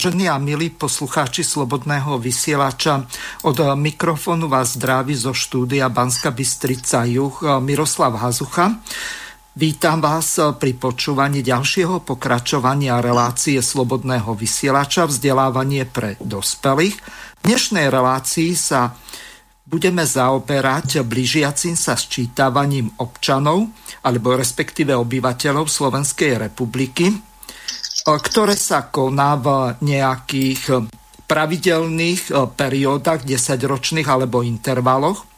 Vážení a milí poslucháči Slobodného vysielača, od mikrofónu vás zdraví zo štúdia Banska Bystrica Juh Miroslav Hazucha. Vítam vás pri počúvaní ďalšieho pokračovania relácie Slobodného vysielača vzdelávanie pre dospelých. V dnešnej relácii sa budeme zaoberať blížiacim sa sčítavaním občanov alebo respektíve obyvateľov Slovenskej republiky ktoré sa koná v nejakých e, pravidelných e, periódach, desaťročných alebo intervaloch.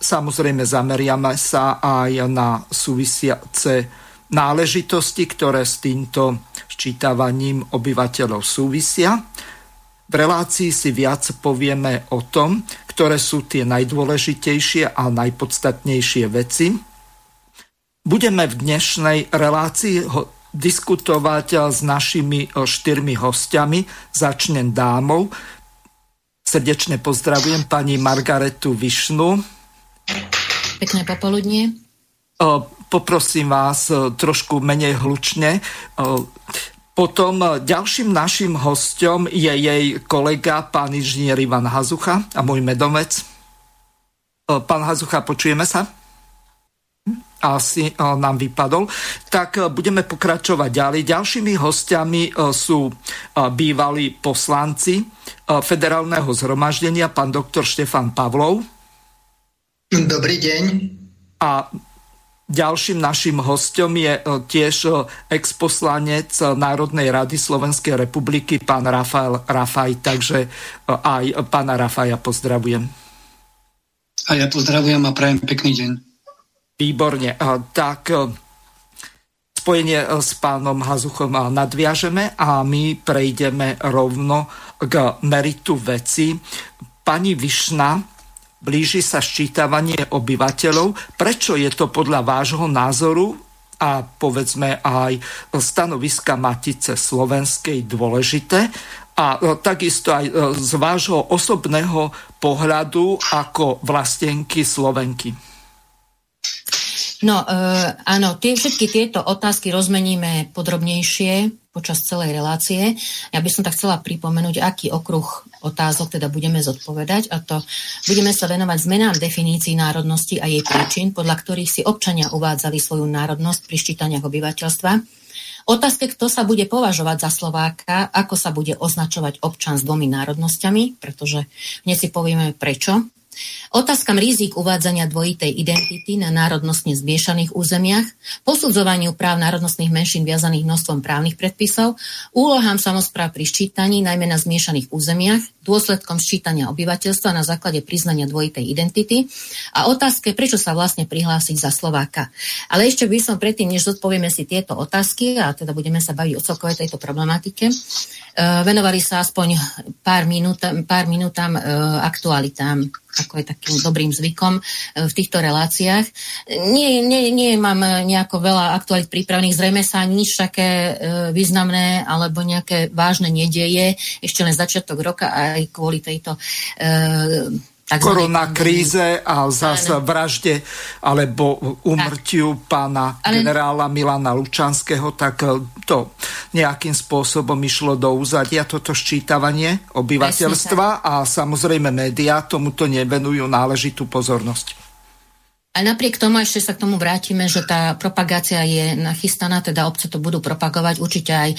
Samozrejme zameriame sa aj na súvisiace náležitosti, ktoré s týmto ščítavaním obyvateľov súvisia. V relácii si viac povieme o tom, ktoré sú tie najdôležitejšie a najpodstatnejšie veci. Budeme v dnešnej relácii diskutovať s našimi eh, štyrmi hostiami. Začnem dámou. Srdečne pozdravujem pani Margaretu Višnu. Pekné popoludnie. Eh, poprosím vás trošku menej hlučne. Potom ďalším našim hostom je jej kolega, pán inžinier Ivan Hazucha a môj medomec. Pán Hazucha, počujeme sa? Asi nám vypadol, tak budeme pokračovať ďalej. Ďalšími hostiami sú bývalí poslanci federálneho zhromaždenia, pán doktor Štefan Pavlov. Dobrý deň. A ďalším našim hostom je tiež exposlanec Národnej rady Slovenskej republiky, pán Rafael Rafaj. Takže aj pána Rafaja pozdravujem. A ja pozdravujem a prajem pekný deň. Výborne. Tak e, spojenie e, s pánom Hazuchom nadviažeme a my prejdeme rovno k meritu veci. Pani Višna, blíži sa ščítavanie obyvateľov. Prečo je to podľa vášho názoru a povedzme aj stanoviska Matice Slovenskej dôležité a e, takisto aj z vášho osobného pohľadu ako vlastenky Slovenky? No uh, áno, tie, všetky tieto otázky rozmeníme podrobnejšie počas celej relácie. Ja by som tak chcela pripomenúť, aký okruh otázok teda budeme zodpovedať a to budeme sa venovať zmenám definícií národnosti a jej príčin, podľa ktorých si občania uvádzali svoju národnosť pri ščítaniach obyvateľstva. Otázke, kto sa bude považovať za Slováka, ako sa bude označovať občan s dvomi národnosťami, pretože dnes si povieme prečo Otázkam rizik uvádzania dvojitej identity na národnostne zmiešaných územiach, posudzovaniu práv národnostných menšín viazaných množstvom právnych predpisov, úlohám samozpráv pri ščítaní, najmä na zmiešaných územiach, dôsledkom sčítania obyvateľstva na základe priznania dvojitej identity a otázke, prečo sa vlastne prihlásiť za Slováka. Ale ešte by som predtým, než zodpovieme si tieto otázky, a teda budeme sa baviť o celkovej tejto problematike, uh, venovali sa aspoň pár, minút, pár minútam uh, aktualitám ako je takým dobrým zvykom v týchto reláciách. Nie, nie, nie mám nejako veľa aktualit pripravených, zrejme sa nič také významné alebo nejaké vážne nedieje. Ešte len začiatok roka aj kvôli tejto korona kríze a zase vražde alebo umrtiu pána Ale... generála Milana Lučanského, tak e, to nejakým spôsobom išlo do úzadia toto ščítavanie obyvateľstva a samozrejme médiá tomuto nevenujú náležitú pozornosť. A napriek tomu, ešte sa k tomu vrátime, že tá propagácia je nachystaná, teda obce to budú propagovať, určite aj e,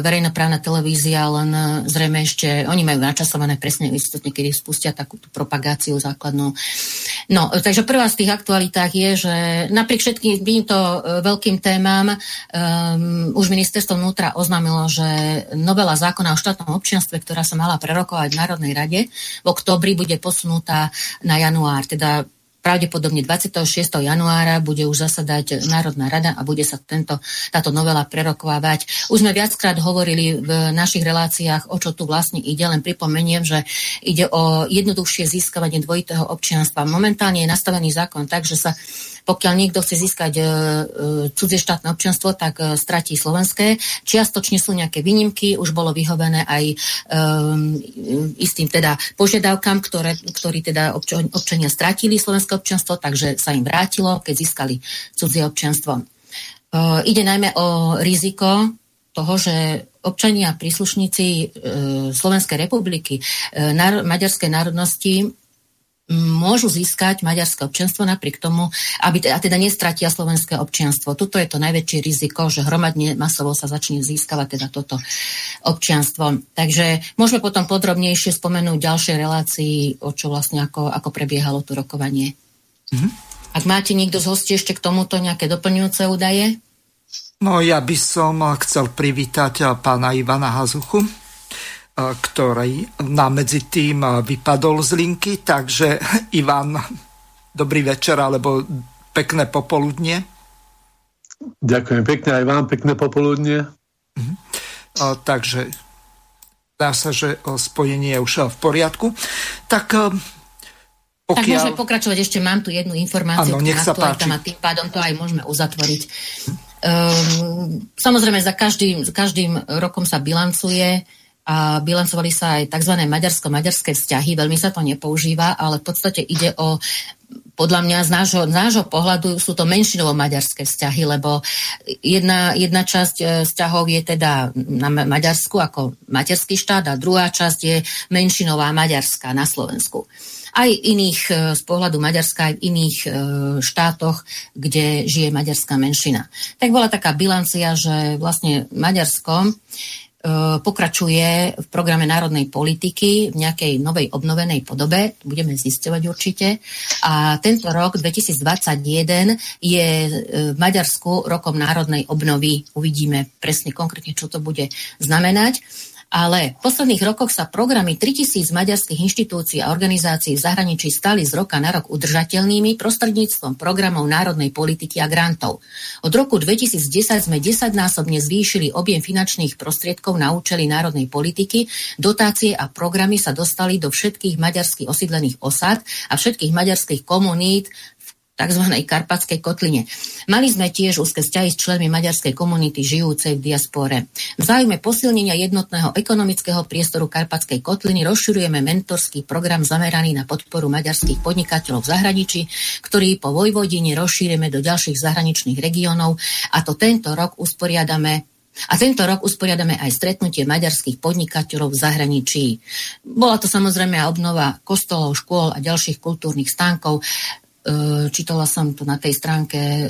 verejnoprávna televízia, len e, zrejme ešte, oni majú načasované presne istotne, kedy spustia takú tú propagáciu základnú. No, takže prvá z tých aktualitách je, že napriek všetkým týmto e, veľkým témam e, už ministerstvo vnútra oznámilo, že novela zákona o štátnom občianstve, ktorá sa mala prerokovať v Národnej rade, v oktobri bude posunutá na január, teda pravdepodobne 26. januára bude už zasadať Národná rada a bude sa tento, táto novela prerokovávať. Už sme viackrát hovorili v našich reláciách, o čo tu vlastne ide, len pripomeniem, že ide o jednoduchšie získavanie dvojitého občianstva. Momentálne je nastavený zákon tak, že sa pokiaľ niekto chce získať e, e, cudzie štátne občianstvo, tak e, stratí slovenské. Čiastočne sú nejaké výnimky, už bolo vyhovené aj istým teda požiadavkám, ktoré, ktorí teda obč- občania stratili slovenské občianstvo, takže sa im vrátilo, keď získali cudzie občianstvo. Ide najmä o riziko toho, že občania príslušníci Slovenskej republiky, maďarskej národnosti môžu získať maďarské občianstvo napriek tomu, aby a teda nestratia slovenské občianstvo. Tuto je to najväčšie riziko, že hromadne masovo sa začne získavať teda toto občianstvo. Takže môžeme potom podrobnejšie spomenúť ďalšie relácii, o čo vlastne ako, ako prebiehalo to rokovanie. Mm-hmm. Ak máte niekto z hostí ešte k tomuto nejaké doplňujúce údaje? No ja by som chcel privítať pána Ivana Hazuchu ktorý nám medzi tým vypadol z linky. Takže Ivan, dobrý večer alebo pekné popoludnie. Ďakujem pekne aj vám, pekné popoludnie. Uh-huh. takže dá sa, že spojenie je už v poriadku. Tak pokiaľ... Tak môžeme pokračovať, ešte mám tu jednu informáciu, ano, nech sa páči. a tým pádom to aj môžeme uzatvoriť. Um, samozrejme, za každým, za každým rokom sa bilancuje a bilancovali sa aj tzv. maďarsko-maďarské vzťahy. Veľmi sa to nepoužíva, ale v podstate ide o podľa mňa z nášho, z nášho pohľadu sú to menšinovo-maďarské vzťahy, lebo jedna, jedna časť e, vzťahov je teda na Maďarsku ako materský štát a druhá časť je menšinová Maďarská na Slovensku. Aj iných e, z pohľadu Maďarska, aj v iných e, štátoch, kde žije maďarská menšina. Tak bola taká bilancia, že vlastne Maďarsko pokračuje v programe národnej politiky v nejakej novej obnovenej podobe, budeme zisťovať určite. A tento rok 2021 je e, v Maďarsku rokom národnej obnovy. Uvidíme presne konkrétne, čo to bude znamenať ale v posledných rokoch sa programy 3000 maďarských inštitúcií a organizácií v zahraničí stali z roka na rok udržateľnými prostredníctvom programov národnej politiky a grantov. Od roku 2010 sme desaťnásobne zvýšili objem finančných prostriedkov na účely národnej politiky, dotácie a programy sa dostali do všetkých maďarských osídlených osad a všetkých maďarských komunít tzv. Karpatskej kotline. Mali sme tiež úzke vzťahy s členmi maďarskej komunity žijúcej v diaspore. V záujme posilnenia jednotného ekonomického priestoru Karpatskej kotliny rozširujeme mentorský program zameraný na podporu maďarských podnikateľov v zahraničí, ktorý po Vojvodine rozšírime do ďalších zahraničných regiónov a to tento rok usporiadame a tento rok usporiadame aj stretnutie maďarských podnikateľov v zahraničí. Bola to samozrejme aj obnova kostolov, škôl a ďalších kultúrnych stánkov. E, čítala som to na tej stránke e,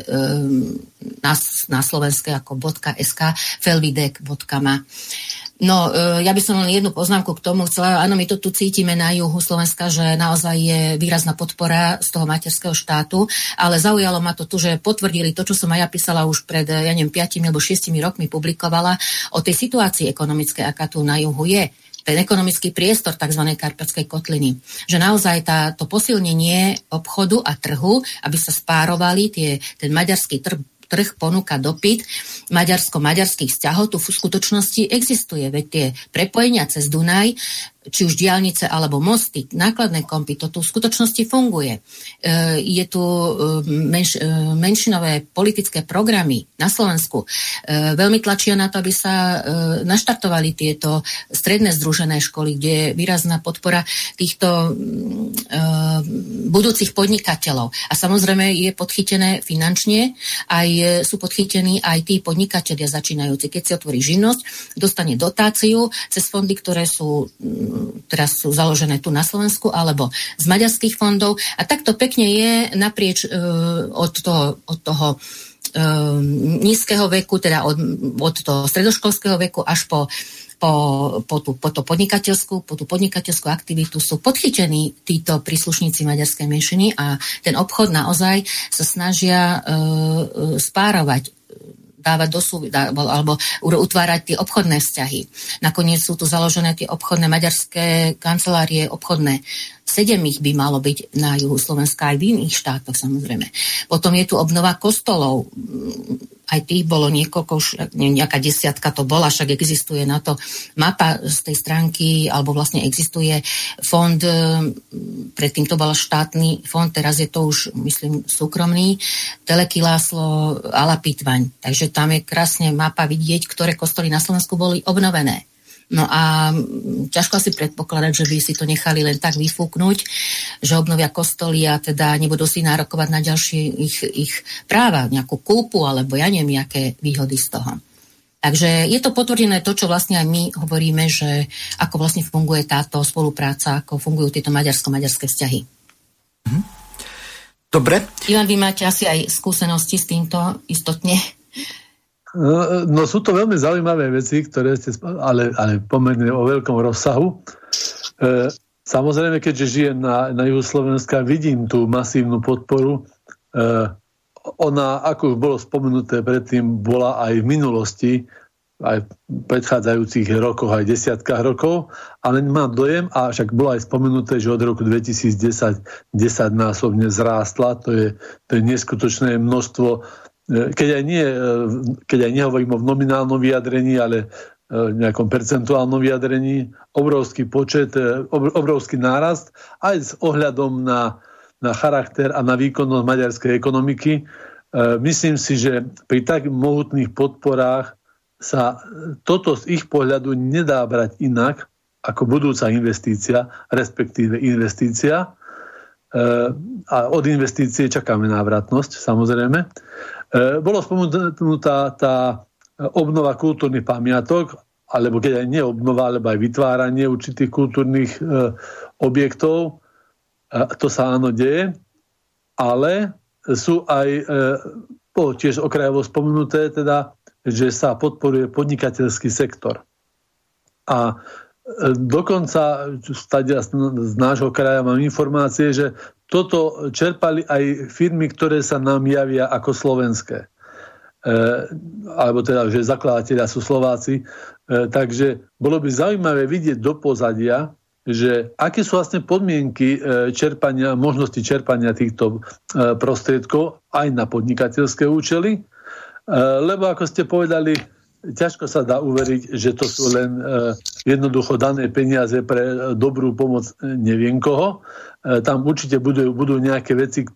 na, na slovenské ako .sk felvidek.ma. No, e, ja by som len jednu poznámku k tomu chcela. Áno, my to tu cítime na juhu Slovenska, že naozaj je výrazná podpora z toho materského štátu, ale zaujalo ma to tu, že potvrdili to, čo som aj ja písala už pred, ja neviem, 5 alebo 6 rokmi publikovala o tej situácii ekonomickej, aká tu na juhu je ten ekonomický priestor tzv. karpatskej kotliny. Že naozaj tá, to posilnenie obchodu a trhu, aby sa spárovali tie, ten maďarský trh trh ponúka dopyt maďarsko-maďarských vzťahov tu v skutočnosti existuje. Veď tie prepojenia cez Dunaj či už diálnice alebo mosty, nákladné kompy, to tu v skutočnosti funguje. E, je tu e, menš, e, menšinové politické programy na Slovensku. Veľmi tlačia na to, aby sa naštartovali tieto stredné združené školy, kde je výrazná podpora týchto budúcich podnikateľov. A samozrejme je podchytené finančne, aj sú podchytení aj tí podnikatelia začínajúci. Keď si otvorí živnosť, dostane dotáciu cez fondy, ktoré sú teraz sú založené tu na Slovensku, alebo z maďarských fondov. A takto pekne je naprieč uh, od toho, od toho uh, nízkeho veku, teda od, od toho stredoškolského veku až po po, po, tú, po, to podnikateľskú, po tú podnikateľskú aktivitu sú podchytení títo príslušníci maďarskej menšiny a ten obchod naozaj sa snažia uh, spárovať dávať do súvi, alebo utvárať tie obchodné vzťahy. Nakoniec sú tu založené tie obchodné maďarské kancelárie, obchodné Sedem ich by malo byť na juhu Slovenska aj v iných štátoch samozrejme. Potom je tu obnova kostolov. Aj tých bolo niekoľko, nejaká desiatka to bola, však existuje na to mapa z tej stránky, alebo vlastne existuje fond, predtým to bol štátny fond, teraz je to už, myslím, súkromný, Teleky Láslo, Ala Pitvaň. Takže tam je krásne mapa vidieť, ktoré kostoly na Slovensku boli obnovené. No a ťažko si predpokladať, že by si to nechali len tak vyfúknuť, že obnovia kostoly a teda nebudú si nárokovať na ďalšie ich, ich práva, nejakú kúpu alebo ja neviem, aké výhody z toho. Takže je to potvrdené to, čo vlastne aj my hovoríme, že ako vlastne funguje táto spolupráca, ako fungujú tieto maďarsko-maďarské vzťahy. Mhm. Dobre. Ivan, vy máte asi aj skúsenosti s týmto istotne. No, no sú to veľmi zaujímavé veci, ktoré ste, ale, ale pomerne o veľkom rozsahu. E, samozrejme, keďže žijem na, na juhu Slovenska, vidím tú masívnu podporu. E, ona, ako už bolo spomenuté predtým, bola aj v minulosti, aj v predchádzajúcich rokoch, aj desiatkách rokov, ale mám dojem, a však bolo aj spomenuté, že od roku 2010 10 násobne zrástla, to je, to je neskutočné množstvo E, keď aj, nie, e, keď aj nehovorím o nominálnom vyjadrení, ale e, nejakom percentuálnom vyjadrení, obrovský počet, obrovský nárast aj s ohľadom na, na charakter a na výkonnosť maďarskej ekonomiky. Myslím si, že pri tak mohutných podporách sa toto z ich pohľadu nedá brať inak ako budúca investícia, respektíve investícia. A od investície čakáme návratnosť, samozrejme. E, bolo spomenutá tá obnova kultúrnych pamiatok, alebo keď aj neobnova, alebo aj vytváranie určitých kultúrnych e, objektov. E, to sa áno deje, ale sú aj e, po, tiež okrajovo spomenuté, teda, že sa podporuje podnikateľský sektor. A e, dokonca z nášho kraja mám informácie, že toto čerpali aj firmy, ktoré sa nám javia ako slovenské. E, alebo teda, že zakladateľia sú Slováci. E, takže bolo by zaujímavé vidieť do pozadia, že aké sú vlastne podmienky e, čerpania, možnosti čerpania týchto e, prostriedkov aj na podnikateľské účely. E, lebo ako ste povedali, ťažko sa dá uveriť, že to sú len jednoducho dané peniaze pre dobrú pomoc neviem koho. Tam určite budú, budú nejaké veci,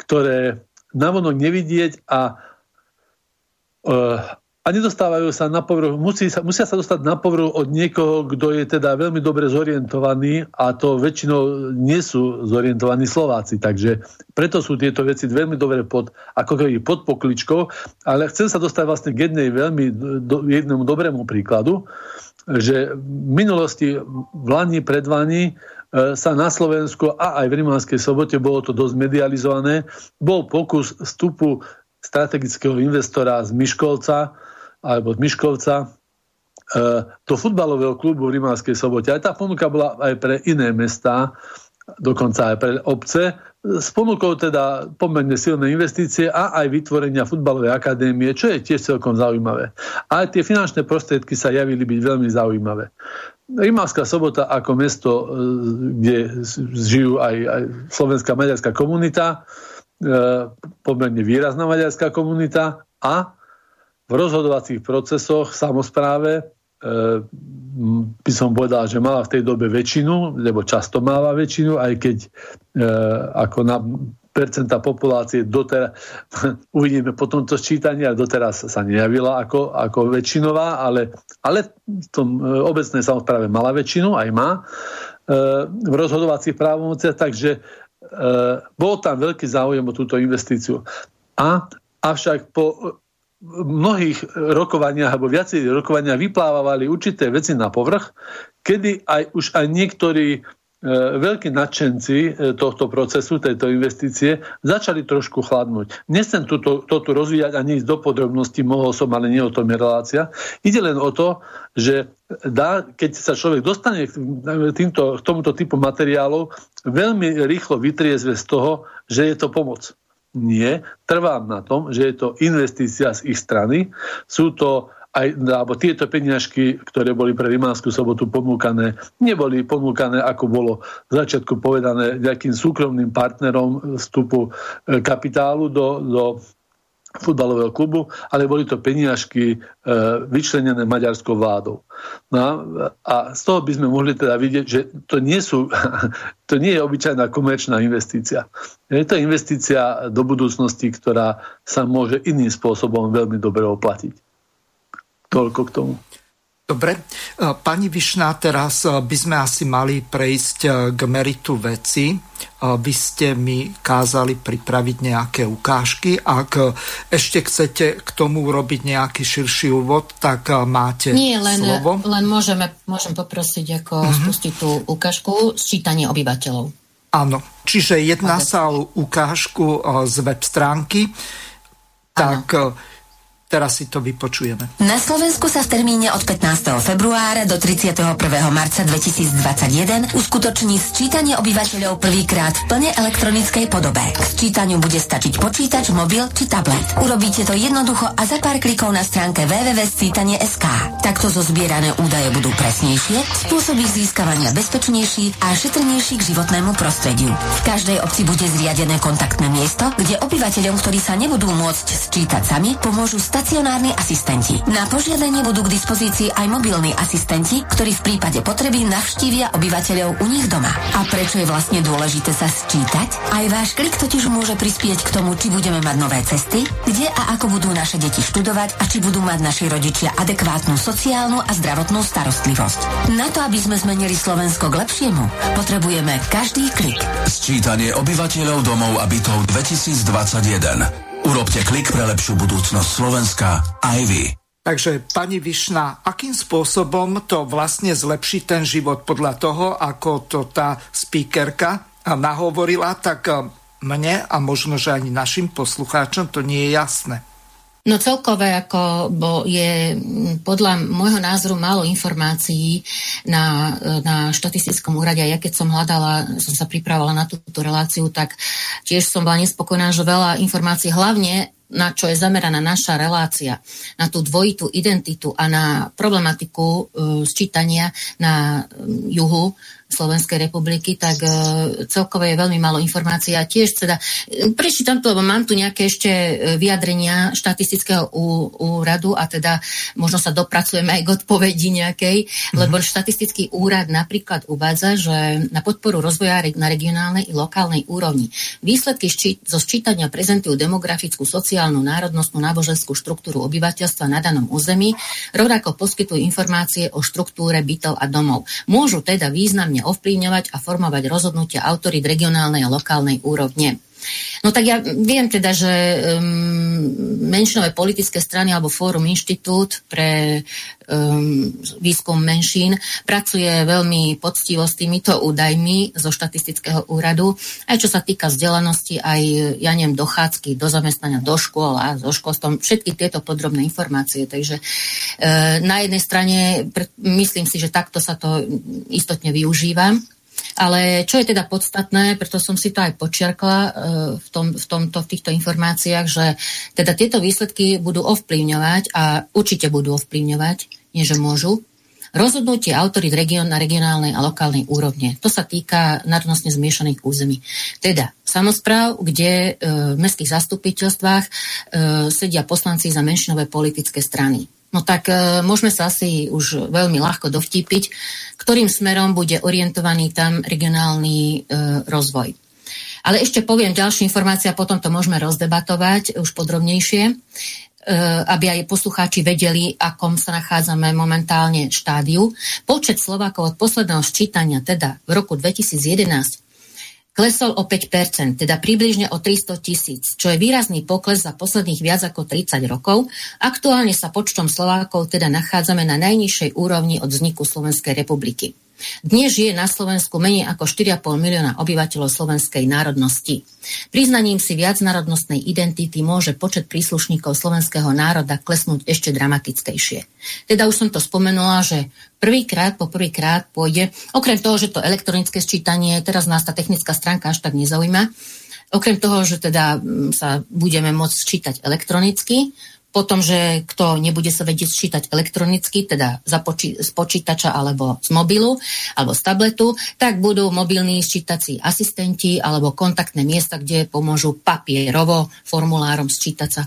ktoré navonok nevidieť a a nedostávajú sa na povrch, musí sa, musia sa dostať na povrch od niekoho, kto je teda veľmi dobre zorientovaný a to väčšinou nie sú zorientovaní Slováci. Takže preto sú tieto veci veľmi dobre pod, ako keby pod pokličkou. Ale chcem sa dostať vlastne k jednej veľmi do, jednému dobrému príkladu, že v minulosti v Lani, pred Vani, e, sa na Slovensku a aj v Rimánskej sobote bolo to dosť medializované. Bol pokus vstupu strategického investora z Miškolca, alebo z Miškovca e, do futbalového klubu v Rimánskej sobote. Aj tá ponuka bola aj pre iné mestá, dokonca aj pre obce, s ponukou teda pomerne silné investície a aj vytvorenia futbalovej akadémie, čo je tiež celkom zaujímavé. A tie finančné prostriedky sa javili byť veľmi zaujímavé. Rimavská sobota ako mesto, e, kde žijú aj, aj slovenská maďarská komunita, e, pomerne výrazná maďarská komunita a v rozhodovacích procesoch samozpráve e, by som povedal, že mala v tej dobe väčšinu, lebo často máva väčšinu, aj keď e, ako na percenta populácie doteraz, uvidíme po tomto sčítaní, ale doteraz sa nejavila ako, ako väčšinová, ale, ale v tom e, obecnej samozpráve mala väčšinu, aj má v rozhodovacích právomociach, takže bol tam veľký záujem o túto investíciu. A avšak po mnohých rokovaniach alebo viacej rokovania vyplávali určité veci na povrch, kedy aj už aj niektorí e, veľkí nadšenci e, tohto procesu, tejto investície, začali trošku chladnúť. Nechcem toto, toto rozvíjať ani ísť do podrobností, mohol som, ale nie o tom je relácia. Ide len o to, že dá, keď sa človek dostane k, týmto, k tomuto typu materiálov, veľmi rýchlo vytriezve z toho, že je to pomoc. Nie, trvám na tom, že je to investícia z ich strany. Sú to aj, alebo tieto peniažky, ktoré boli pre Rimánsku sobotu ponúkané, neboli ponúkané, ako bolo v začiatku povedané, nejakým súkromným partnerom vstupu e, kapitálu do, do futbalového klubu, ale boli to peniažky e, vyčlenené maďarskou vládou. No a z toho by sme mohli teda vidieť, že to nie, sú, to nie je obyčajná komerčná investícia. Je to investícia do budúcnosti, ktorá sa môže iným spôsobom veľmi dobre oplatiť. Toľko k tomu. Dobre, e, pani Višná, teraz e, by sme asi mali prejsť e, k meritu veci. Vy ste mi kázali pripraviť nejaké ukážky. Ak ešte chcete k tomu urobiť nejaký širší úvod, tak máte Nie, len, slovo. len môžeme, môžem poprosiť ako uh-huh. spustiť tú ukážku sčítanie obyvateľov. Áno, čiže jedná okay. sa o ukážku z web stránky. Tak ano Teraz si to vypočujeme. Na Slovensku sa v termíne od 15. februára do 31. marca 2021 uskutoční sčítanie obyvateľov prvýkrát v plne elektronickej podobe. K sčítaniu bude stačiť počítač, mobil či tablet. Urobíte to jednoducho a za pár klikov na stránke www.scítanie.sk. Takto zo zbierané údaje budú presnejšie, spôsob získavania bezpečnejší a šetrnejší k životnému prostrediu. V každej obci bude zriadené kontaktné miesto, kde obyvateľom, ktorí sa nebudú môcť sčítať sami, pomôžu stať stacionárni asistenti. Na požiadanie budú k dispozícii aj mobilní asistenti, ktorí v prípade potreby navštívia obyvateľov u nich doma. A prečo je vlastne dôležité sa sčítať? Aj váš klik totiž môže prispieť k tomu, či budeme mať nové cesty, kde a ako budú naše deti študovať a či budú mať naši rodičia adekvátnu sociálnu a zdravotnú starostlivosť. Na to, aby sme zmenili Slovensko k lepšiemu, potrebujeme každý klik. Sčítanie obyvateľov domov a bytov 2021. Urobte klik pre lepšiu budúcnosť Slovenska aj vy. Takže, pani Višna, akým spôsobom to vlastne zlepší ten život podľa toho, ako to tá speakerka nahovorila, tak mne a možno, že ani našim poslucháčom to nie je jasné. No celkové ako bo je podľa môjho názoru málo informácií na, na štatistickom úrade. Ja keď som hľadala, som sa pripravovala na túto reláciu, tak tiež som bola nespokojná, že veľa informácií, hlavne na čo je zameraná naša relácia, na tú dvojitú identitu a na problematiku uh, sčítania na juhu Slovenskej republiky, tak uh, celkovo je veľmi málo informácií a tiež teda, prečítam to, lebo mám tu nejaké ešte e, vyjadrenia štatistického úradu a teda možno sa dopracujeme aj k odpovedi nejakej, mm-hmm. lebo štatistický úrad napríklad uvádza, že na podporu rozvoja na regionálnej i lokálnej úrovni výsledky šči- zo sčítania prezentujú demografickú, sociálnu, národnostnú, náboženskú štruktúru obyvateľstva na danom území, rovnako poskytujú informácie o štruktúre bytov a domov. Môžu teda významne ovplyvňovať a formovať rozhodnutia autorít regionálnej a lokálnej úrovne. No tak ja viem teda, že um, menšinové politické strany alebo Fórum Inštitút pre um, výskum menšín pracuje veľmi poctivo s týmito údajmi zo štatistického úradu, aj čo sa týka vzdelanosti, aj ja neviem, dochádzky do zamestnania do škôl a so školstvom, všetky tieto podrobné informácie. Takže uh, na jednej strane myslím si, že takto sa to istotne využíva ale čo je teda podstatné, preto som si to aj počiarkla e, v, tom, v, tomto, v týchto informáciách, že teda tieto výsledky budú ovplyvňovať a určite budú ovplyvňovať, nie že môžu, rozhodnutie autorít region na regionálnej a lokálnej úrovne. To sa týka národnostne zmiešaných území. Teda samozpráv, kde e, v mestských zastupiteľstvách e, sedia poslanci za menšinové politické strany. No tak e, môžeme sa asi už veľmi ľahko dovtípiť, ktorým smerom bude orientovaný tam regionálny e, rozvoj. Ale ešte poviem ďalšie informácie a potom to môžeme rozdebatovať už podrobnejšie, e, aby aj poslucháči vedeli, akom sa nachádzame momentálne štádiu. Počet Slovákov od posledného sčítania, teda v roku 2011, klesol o 5%, teda približne o 300 tisíc, čo je výrazný pokles za posledných viac ako 30 rokov. Aktuálne sa počtom Slovákov teda nachádzame na najnižšej úrovni od vzniku Slovenskej republiky. Dnes žije na Slovensku menej ako 4,5 milióna obyvateľov slovenskej národnosti. Priznaním si viacnárodnostnej identity môže počet príslušníkov slovenského národa klesnúť ešte dramatickejšie. Teda už som to spomenula, že prvýkrát po prvýkrát pôjde, okrem toho, že to elektronické sčítanie, teraz nás tá technická stránka až tak nezaujíma, okrem toho, že teda mm, sa budeme môcť sčítať elektronicky, potom, že kto nebude sa vedieť čítať elektronicky, teda poči- z počítača alebo z mobilu alebo z tabletu, tak budú mobilní sčítací asistenti alebo kontaktné miesta, kde pomôžu papierovo formulárom sčítať sa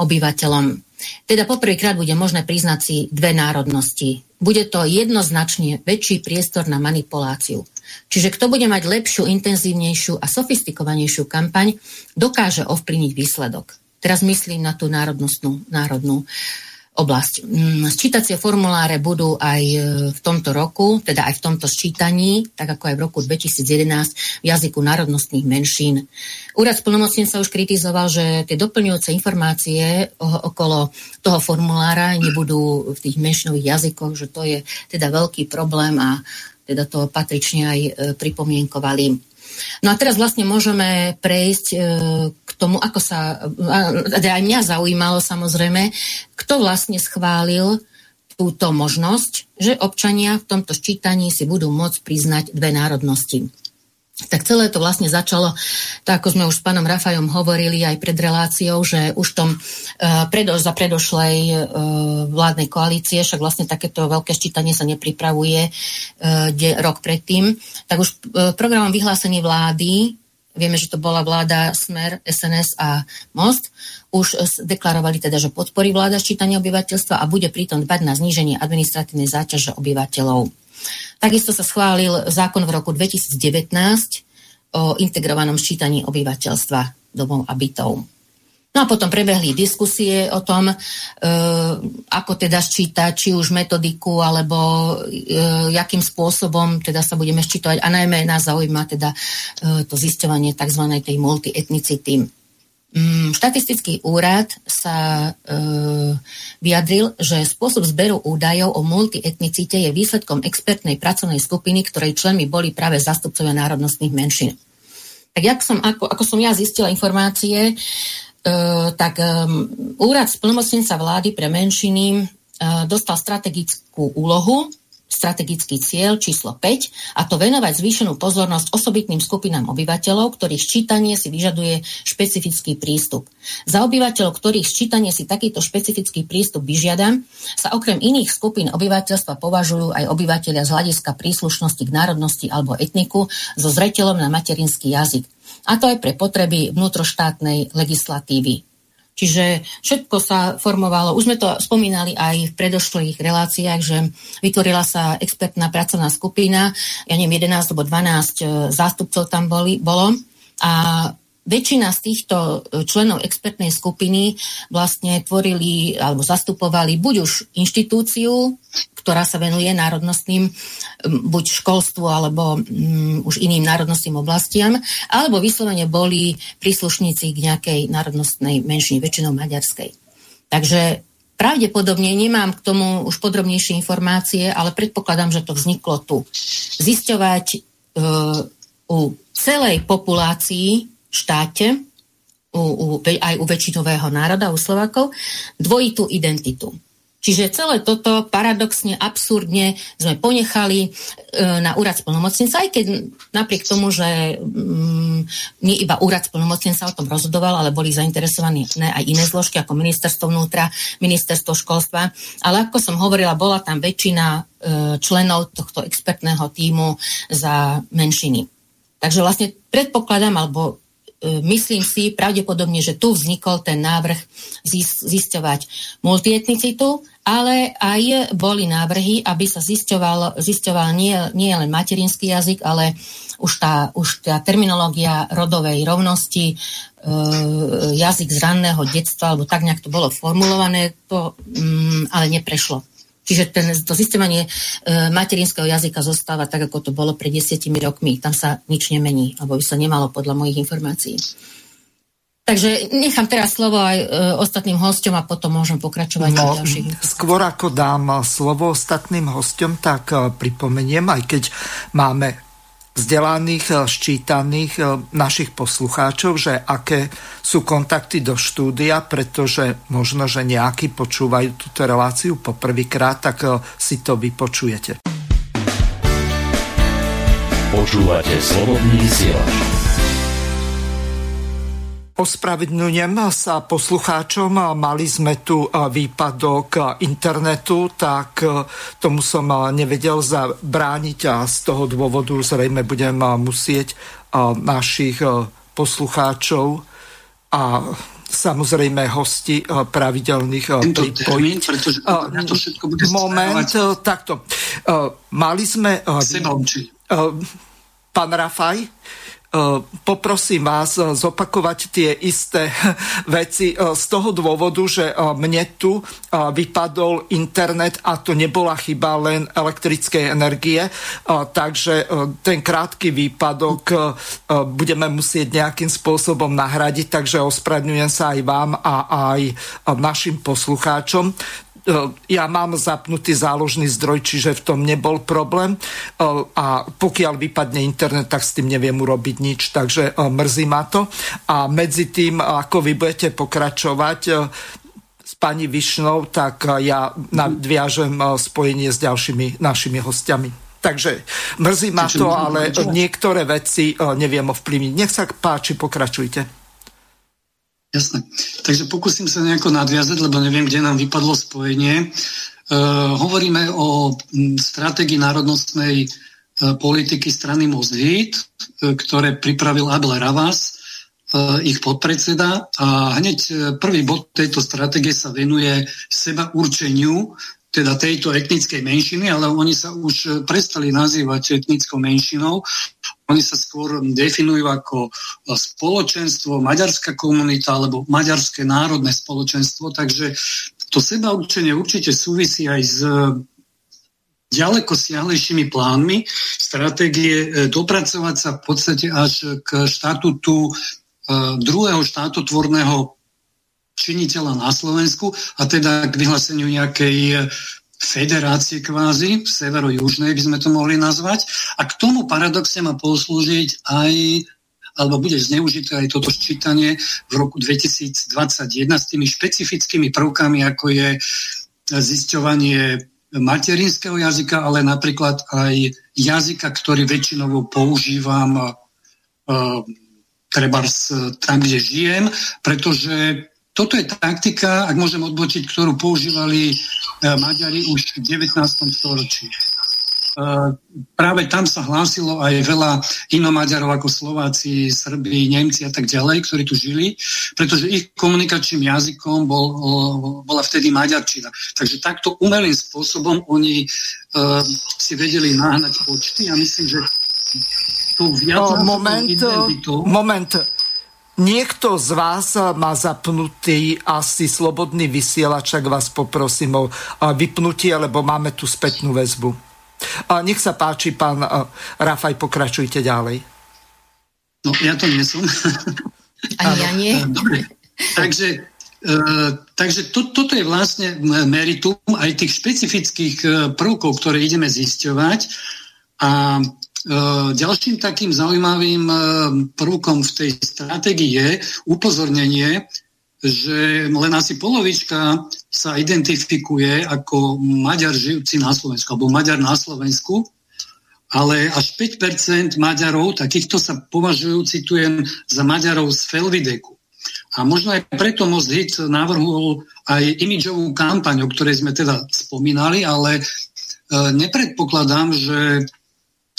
obyvateľom. Teda poprvýkrát bude možné priznať si dve národnosti. Bude to jednoznačne väčší priestor na manipuláciu. Čiže kto bude mať lepšiu, intenzívnejšiu a sofistikovanejšiu kampaň, dokáže ovplyvniť výsledok. Teraz myslím na tú národnostnú, národnú oblasť. Mm, sčítacie formuláre budú aj e, v tomto roku, teda aj v tomto sčítaní, tak ako aj v roku 2011 v jazyku národnostných menšín. Úrad splnomocnenca už kritizoval, že tie doplňujúce informácie okolo toho formulára nebudú v tých menšinových jazykoch, že to je teda veľký problém a teda to patrične aj e, pripomienkovali. No a teraz vlastne môžeme prejsť e, k tomu, ako sa, teda aj mňa zaujímalo samozrejme, kto vlastne schválil túto možnosť, že občania v tomto ščítaní si budú môcť priznať dve národnosti. Tak celé to vlastne začalo, tak ako sme už s pánom Rafajom hovorili aj pred reláciou, že už tom uh, za predošlej uh, vládnej koalície, však vlastne takéto veľké ščítanie sa nepripravuje uh, de, rok predtým, tak už programom vyhlásení vlády, vieme, že to bola vláda Smer, SNS a Most, už deklarovali teda, že podporí vláda ščítanie obyvateľstva a bude pritom dbať na zníženie administratívnej záťaže obyvateľov. Takisto sa schválil zákon v roku 2019 o integrovanom ščítaní obyvateľstva domov a bytov. No a potom prebehli diskusie o tom, e, ako teda ščítať, či už metodiku, alebo e, jakým spôsobom teda sa budeme ščítovať. A najmä nás zaujíma teda e, to zisťovanie tzv. tej multietnicity. Mm, štatistický úrad sa e, vyjadril, že spôsob zberu údajov o multietnicite je výsledkom expertnej pracovnej skupiny, ktorej členmi boli práve zastupcovia národnostných menšín. Tak jak som, ako, ako som ja zistila informácie, e, tak e, úrad splnomocnenca vlády pre menšiny e, dostal strategickú úlohu strategický cieľ číslo 5 a to venovať zvýšenú pozornosť osobitným skupinám obyvateľov, ktorých ščítanie si vyžaduje špecifický prístup. Za obyvateľov, ktorých ščítanie si takýto špecifický prístup vyžiada, sa okrem iných skupín obyvateľstva považujú aj obyvateľia z hľadiska príslušnosti k národnosti alebo etniku so zreteľom na materinský jazyk. A to aj pre potreby vnútroštátnej legislatívy. Čiže všetko sa formovalo, už sme to spomínali aj v predošlých reláciách, že vytvorila sa expertná pracovná skupina, ja neviem, 11 alebo 12 e, zástupcov tam boli, bolo. A väčšina z týchto e, členov expertnej skupiny vlastne tvorili alebo zastupovali buď už inštitúciu, ktorá sa venuje národnostným, buď školstvu alebo um, už iným národnostným oblastiam, alebo vyslovene boli príslušníci k nejakej národnostnej menšine, väčšinou maďarskej. Takže pravdepodobne nemám k tomu už podrobnejšie informácie, ale predpokladám, že to vzniklo tu. Zisťovať uh, u celej populácii štáte, u, u, aj u väčšinového národa, u Slovákov, dvojitú identitu. Čiže celé toto paradoxne, absurdne sme ponechali e, na úrad splnomocnenca, aj keď napriek tomu, že mm, nie iba úrad splnomocnenca o tom rozhodoval, ale boli zainteresovaní aj iné zložky, ako ministerstvo vnútra, ministerstvo školstva. Ale ako som hovorila, bola tam väčšina e, členov tohto expertného týmu za menšiny. Takže vlastne predpokladám, alebo myslím si pravdepodobne, že tu vznikol ten návrh zisťovať multietnicitu, ale aj boli návrhy, aby sa zisťoval, zisťoval nie, nie len materinský jazyk, ale už tá, už tá terminológia rodovej rovnosti, e, jazyk z ranného detstva, alebo tak nejak to bolo formulované, to mm, ale neprešlo. Čiže ten, to zistovanie e, materinského jazyka zostáva tak, ako to bolo pred desiatimi rokmi. Tam sa nič nemení, alebo by sa nemalo podľa mojich informácií. Takže nechám teraz slovo aj e, ostatným hosťom a potom môžem pokračovať. No, skôr ako dám slovo ostatným hosťom, tak e, pripomeniem, aj keď máme vzdelaných, eh, ščítaných eh, našich poslucháčov, že aké sú kontakty do štúdia, pretože možno, že nejakí počúvajú túto reláciu poprvýkrát, tak eh, si to vypočujete. Počúvate slobodný vysielač. Ospravedlňujem sa poslucháčom, mali sme tu výpadok internetu, tak tomu som nevedel zabrániť a z toho dôvodu zrejme budem musieť našich poslucháčov a samozrejme hosti pravidelných pripojiť. Moment, takto. Mali sme... Pán Rafaj, E, poprosím vás e, zopakovať tie isté veci e, z toho dôvodu, že mne tu vypadol internet a to nebola chyba len elektrickej energie, takže ten krátky výpadok budeme musieť nejakým spôsobom nahradiť, takže ospravedlňujem sa aj vám a aj našim poslucháčom. E, ja mám zapnutý záložný zdroj, čiže v tom nebol problém e, a pokiaľ vypadne internet, tak s tým neviem urobiť nič, takže e, mrzí ma to. A medzi tým, ako vy budete pokračovať s pani Višnou, tak ja nadviažem spojenie s ďalšími našimi hostiami. Takže mrzí ma to, ale niektoré veci neviem ovplyvniť. Nech sa páči, pokračujte. Jasné. Takže pokúsim sa nejako nadviazať, lebo neviem, kde nám vypadlo spojenie. Uh, hovoríme o stratégii národnostnej uh, politiky strany Hit, uh, ktoré pripravil Abel Ravas, ich podpredseda. A hneď prvý bod tejto stratégie sa venuje seba určeniu teda tejto etnickej menšiny, ale oni sa už prestali nazývať etnickou menšinou. Oni sa skôr definujú ako spoločenstvo, maďarská komunita alebo maďarské národné spoločenstvo, takže to seba určenie určite súvisí aj s ďaleko siahlejšími plánmi stratégie e, dopracovať sa v podstate až k štatútu e, druhého štátotvorného činiteľa na Slovensku a teda k vyhláseniu nejakej federácie kvázi, severo-južnej by sme to mohli nazvať. A k tomu paradoxne má poslúžiť aj alebo bude zneužité aj toto ščítanie v roku 2021 s tými špecifickými prvkami, ako je zisťovanie materinského jazyka, ale napríklad aj jazyka, ktorý väčšinovo používam uh, treba tam, kde žijem, pretože toto je taktika, ak môžem odbočiť, ktorú používali uh, Maďari už v 19. storočí. Uh, práve tam sa hlásilo aj veľa inomaďarov ako Slováci, Srbi, Nemci a tak ďalej, ktorí tu žili, pretože ich komunikačným jazykom bol, bola vtedy maďarčina. Takže takto umelým spôsobom oni uh, si vedeli nahnať počty a myslím, že tu viac... moment, moment. Niekto z vás má zapnutý asi slobodný vysielač, ak vás poprosím o vypnutie, lebo máme tu spätnú väzbu. Nech sa páči, pán Rafaj, pokračujte ďalej. No, ja to nie som. Ani ja nie. Dobre. Takže, takže to, toto je vlastne meritum aj tých špecifických prvkov, ktoré ideme zisťovať. A Eh, ďalším takým zaujímavým eh, prvkom v tej stratégii je upozornenie, že len asi polovička sa identifikuje ako Maďar žijúci na Slovensku, alebo Maďar na Slovensku, ale až 5% Maďarov, takýchto sa považujú, citujem, za Maďarov z Felvideku. A možno aj preto Most Hit navrhol aj imidžovú kampaň, o ktorej sme teda spomínali, ale e, nepredpokladám, že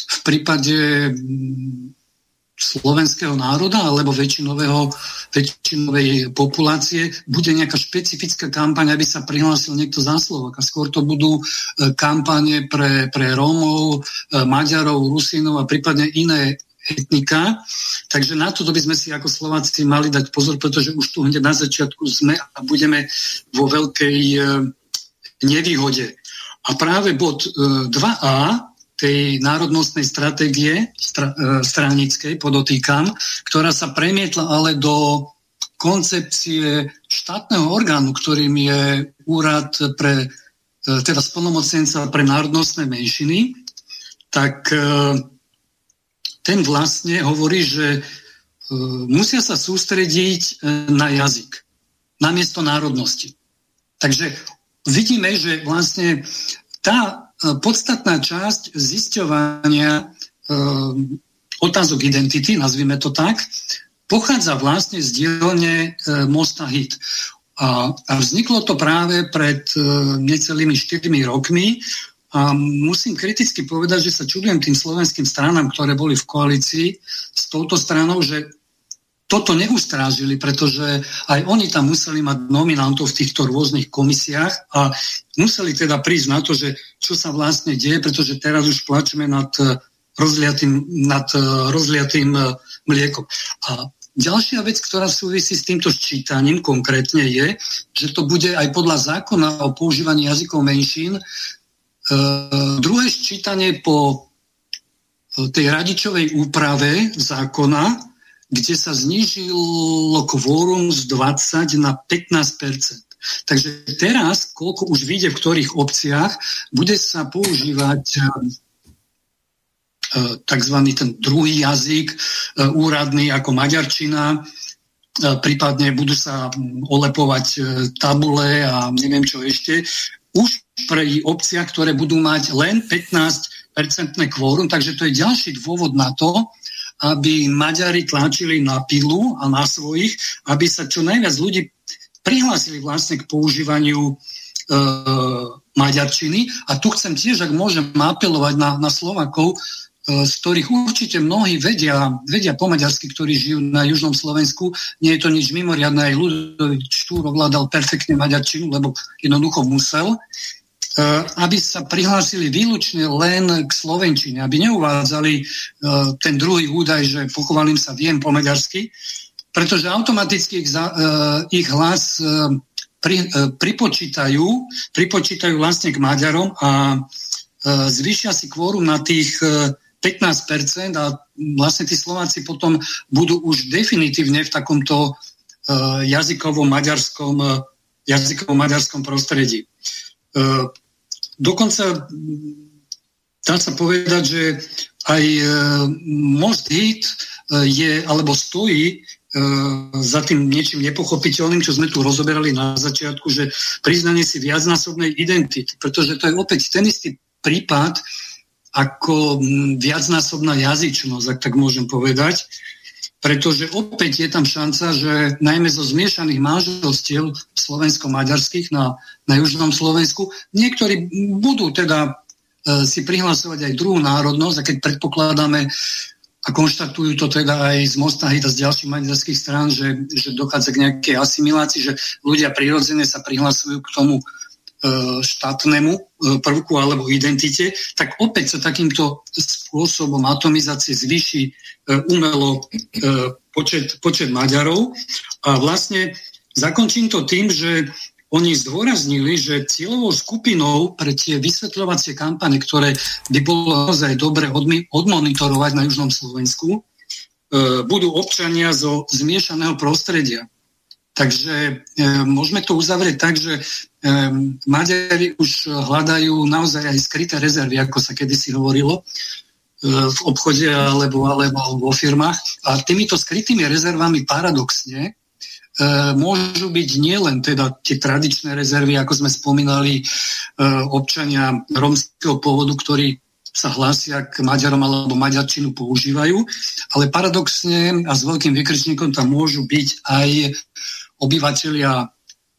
v prípade mm, slovenského národa alebo väčšinového, väčšinovej populácie bude nejaká špecifická kampaň, aby sa prihlásil niekto za Slovak. A skôr to budú e, kampane pre, pre Rómov, e, Maďarov, Rusinov a prípadne iné etnika. Takže na to by sme si ako Slováci mali dať pozor, pretože už tu hneď na začiatku sme a budeme vo veľkej e, nevýhode. A práve bod 2a tej národnostnej stratégie stra, e, stranickej, podotýkam, ktorá sa premietla ale do koncepcie štátneho orgánu, ktorým je úrad pre, e, teda splnomocenca pre národnostné menšiny, tak e, ten vlastne hovorí, že musia sa sústrediť na jazyk namiesto národnosti. Takže vidíme, že vlastne tá podstatná časť zisťovania e, otázok identity, nazvime to tak, pochádza vlastne z dielne e, Mosta Hit. A, vzniklo to práve pred e, necelými 4 rokmi a musím kriticky povedať, že sa čudujem tým slovenským stranám, ktoré boli v koalícii s touto stranou, že toto neustrážili, pretože aj oni tam museli mať nominantov v týchto rôznych komisiách a museli teda prísť na to, že čo sa vlastne deje, pretože teraz už plačeme nad eh, rozliatým, nad eh, rozliatým eh, mliekom. A ďalšia vec, ktorá súvisí s týmto ščítaním konkrétne je, že to bude aj podľa zákona o používaní jazykov menšín druhé ščítanie po tej radičovej úprave zákona kde sa znižilo kvórum z 20 na 15% Takže teraz, koľko už vyjde v ktorých obciach, bude sa používať e, e, tzv. ten druhý jazyk, e, úradný ako maďarčina, prípadne budú sa olepovať tabule a neviem čo ešte, už pre obciach, ktoré budú mať len 15-percentné kvórum, takže to je ďalší dôvod na to, aby Maďari tlačili na pilu a na svojich, aby sa čo najviac ľudí prihlásili vlastne k používaniu e, maďarčiny. A tu chcem tiež, ak môžem apelovať na, na Slovakov, e, z ktorých určite mnohí vedia, vedia po maďarsky, ktorí žijú na južnom Slovensku. Nie je to nič mimoriadne, aj Ludovič Štúr ovládal perfektne maďarčinu, lebo jednoducho musel. E, aby sa prihlásili výlučne len k Slovenčine, aby neuvádzali e, ten druhý údaj, že pochovalím sa, viem po maďarsky, pretože automaticky ich, za, e, ich hlas pri, pripočítajú, pripočítajú vlastne k Maďarom a zvýšia si kvórum na tých 15% a vlastne tí Slováci potom budú už definitívne v takomto jazykovom maďarskom, jazykovom maďarskom prostredí. Dokonca dá sa povedať, že aj e, Most Hit e, je, alebo stojí e, za tým niečím nepochopiteľným, čo sme tu rozoberali na začiatku, že priznanie si viacnásobnej identity, pretože to je opäť ten istý prípad ako viacnásobná jazyčnosť, ak tak môžem povedať pretože opäť je tam šanca, že najmä zo zmiešaných manželstiev slovensko-maďarských na, na južnom Slovensku, niektorí budú teda e, si prihlasovať aj druhú národnosť a keď predpokladáme a konštatujú to teda aj z Mosta a z ďalších maďarských strán, že, že dochádza k nejakej asimilácii, že ľudia prirodzene sa prihlasujú k tomu štátnemu e, prvku alebo identite, tak opäť sa takýmto spôsobom atomizácie zvýši e, umelo počet, počet Maďarov. A vlastne zakončím to tým, že oni zdôraznili, že cieľovou skupinou pre tie vysvetľovacie kampane, ktoré by bolo naozaj dobre odmonitorovať na Južnom Slovensku, budú občania zo zmiešaného prostredia. Takže e, môžeme to uzavrieť tak, že e, Maďari už hľadajú naozaj aj skryté rezervy, ako sa kedysi hovorilo e, v obchode alebo, alebo vo firmách. A týmito skrytými rezervami paradoxne e, môžu byť nielen teda tie tradičné rezervy, ako sme spomínali, občania romského pôvodu, ktorí sa hlásia k Maďarom alebo Maďarčinu používajú, ale paradoxne a s veľkým vykričníkom tam môžu byť aj obyvateľia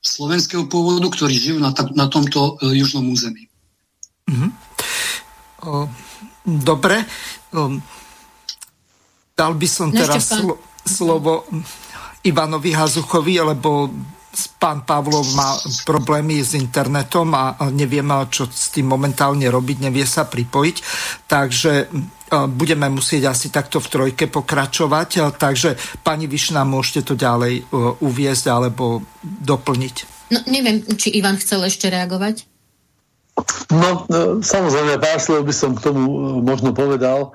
slovenského pôvodu, ktorí žijú na, na tomto e, južnom území. Mm-hmm. Dobre. Dal by som teraz slo- slovo Ivanovi Hazuchovi, lebo pán Pavlov má problémy s internetom a nevie, čo s tým momentálne robiť, nevie sa pripojiť. Takže budeme musieť asi takto v trojke pokračovať. Takže pani Višna, môžete to ďalej e, uviezť alebo doplniť. No, neviem, či Ivan chcel ešte reagovať. No, e, samozrejme, pár slov by som k tomu e, možno povedal.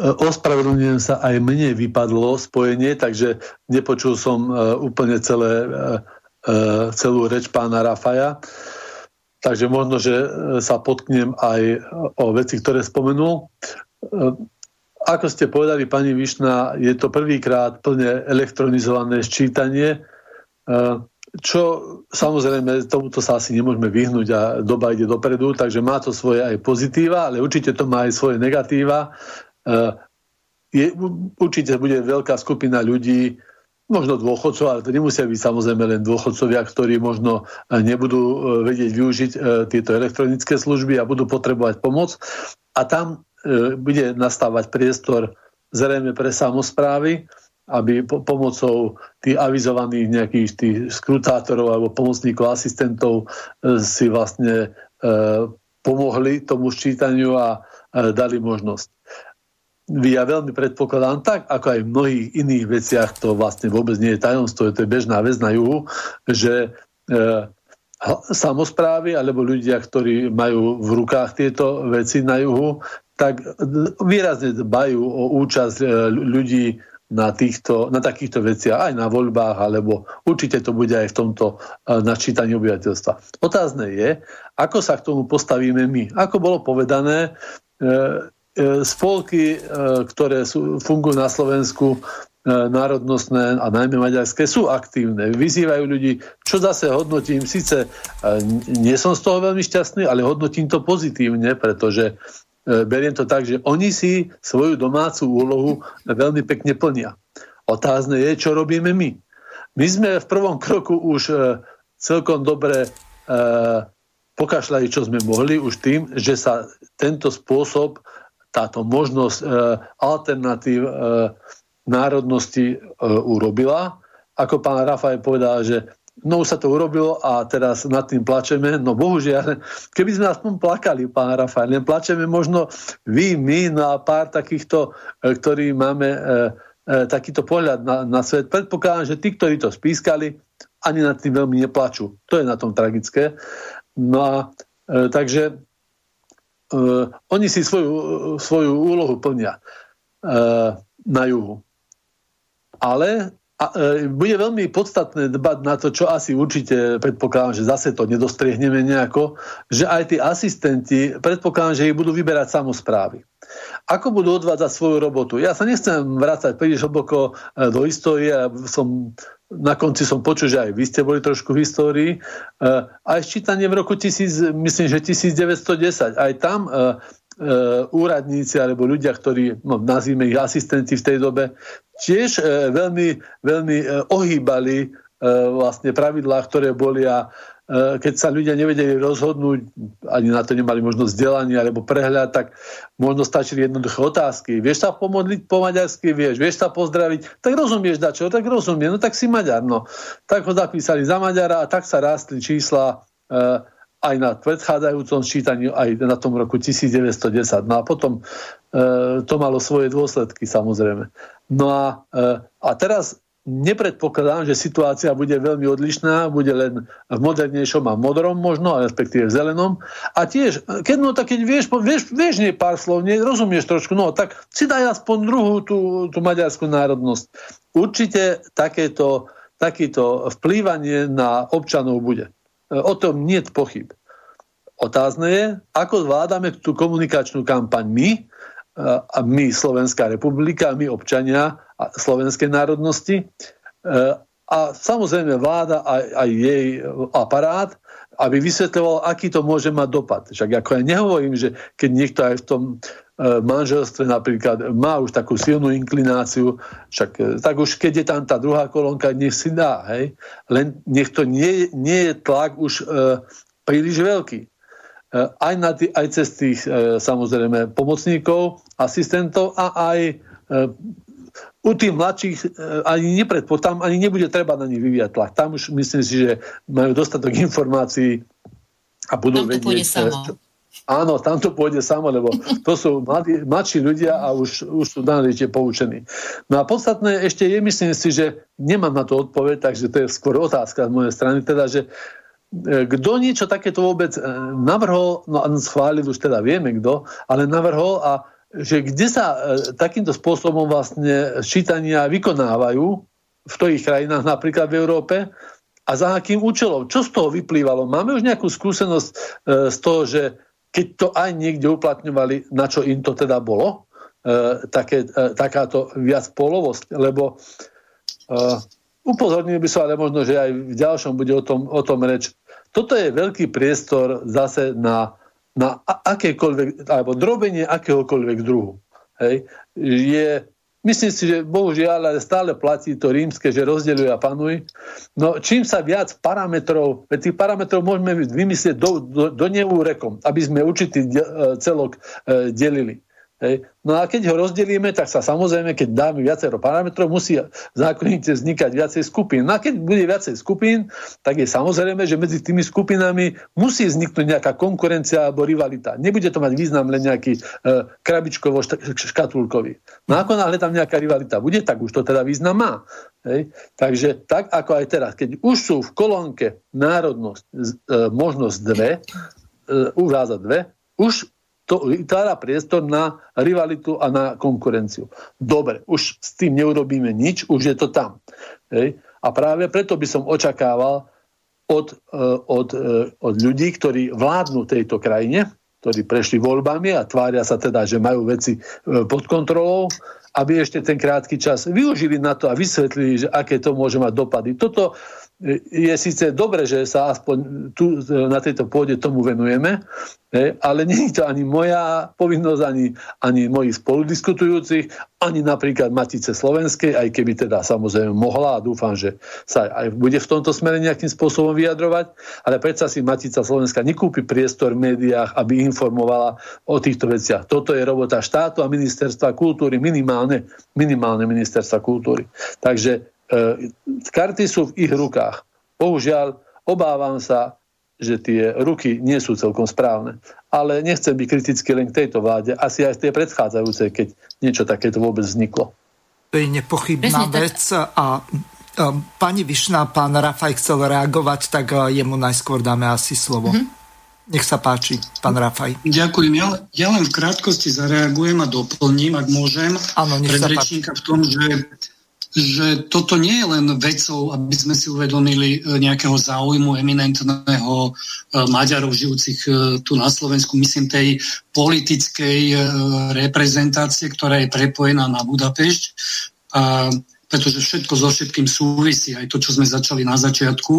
Ospravedlňujem sa, aj mne vypadlo spojenie, takže nepočul som úplne celé celú reč pána Rafaja. Takže možno, že sa potknem aj o veci, ktoré spomenul. E, ako ste povedali, pani Višna, je to prvýkrát plne elektronizované sčítanie, čo samozrejme tomuto sa asi nemôžeme vyhnúť a doba ide dopredu, takže má to svoje aj pozitíva, ale určite to má aj svoje negatíva. je, určite bude veľká skupina ľudí, možno dôchodcov, ale to nemusia byť samozrejme len dôchodcovia, ktorí možno nebudú vedieť využiť tieto elektronické služby a budú potrebovať pomoc. A tam bude nastávať priestor zrejme pre samozprávy, aby po, pomocou tých avizovaných nejakých tých skrutátorov alebo pomocníkov, asistentov e, si vlastne e, pomohli tomu ščítaniu a e, dali možnosť. Ja veľmi predpokladám tak, ako aj v mnohých iných veciach, to vlastne vôbec nie je tajomstvo, to je bežná vec na juhu, že e, samozprávy alebo ľudia, ktorí majú v rukách tieto veci na juhu, tak výrazne dbajú o účasť e, ľudí na, týchto, na takýchto veciach, aj na voľbách, alebo určite to bude aj v tomto e, načítaní obyvateľstva. Otázne je, ako sa k tomu postavíme my. Ako bolo povedané, e, spolky, ktoré sú, fungujú na Slovensku, národnostné a najmä maďarské sú aktívne, vyzývajú ľudí, čo zase hodnotím, síce nie som z toho veľmi šťastný, ale hodnotím to pozitívne, pretože E, beriem to tak, že oni si svoju domácu úlohu veľmi pekne plnia. Otázne je, čo robíme my. My sme v prvom kroku už e, celkom dobre e, pokašľali, čo sme mohli už tým, že sa tento spôsob, táto možnosť alternatív národnosti urobila. Ako pán Rafael povedal, že no už sa to urobilo a teraz nad tým plačeme. No bohužiaľ, keby sme aspoň plakali, pán Rafael, len plačeme možno vy, my, no a pár takýchto, e, ktorí máme e, e, takýto pohľad na, na svet. Predpokladám, že tí, ktorí to spískali, ani nad tým veľmi neplačú. To je na tom tragické. No a e, takže e, oni si svoju, svoju úlohu plnia e, na juhu. Ale a, e, bude veľmi podstatné dbať na to, čo asi určite predpokladám, že zase to nedostriehneme nejako, že aj tí asistenti, predpokladám, že ich budú vyberať samozprávy. Ako budú odvádzať svoju robotu? Ja sa nechcem vrácať príliš hlboko e, do histórie. Som, na konci som počul, že aj vy ste boli trošku v histórii. E, aj ščítanie v roku 1000, myslím, že 1910. Aj tam e, úradníci alebo ľudia, ktorí, no, nazvime ich asistenti v tej dobe, tiež e, veľmi, veľmi e, ohýbali e, vlastne pravidlá, ktoré boli a keď sa ľudia nevedeli rozhodnúť, ani na to nemali možnosť vzdelania alebo prehľad, tak možno stačili jednoduché otázky. Vieš sa pomodliť po maďarsky? Vieš. Vieš sa pozdraviť? Tak rozumieš dačo? Tak rozumiem. No tak si Maďar. No. Tak ho zapísali za Maďara a tak sa rástli čísla aj na predchádzajúcom sčítaní, aj na tom roku 1910. No a potom e, to malo svoje dôsledky samozrejme. No a, e, a teraz nepredpokladám, že situácia bude veľmi odlišná, bude len v modernejšom a modrom možno, respektíve v zelenom. A tiež, keď, no, tak keď vieš, vieš, vieš nie pár slov, nie, rozumieš trošku, no tak si daj aspoň druhú tú, tú maďarskú národnosť. Určite takéto, takýto vplývanie na občanov bude. E, o tom nie je pochyb. Otázne je, ako zvládame tú komunikačnú kampaň my, a my, Slovenská republika, my občania a slovenskej národnosti. E, a samozrejme vláda a aj jej aparát, aby vysvetľoval, aký to môže mať dopad. Však ako ja nehovorím, že keď niekto aj v tom e, manželstve napríklad má už takú silnú inklináciu, však e, tak už keď je tam tá druhá kolónka, nech si dá, hej? Len nech to nie, nie je tlak už e, príliš veľký. E, aj, na tý, aj cez tých e, samozrejme pomocníkov, asistentov a aj e, u tých mladších ani nepredpo, tam ani nebude treba na nich vyvíjať tlak. Tam už myslím si, že majú dostatok informácií a budú tam vedieť. Samo. Áno, tam to pôjde samo, lebo to sú mladí, mladší ľudia a už, už sú náležite poučení. No a podstatné ešte je, myslím si, že nemám na to odpoveď, takže to je skôr otázka z mojej strany, teda, že E, kto niečo takéto vôbec e, navrhol, no schválil už teda vieme kto, ale navrhol a že kde sa e, takýmto spôsobom vlastne ščítania vykonávajú v tých krajinách, napríklad v Európe, a za akým účelom? Čo z toho vyplývalo? Máme už nejakú skúsenosť z toho, že keď to aj niekde uplatňovali, na čo im to teda bolo, také, takáto viac polovosť, lebo Upozornil by som ale možno, že aj v ďalšom bude o tom, o tom reč. Toto je veľký priestor zase na, na akékoľvek, alebo drobenie akéhokoľvek druhu. Hej. Je Myslím si, že bohužiaľ ale stále platí to rímske, že rozdeľuj a panuj. No čím sa viac parametrov, veď tých parametrov môžeme vymyslieť do, do, do neúrekom, aby sme určitý celok e, delili. Hej. No a keď ho rozdelíme, tak sa samozrejme, keď dáme viacero parametrov, musí zákonite vznikať viacej skupín. No a keď bude viacej skupín, tak je samozrejme, že medzi tými skupinami musí vzniknúť nejaká konkurencia alebo rivalita. Nebude to mať význam len nejaký e, krabičkovo-škatulkový. No ako náhle tam nejaká rivalita bude, tak už to teda význam má. Hej. Takže tak ako aj teraz, keď už sú v kolónke národnosť, e, možnosť dve, e, uvázať dve, už to vytvára priestor na rivalitu a na konkurenciu. Dobre, už s tým neurobíme nič, už je to tam. Hej. A práve preto by som očakával od, e, od, e, od ľudí, ktorí vládnu tejto krajine, ktorí prešli voľbami a tvária sa teda, že majú veci e, pod kontrolou, aby ešte ten krátky čas využili na to a vysvetlili, že aké to môže mať dopady. Toto je síce dobre, že sa aspoň tu na tejto pôde tomu venujeme, ale nie je to ani moja povinnosť, ani, ani mojich spoludiskutujúcich, ani napríklad Matice Slovenskej, aj keby teda samozrejme mohla a dúfam, že sa aj bude v tomto smere nejakým spôsobom vyjadrovať, ale predsa si Matica Slovenska nekúpi priestor v médiách, aby informovala o týchto veciach. Toto je robota štátu a ministerstva kultúry, minimálne, minimálne ministerstva kultúry. Takže E, karty sú v ich rukách. Bohužiaľ, obávam sa, že tie ruky nie sú celkom správne. Ale nechcem byť kritický len k tejto vláde, asi aj z tej predchádzajúcej, keď niečo takéto vôbec vzniklo. To je nepochybná vec a pani Višná, pán Rafaj chcel reagovať, tak e, jemu najskôr dáme asi slovo. Mm-hmm. Nech sa páči, pán Rafaj. Ďakujem. Ja, ja len v krátkosti zareagujem a doplním, ak môžem, Áno, nech predrečníka v tom, že že toto nie je len vecou, aby sme si uvedomili e, nejakého záujmu eminentného e, Maďarov žijúcich e, tu na Slovensku, myslím tej politickej reprezentácie, ktorá je prepojená na Budapešť, a, pretože všetko so všetkým súvisí, aj to, čo sme začali na začiatku,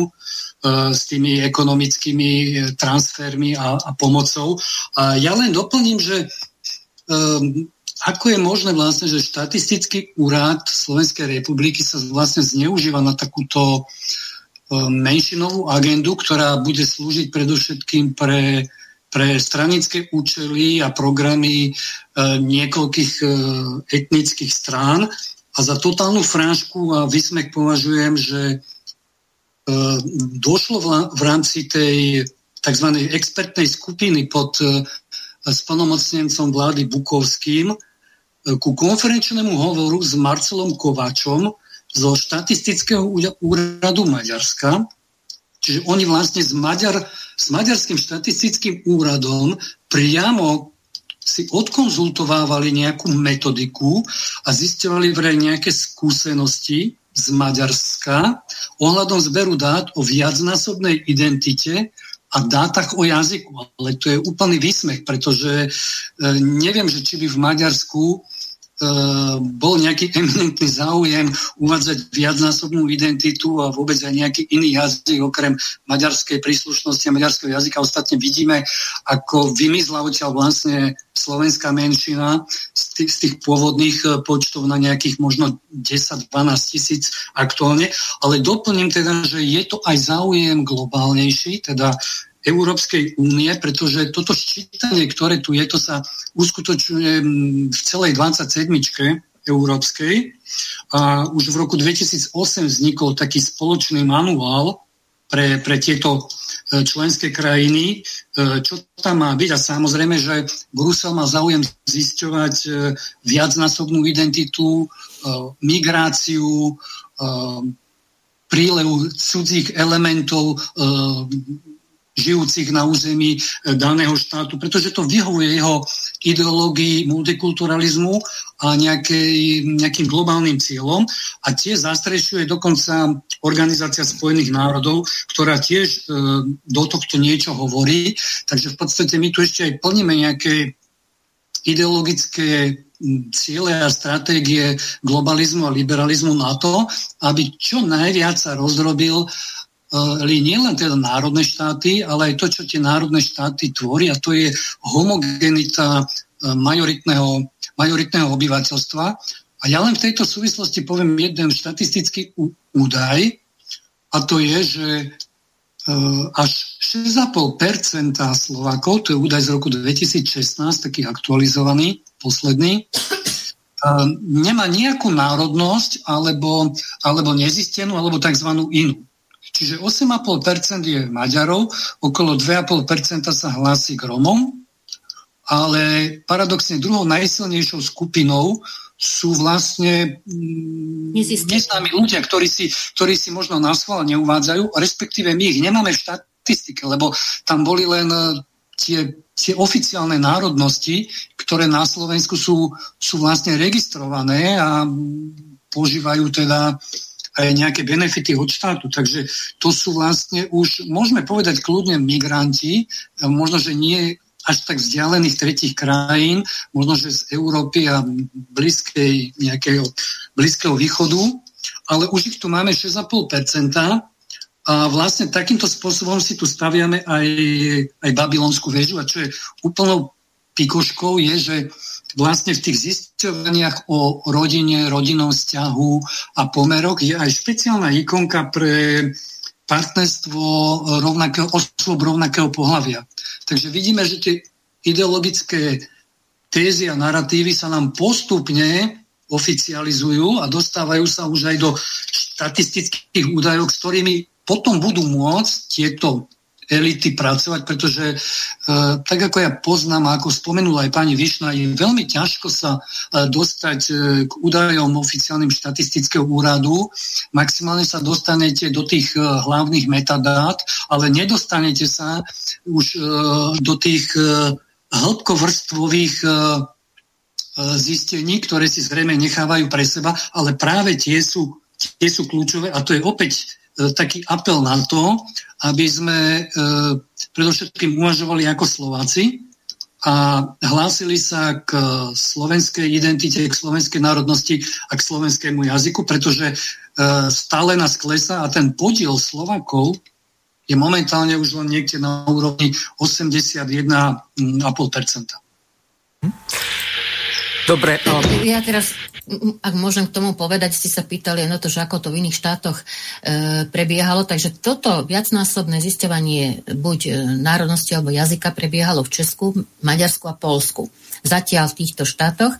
s tými ekonomickými transfermi a, a pomocou. A ja len doplním, že ako je možné vlastne, že štatistický úrad Slovenskej republiky sa vlastne zneužíva na takúto e, menšinovú agendu, ktorá bude slúžiť predovšetkým pre, pre stranické účely a programy e, niekoľkých e, etnických strán. A za totálnu frášku a vysmech považujem, že došlo v, rámci tej tzv. expertnej skupiny pod splnomocnencom vlády Bukovským ku konferenčnému hovoru s Marcelom Kováčom zo štatistického úradu Maďarska. Čiže oni vlastne s, Maďar, s Maďarským štatistickým úradom priamo si odkonzultovávali nejakú metodiku a zistovali vraj nejaké skúsenosti z Maďarska ohľadom zberu dát o viacnásobnej identite a dátach o jazyku. Ale to je úplný výsmech, pretože e, neviem, že či by v Maďarsku bol nejaký eminentný záujem uvádzať viacnásobnú identitu a vôbec aj nejaký iný jazyk okrem maďarskej príslušnosti a maďarského jazyka. Ostatne vidíme, ako vymizla odtiaľ vlastne slovenská menšina z tých, z tých pôvodných eh, počtov na nejakých možno 10-12 tisíc aktuálne. Ale doplním teda, že je to aj záujem globálnejší, teda Európskej únie, pretože toto ščítanie, ktoré tu je, to sa uskutočňuje v celej 27. európskej. A už v roku 2008 vznikol taký spoločný manuál pre, pre tieto e, členské krajiny, e, čo tam má byť. A samozrejme, že Brusel má záujem zisťovať e, viacnásobnú identitu, migráciu, prílev cudzích elementov žijúcich na území e, daného štátu, pretože to vyhovuje jeho ideológii multikulturalizmu a nejakej, nejakým globálnym cieľom a tie zastrešuje dokonca Organizácia spojených národov, ktorá tiež e, do tohto niečo hovorí. Takže v podstate my tu ešte aj plníme nejaké ideologické ciele a stratégie globalizmu a liberalizmu na to, aby čo najviac sa rozrobil nielen teda národné štáty, ale aj to, čo tie národné štáty tvoria, to je homogenita e, majoritného, majoritného obyvateľstva. A ja len v tejto súvislosti poviem jeden štatistický údaj, a to je, že e, až 6,5% Slovákov, to je údaj z roku 2016, taký aktualizovaný, posledný, nemá nejakú národnosť alebo, alebo nezistenú, alebo tzv. inú. Čiže 8,5% je Maďarov, okolo 2,5% sa hlási k Romom, ale paradoxne druhou najsilnejšou skupinou sú vlastne mm, neznámi ľudia, ktorí si, ktorí si možno na schvál neuvádzajú, respektíve my ich nemáme v štatistike, lebo tam boli len e, tie, tie oficiálne národnosti, ktoré na Slovensku sú, sú vlastne registrované a požívajú teda aj nejaké benefity od štátu. Takže to sú vlastne už, môžeme povedať kľudne migranti, možno, že nie až tak vzdialených tretich krajín, možno že z Európy a blízkej, nejakého, blízkeho východu, ale už ich tu máme 6,5%. A vlastne takýmto spôsobom si tu staviame aj, aj babylonskú väžu. A čo je úplnou pikoškou je, že vlastne v tých zisťovaniach o rodine, rodinnom vzťahu a pomeroch je aj špeciálna ikonka pre partnerstvo rovnakého, osôb rovnakého pohľavia. Takže vidíme, že tie ideologické tézy a narratívy sa nám postupne oficializujú a dostávajú sa už aj do štatistických údajov, s ktorými potom budú môcť tieto elity pracovať, pretože e, tak ako ja poznám, ako spomenula aj pani Višna, je veľmi ťažko sa e, dostať e, k údajom oficiálnym štatistického úradu. Maximálne sa dostanete do tých e, hlavných metadát, ale nedostanete sa už e, do tých e, hĺbkovrstvových e, e, zistení, ktoré si zrejme nechávajú pre seba, ale práve tie sú, tie sú kľúčové a to je opäť taký apel na to, aby sme e, predovšetkým uvažovali ako Slováci a hlásili sa k slovenskej identite, k slovenskej národnosti a k slovenskému jazyku, pretože e, stále nás klesa a ten podiel Slovakov je momentálne už len niekde na úrovni 81,5%. Dobre. Ja teraz, ak môžem k tomu povedať, ste sa pýtali na to, že ako to v iných štátoch e, prebiehalo, takže toto viacnásobné zisťovanie buď e, národnosti alebo jazyka prebiehalo v Česku, Maďarsku a Polsku. Zatiaľ v týchto štátoch.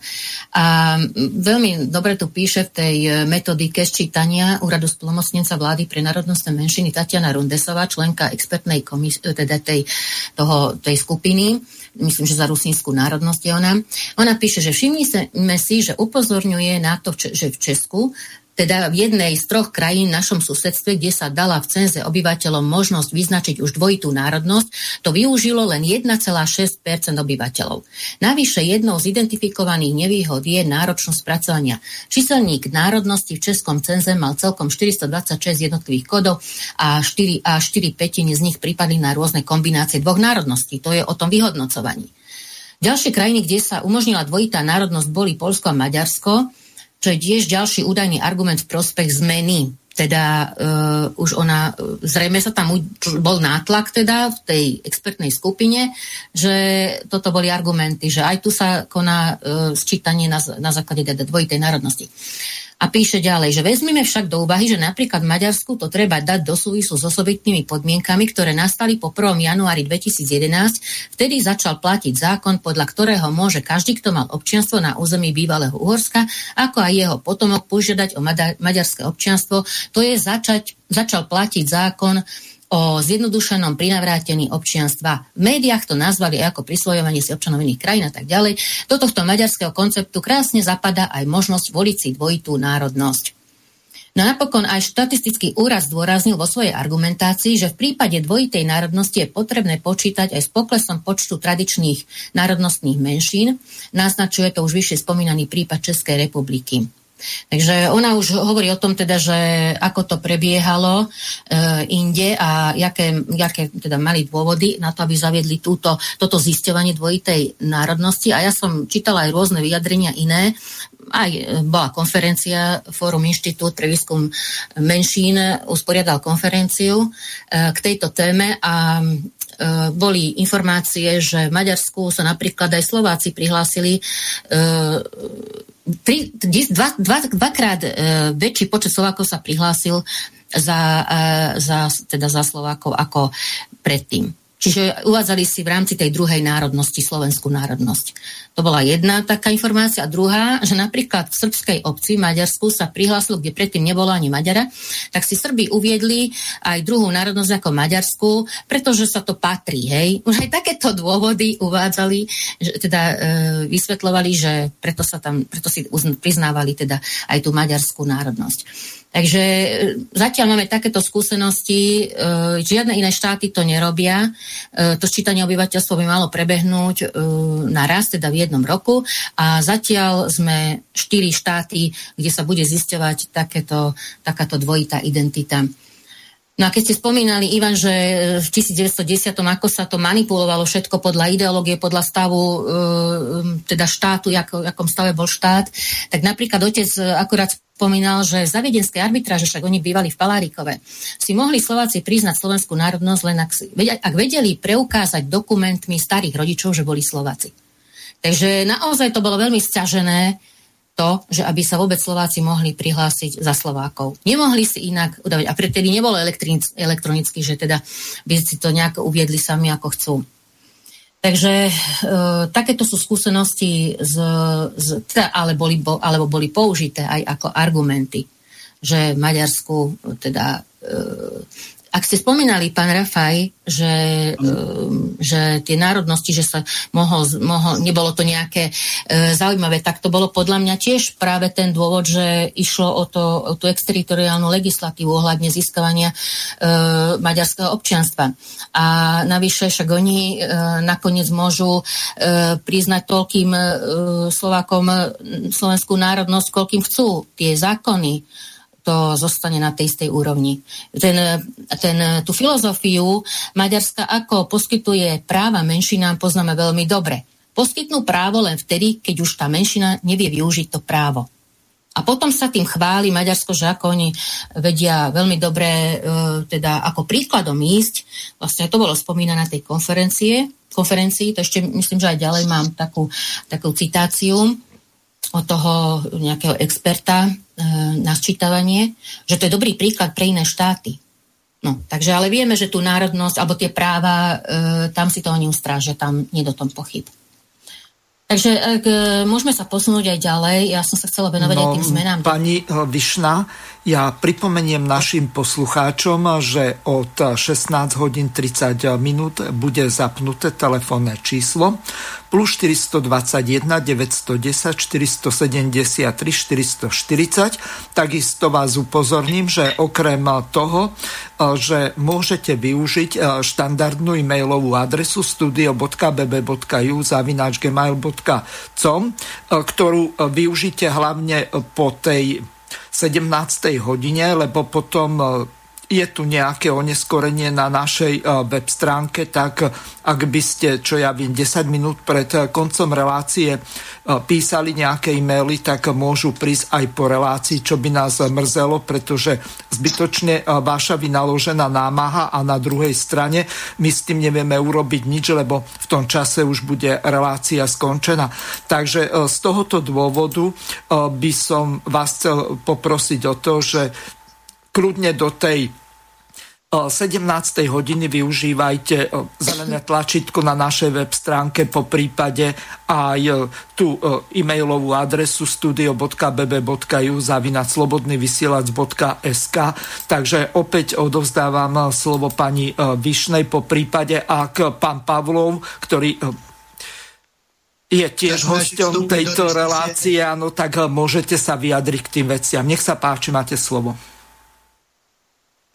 A veľmi dobre tu píše v tej e, metodike sčítania Úradu splomocnenca vlády pre národnostné menšiny Tatiana Rundesová, členka expertnej komisie, teda tej, toho, tej skupiny, myslím, že za rusínsku národnosť je ona. Ona píše, že všimnime si, že upozorňuje na to, že v Česku teda v jednej z troch krajín v našom susedstve, kde sa dala v cenze obyvateľom možnosť vyznačiť už dvojitú národnosť, to využilo len 1,6% obyvateľov. Navyše jednou z identifikovaných nevýhod je náročnosť spracovania. Číselník národnosti v českom cenze mal celkom 426 jednotlivých kodov a 4, a 4 petiny z nich pripadli na rôzne kombinácie dvoch národností. To je o tom vyhodnocovaní. Ďalšie krajiny, kde sa umožnila dvojitá národnosť, boli Polsko a Maďarsko čo je tiež ďalší údajný argument v prospech zmeny. Teda uh, už ona, zrejme sa tam bol nátlak teda v tej expertnej skupine, že toto boli argumenty, že aj tu sa koná uh, sčítanie na, na základe teda dvojitej národnosti. A píše ďalej, že vezmeme však do úvahy, že napríklad v Maďarsku to treba dať do súvisu s osobitnými podmienkami, ktoré nastali po 1. januári 2011. Vtedy začal platiť zákon, podľa ktorého môže každý, kto mal občianstvo na území bývalého Uhorska, ako aj jeho potomok požiadať o maďarské občianstvo. To je začať, začal platiť zákon o zjednodušenom prinavrátení občianstva. V médiách to nazvali ako prisvojovanie si občanov iných krajín a tak ďalej. Do tohto maďarského konceptu krásne zapadá aj možnosť voliť si dvojitú národnosť. No napokon aj štatistický úraz zdôraznil vo svojej argumentácii, že v prípade dvojitej národnosti je potrebné počítať aj s poklesom počtu tradičných národnostných menšín. Naznačuje to už vyššie spomínaný prípad Českej republiky. Takže ona už hovorí o tom teda, že ako to prebiehalo e, inde a jaké, jaké teda mali dôvody na to, aby zaviedli túto, toto zisťovanie dvojitej národnosti. A ja som čítala aj rôzne vyjadrenia iné. Aj e, bola konferencia, Fórum Inštitút pre výskum menšín usporiadal konferenciu e, k tejto téme a e, boli informácie, že v Maďarsku sa napríklad aj Slováci prihlásili tri, dva, dva, dvakrát e, väčší počet Slovákov sa prihlásil za, e, za, teda za Slovákov ako predtým. Čiže uvádzali si v rámci tej druhej národnosti slovenskú národnosť. To bola jedna taká informácia. A druhá, že napríklad v srbskej obci v Maďarsku sa prihlásilo, kde predtým nebolo ani Maďara, tak si Srbi uviedli aj druhú národnosť ako Maďarsku, pretože sa to patrí. Hej. Už aj takéto dôvody uvádzali, že, teda e, vysvetlovali, že preto, sa tam, preto si priznávali teda aj tú maďarskú národnosť. Takže e, zatiaľ máme takéto skúsenosti, e, žiadne iné štáty to nerobia. E, to sčítanie obyvateľstva by malo prebehnúť na raz, teda v jednom roku a zatiaľ sme štyri štáty, kde sa bude zisťovať takéto, takáto dvojitá identita. No a keď ste spomínali, Ivan, že v 1910, ako sa to manipulovalo všetko podľa ideológie, podľa stavu teda štátu, v akom stave bol štát, tak napríklad otec akurát spomínal, že za viedenské arbitráže, však oni bývali v Palárikove, si mohli Slováci priznať slovenskú národnosť len ak, ak vedeli preukázať dokumentmi starých rodičov, že boli Slováci. Takže naozaj to bolo veľmi sťažené, to, že aby sa vôbec Slováci mohli prihlásiť za Slovákov. Nemohli si inak udávať. A predtedy nebolo elektronicky, že teda by si to nejako uviedli sami, ako chcú. Takže e, takéto sú skúsenosti, z, z, teda, ale boli, bo, alebo boli použité aj ako argumenty, že v Maďarsku teda e, ak ste spomínali, pán Rafaj, že, um, že tie národnosti, že sa mohol, mohol, nebolo to nejaké uh, zaujímavé, tak to bolo podľa mňa tiež práve ten dôvod, že išlo o, to, o tú exteritoriálnu legislatívu ohľadne získavania uh, maďarského občianstva. A navyše však oni uh, nakoniec môžu uh, priznať toľkým uh, Slovákom slovenskú národnosť, koľkým chcú. Tie zákony, to zostane na tej istej úrovni. Ten, ten, tú filozofiu Maďarska ako poskytuje práva menšinám poznáme veľmi dobre. Poskytnú právo len vtedy, keď už tá menšina nevie využiť to právo. A potom sa tým chváli Maďarsko, že ako oni vedia veľmi dobre, e, teda ako príkladom ísť. Vlastne to bolo spomínané na tej konferencie, konferencii, to ešte myslím, že aj ďalej mám takú, takú citáciu od toho nejakého experta na sčítavanie, že to je dobrý príklad pre iné štáty. No, takže ale vieme, že tú národnosť alebo tie práva, e, tam si to oni ustrážia, tam nie do tom pochyb. Takže ak, e, môžeme sa posunúť aj ďalej. Ja som sa chcela venovať no, aj tým zmenám. Pani e, Vyšna, ja pripomeniem našim poslucháčom, že od 16 hodín 30 minút bude zapnuté telefónne číslo plus 421 910 473 440. Takisto vás upozorním, že okrem toho, že môžete využiť štandardnú e-mailovú adresu studio.bb.ju zavináčgmail.com, e, ktorú využite hlavne po tej 17. hodine, lebo potom je tu nejaké oneskorenie na našej web stránke, tak ak by ste, čo ja viem, 10 minút pred eh, koncom relácie písali nejaké e-maily, tak môžu prísť aj po relácii, čo by nás mrzelo, pretože zbytočne vaša vynaložená námaha a na druhej strane my s tým nevieme urobiť nič, lebo v tom čase už bude relácia skončená. Takže z tohoto dôvodu by som vás chcel poprosiť o to, že kľudne do tej 17. hodiny využívajte zelené tlačítko na našej web stránke, po prípade aj tú e-mailovú adresu studio.bb.ju zavinaclobodnyvysielac.sk Takže opäť odovzdávam slovo pani Višnej, po prípade ak pán Pavlov, ktorý je tiež hosťom tejto relácie, áno, tak môžete sa vyjadriť k tým veciam. Nech sa páči, máte slovo.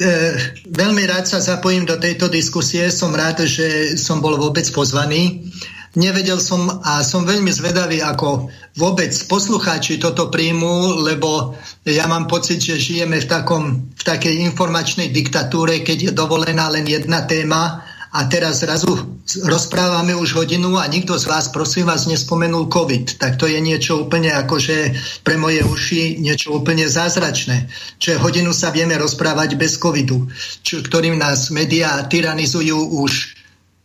E, veľmi rád sa zapojím do tejto diskusie. Som rád, že som bol vôbec pozvaný. Nevedel som a som veľmi zvedavý, ako vôbec poslucháči toto príjmu, lebo ja mám pocit, že žijeme v, takom, v takej informačnej diktatúre, keď je dovolená len jedna téma a teraz zrazu rozprávame už hodinu a nikto z vás, prosím vás, nespomenul COVID. Tak to je niečo úplne akože pre moje uši niečo úplne zázračné. Čiže hodinu sa vieme rozprávať bez COVIDu, čo, ktorým nás médiá tyranizujú už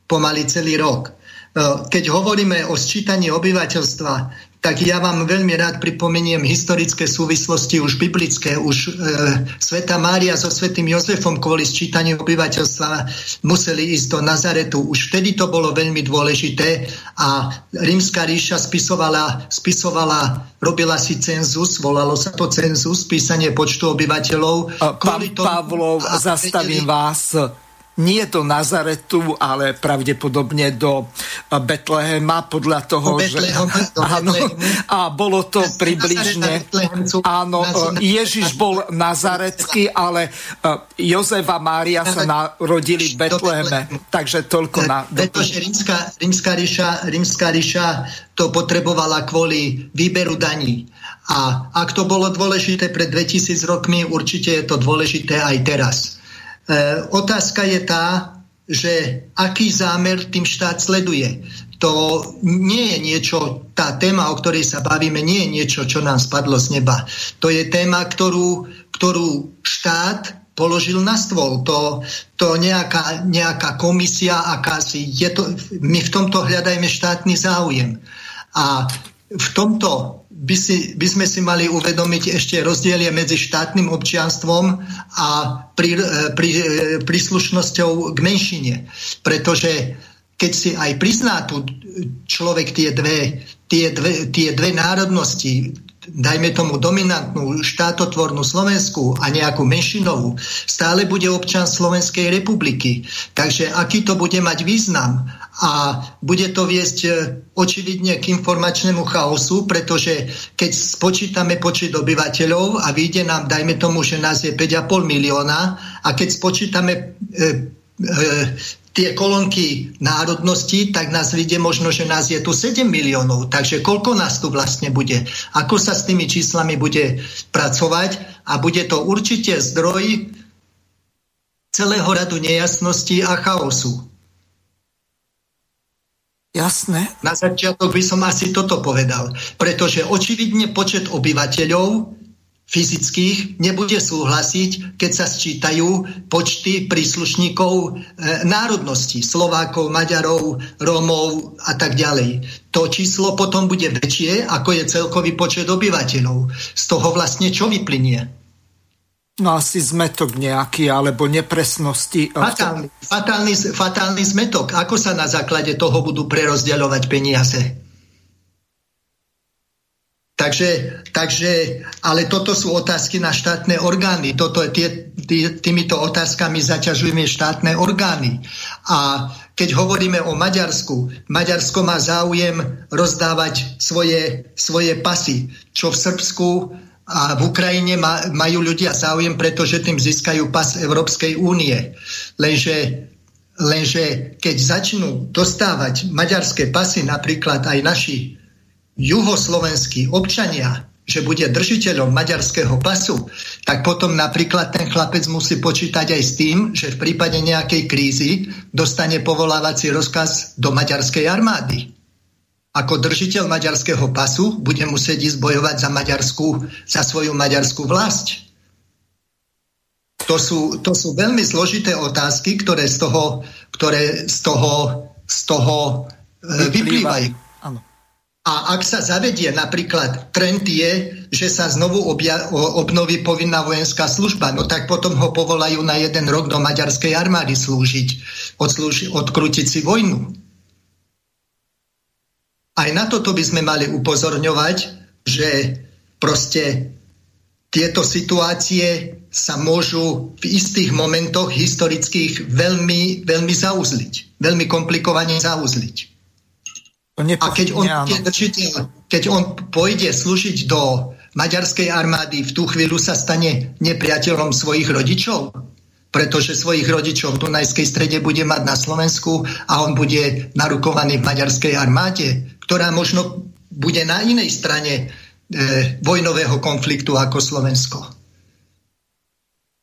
pomaly celý rok. E, keď hovoríme o sčítaní obyvateľstva, tak ja vám veľmi rád pripomeniem historické súvislosti už biblické. Už e, Sveta Mária so Svetým Jozefom kvôli sčítaniu obyvateľstva museli ísť do Nazaretu. Už vtedy to bolo veľmi dôležité a rímska ríša spisovala, spisovala robila si cenzus, volalo sa to cenzus, písanie počtu obyvateľov. Pán Pavlov, zastavím vás nie do Nazaretu, ale pravdepodobne do Betlehema, podľa toho, že... Áno, a bolo to približne... Áno, Ježiš bol nazarecký, ale e, Jozef a Mária sa narodili v Betleheme. Takže toľko na... Pretože rímska, rímska, ríša, rímska ríša to potrebovala kvôli výberu daní. A ak to bolo dôležité pred 2000 rokmi, určite je to dôležité aj teraz. E, otázka je tá, že aký zámer tým štát sleduje. To nie je niečo, tá téma, o ktorej sa bavíme, nie je niečo, čo nám spadlo z neba. To je téma, ktorú, ktorú štát položil na stôl. To, to nejaká, nejaká komisia, akási, je to, my v tomto hľadajme štátny záujem. A v tomto by, si, by sme si mali uvedomiť ešte rozdielie medzi štátnym občianstvom a pri, e, pri, e, príslušnosťou k menšine. Pretože keď si aj prizná tu človek tie dve, tie dve, tie dve národnosti, dajme tomu dominantnú štátotvornú Slovensku a nejakú menšinovú, stále bude občan Slovenskej republiky. Takže aký to bude mať význam? A bude to viesť e, očividne k informačnému chaosu, pretože keď spočítame počet obyvateľov a vyjde nám, dajme tomu, že nás je 5,5 milióna a keď spočítame e, e, tie kolónky národnosti, tak nás vyjde možno, že nás je tu 7 miliónov. Takže koľko nás tu vlastne bude? Ako sa s tými číslami bude pracovať? A bude to určite zdroj celého radu nejasností a chaosu. Jasné. Na začiatok by som asi toto povedal. Pretože očividne počet obyvateľov fyzických nebude súhlasiť, keď sa sčítajú počty príslušníkov e, národností, Slovákov, Maďarov, Rómov a tak ďalej. To číslo potom bude väčšie, ako je celkový počet obyvateľov. Z toho vlastne čo vyplynie? No asi zmetok nejaký, alebo nepresnosti. Fatálny, fatálny, fatálny zmetok. Ako sa na základe toho budú prerozdeľovať peniaze? Takže, takže, ale toto sú otázky na štátne orgány. Toto, tie, tie, týmito otázkami zaťažujeme štátne orgány. A keď hovoríme o Maďarsku, Maďarsko má záujem rozdávať svoje, svoje pasy, čo v Srbsku a v Ukrajine majú ľudia záujem, pretože tým získajú pas Európskej únie. Lenže, lenže keď začnú dostávať maďarské pasy, napríklad aj naši juhoslovenskí občania, že bude držiteľom maďarského pasu, tak potom napríklad ten chlapec musí počítať aj s tým, že v prípade nejakej krízy dostane povolávací rozkaz do maďarskej armády ako držiteľ maďarského pasu bude musieť ísť bojovať za, maďarskú, za svoju maďarskú vlast. To sú, to sú veľmi zložité otázky, ktoré z toho, ktoré z toho, z toho e, vyplývajú. A ak sa zavedie napríklad trend je, že sa znovu obja- obnoví povinná vojenská služba, no tak potom ho povolajú na jeden rok do maďarskej armády slúžiť, odslúži- odkrútiť si vojnu. Aj na toto by sme mali upozorňovať, že proste tieto situácie sa môžu v istých momentoch historických veľmi, veľmi zauzliť. Veľmi komplikovane zauzliť. A keď on, keď, držiteľ, keď on pôjde slúžiť do maďarskej armády, v tú chvíľu sa stane nepriateľom svojich rodičov, pretože svojich rodičov v Dunajskej strede bude mať na Slovensku a on bude narukovaný v maďarskej armáde ktorá možno bude na inej strane e, vojnového konfliktu ako Slovensko.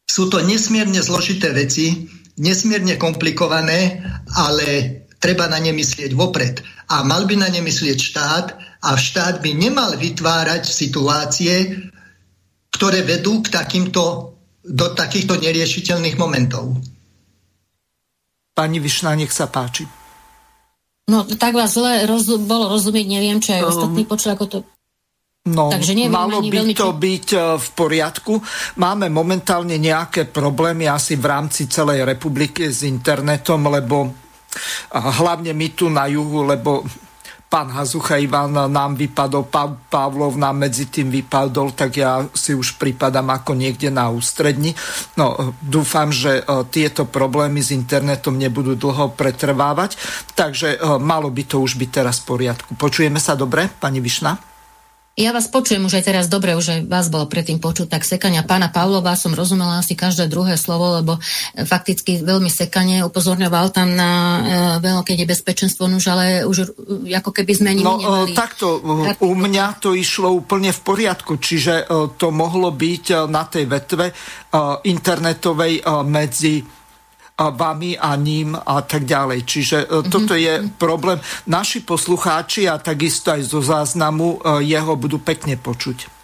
Sú to nesmierne zložité veci, nesmierne komplikované, ale treba na ne myslieť vopred. A mal by na ne myslieť štát a štát by nemal vytvárať situácie, ktoré vedú k takýmto, do takýchto neriešiteľných momentov. Pani Višná, nech sa páči. No tak vás zle roz, bolo rozumieť, neviem, či aj um, ostatní počuli, ako to... No, Takže neviem, malo by veľmi... to byť e, v poriadku. Máme momentálne nejaké problémy asi v rámci celej republiky s internetom, lebo hlavne my tu na juhu, lebo pán Hazucha Ivan nám vypadol, pán Pavlov nám medzi tým vypadol, tak ja si už pripadám ako niekde na ústredni. No, dúfam, že e, tieto problémy s internetom nebudú dlho pretrvávať, takže e, malo by to už byť teraz v poriadku. Počujeme sa dobre, pani Višna? Ja vás počujem už aj teraz dobre, už aj vás bolo predtým počuť, tak sekania pána Pavlova som rozumela asi každé druhé slovo, lebo e, fakticky veľmi sekanie upozorňoval tam na e, veľké nebezpečenstvo, už ale už e, ako keby sme No nemali. takto, u mňa to išlo úplne v poriadku, čiže to mohlo byť na tej vetve internetovej medzi vami a ním a tak ďalej. Čiže mm-hmm. toto je problém. Naši poslucháči a takisto aj zo záznamu e, jeho budú pekne počuť.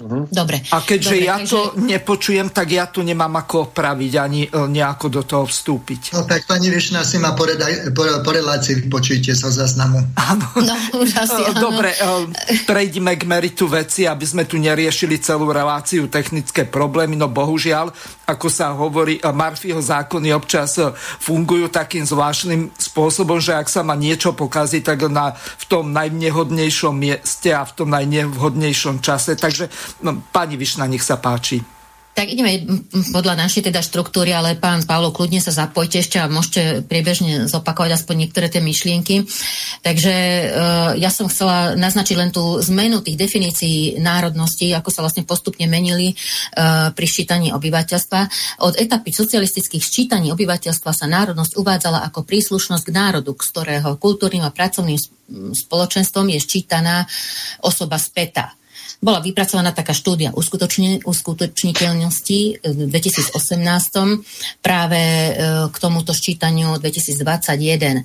Uh-huh. Dobre. A keďže Dobre, ja takže... to nepočujem, tak ja tu nemám ako opraviť ani e, nejako do toho vstúpiť. No tak pani Višna si ma po, po, po relácii vypočujte sa zaznamu. Áno. No, už asi, áno. Dobre, prejdime k meritu veci, aby sme tu neriešili celú reláciu technické problémy, no bohužiaľ, ako sa hovorí, e, Marfieho zákony občas fungujú takým zvláštnym spôsobom, že ak sa má niečo pokazí, tak na, v tom najnehodnejšom mieste a v tom najnevhodnejšom čase. Takže No, pani Višna, nech sa páči. Tak ideme podľa našej teda štruktúry, ale pán Pavlo, kľudne sa zapojte ešte a môžete priebežne zopakovať aspoň niektoré tie myšlienky. Takže e, ja som chcela naznačiť len tú zmenu tých definícií národnosti, ako sa vlastne postupne menili e, pri ščítaní obyvateľstva. Od etapy socialistických ščítaní obyvateľstva sa národnosť uvádzala ako príslušnosť k národu, z ktorého kultúrnym a pracovným spoločenstvom je ščítaná osoba späta bola vypracovaná taká štúdia uskutočniteľnosti v 2018 práve e, k tomuto ščítaniu 2021. E,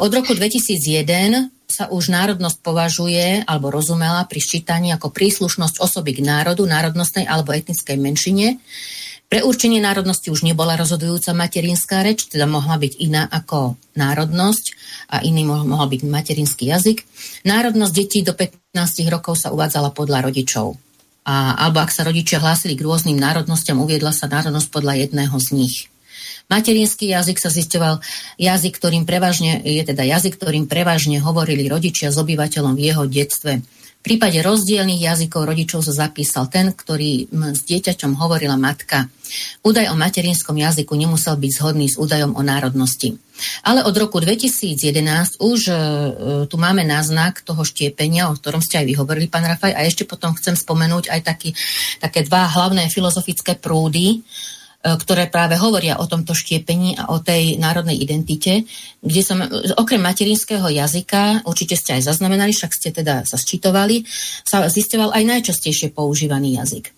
od roku 2001 sa už národnosť považuje alebo rozumela pri ščítaní ako príslušnosť osoby k národu, národnostnej alebo etnickej menšine. Pre určenie národnosti už nebola rozhodujúca materinská reč, teda mohla byť iná ako národnosť a iný mohol byť materinský jazyk. Národnosť detí do 15 rokov sa uvádzala podľa rodičov. A, alebo ak sa rodičia hlásili k rôznym národnostiam, uviedla sa národnosť podľa jedného z nich. Materinský jazyk sa zistoval jazyk, ktorým prevažne, je teda jazyk, ktorým prevažne hovorili rodičia s obyvateľom v jeho detstve. V prípade rozdielných jazykov rodičov sa zapísal ten, ktorý s dieťaťom hovorila matka. Údaj o materinskom jazyku nemusel byť zhodný s údajom o národnosti. Ale od roku 2011 už e, tu máme náznak toho štiepenia, o ktorom ste aj vyhovorili, pán Rafaj, a ešte potom chcem spomenúť aj taký, také dva hlavné filozofické prúdy, E, ktoré práve hovoria o tomto štiepení a o tej národnej identite, kde som okrem materinského jazyka, určite ste aj zaznamenali, však ste teda sa sčítovali, sa zistoval aj najčastejšie používaný jazyk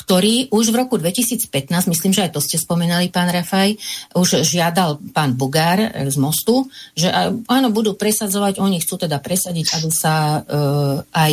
ktorý už v roku 2015, myslím, že aj to ste spomenali, pán Rafaj, už žiadal pán Bugár z Mostu, že áno, budú presadzovať, oni chcú teda presadiť, aby sa uh, aj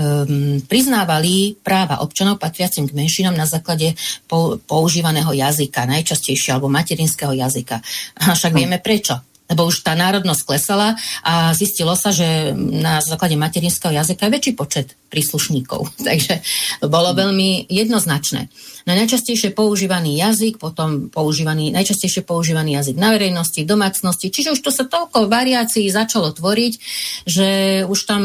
um, priznávali práva občanov patriacim k menšinom na základe po, používaného jazyka, najčastejšie, alebo materinského jazyka. A však vieme prečo lebo už tá národnosť klesala a zistilo sa, že na základe materinského jazyka je väčší počet príslušníkov. Takže bolo veľmi jednoznačné. Na najčastejšie používaný jazyk, potom používaný, najčastejšie používaný jazyk na verejnosti, domácnosti, čiže už to sa toľko variácií začalo tvoriť, že už tam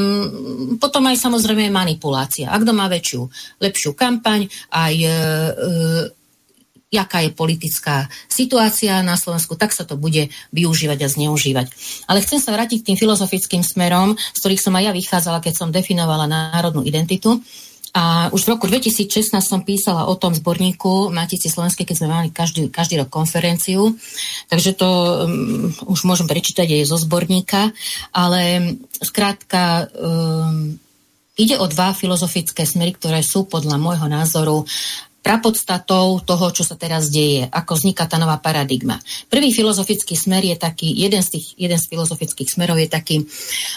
potom aj samozrejme manipulácia. A kto má väčšiu, lepšiu kampaň, aj e, e jaká je politická situácia na Slovensku, tak sa to bude využívať a zneužívať. Ale chcem sa vrátiť k tým filozofickým smerom, z ktorých som aj ja vychádzala, keď som definovala národnú identitu. A už v roku 2016 som písala o tom zborníku Matici Slovenskej, keď sme mali každý, každý rok konferenciu. Takže to um, už môžem prečítať aj zo zborníka. Ale skrátka um, ide o dva filozofické smery, ktoré sú podľa môjho názoru prapodstatou toho, čo sa teraz deje, ako vzniká tá nová paradigma. Prvý filozofický smer je taký, jeden z, tých, jeden z filozofických smerov je taký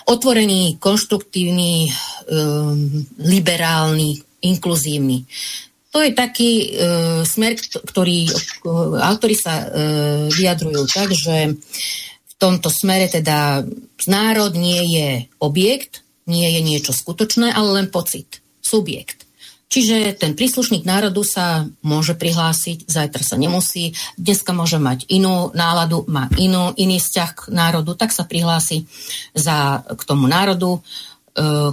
otvorený, konštruktívny, um, liberálny, inkluzívny. To je taký uh, smer, ktorý uh, autori sa uh, vyjadrujú tak, že v tomto smere teda národ nie je objekt, nie je niečo skutočné, ale len pocit, subjekt. Čiže ten príslušník národu sa môže prihlásiť, zajtra sa nemusí, dneska môže mať inú náladu, má inú, iný vzťah k národu, tak sa prihlási za, k tomu národu, e,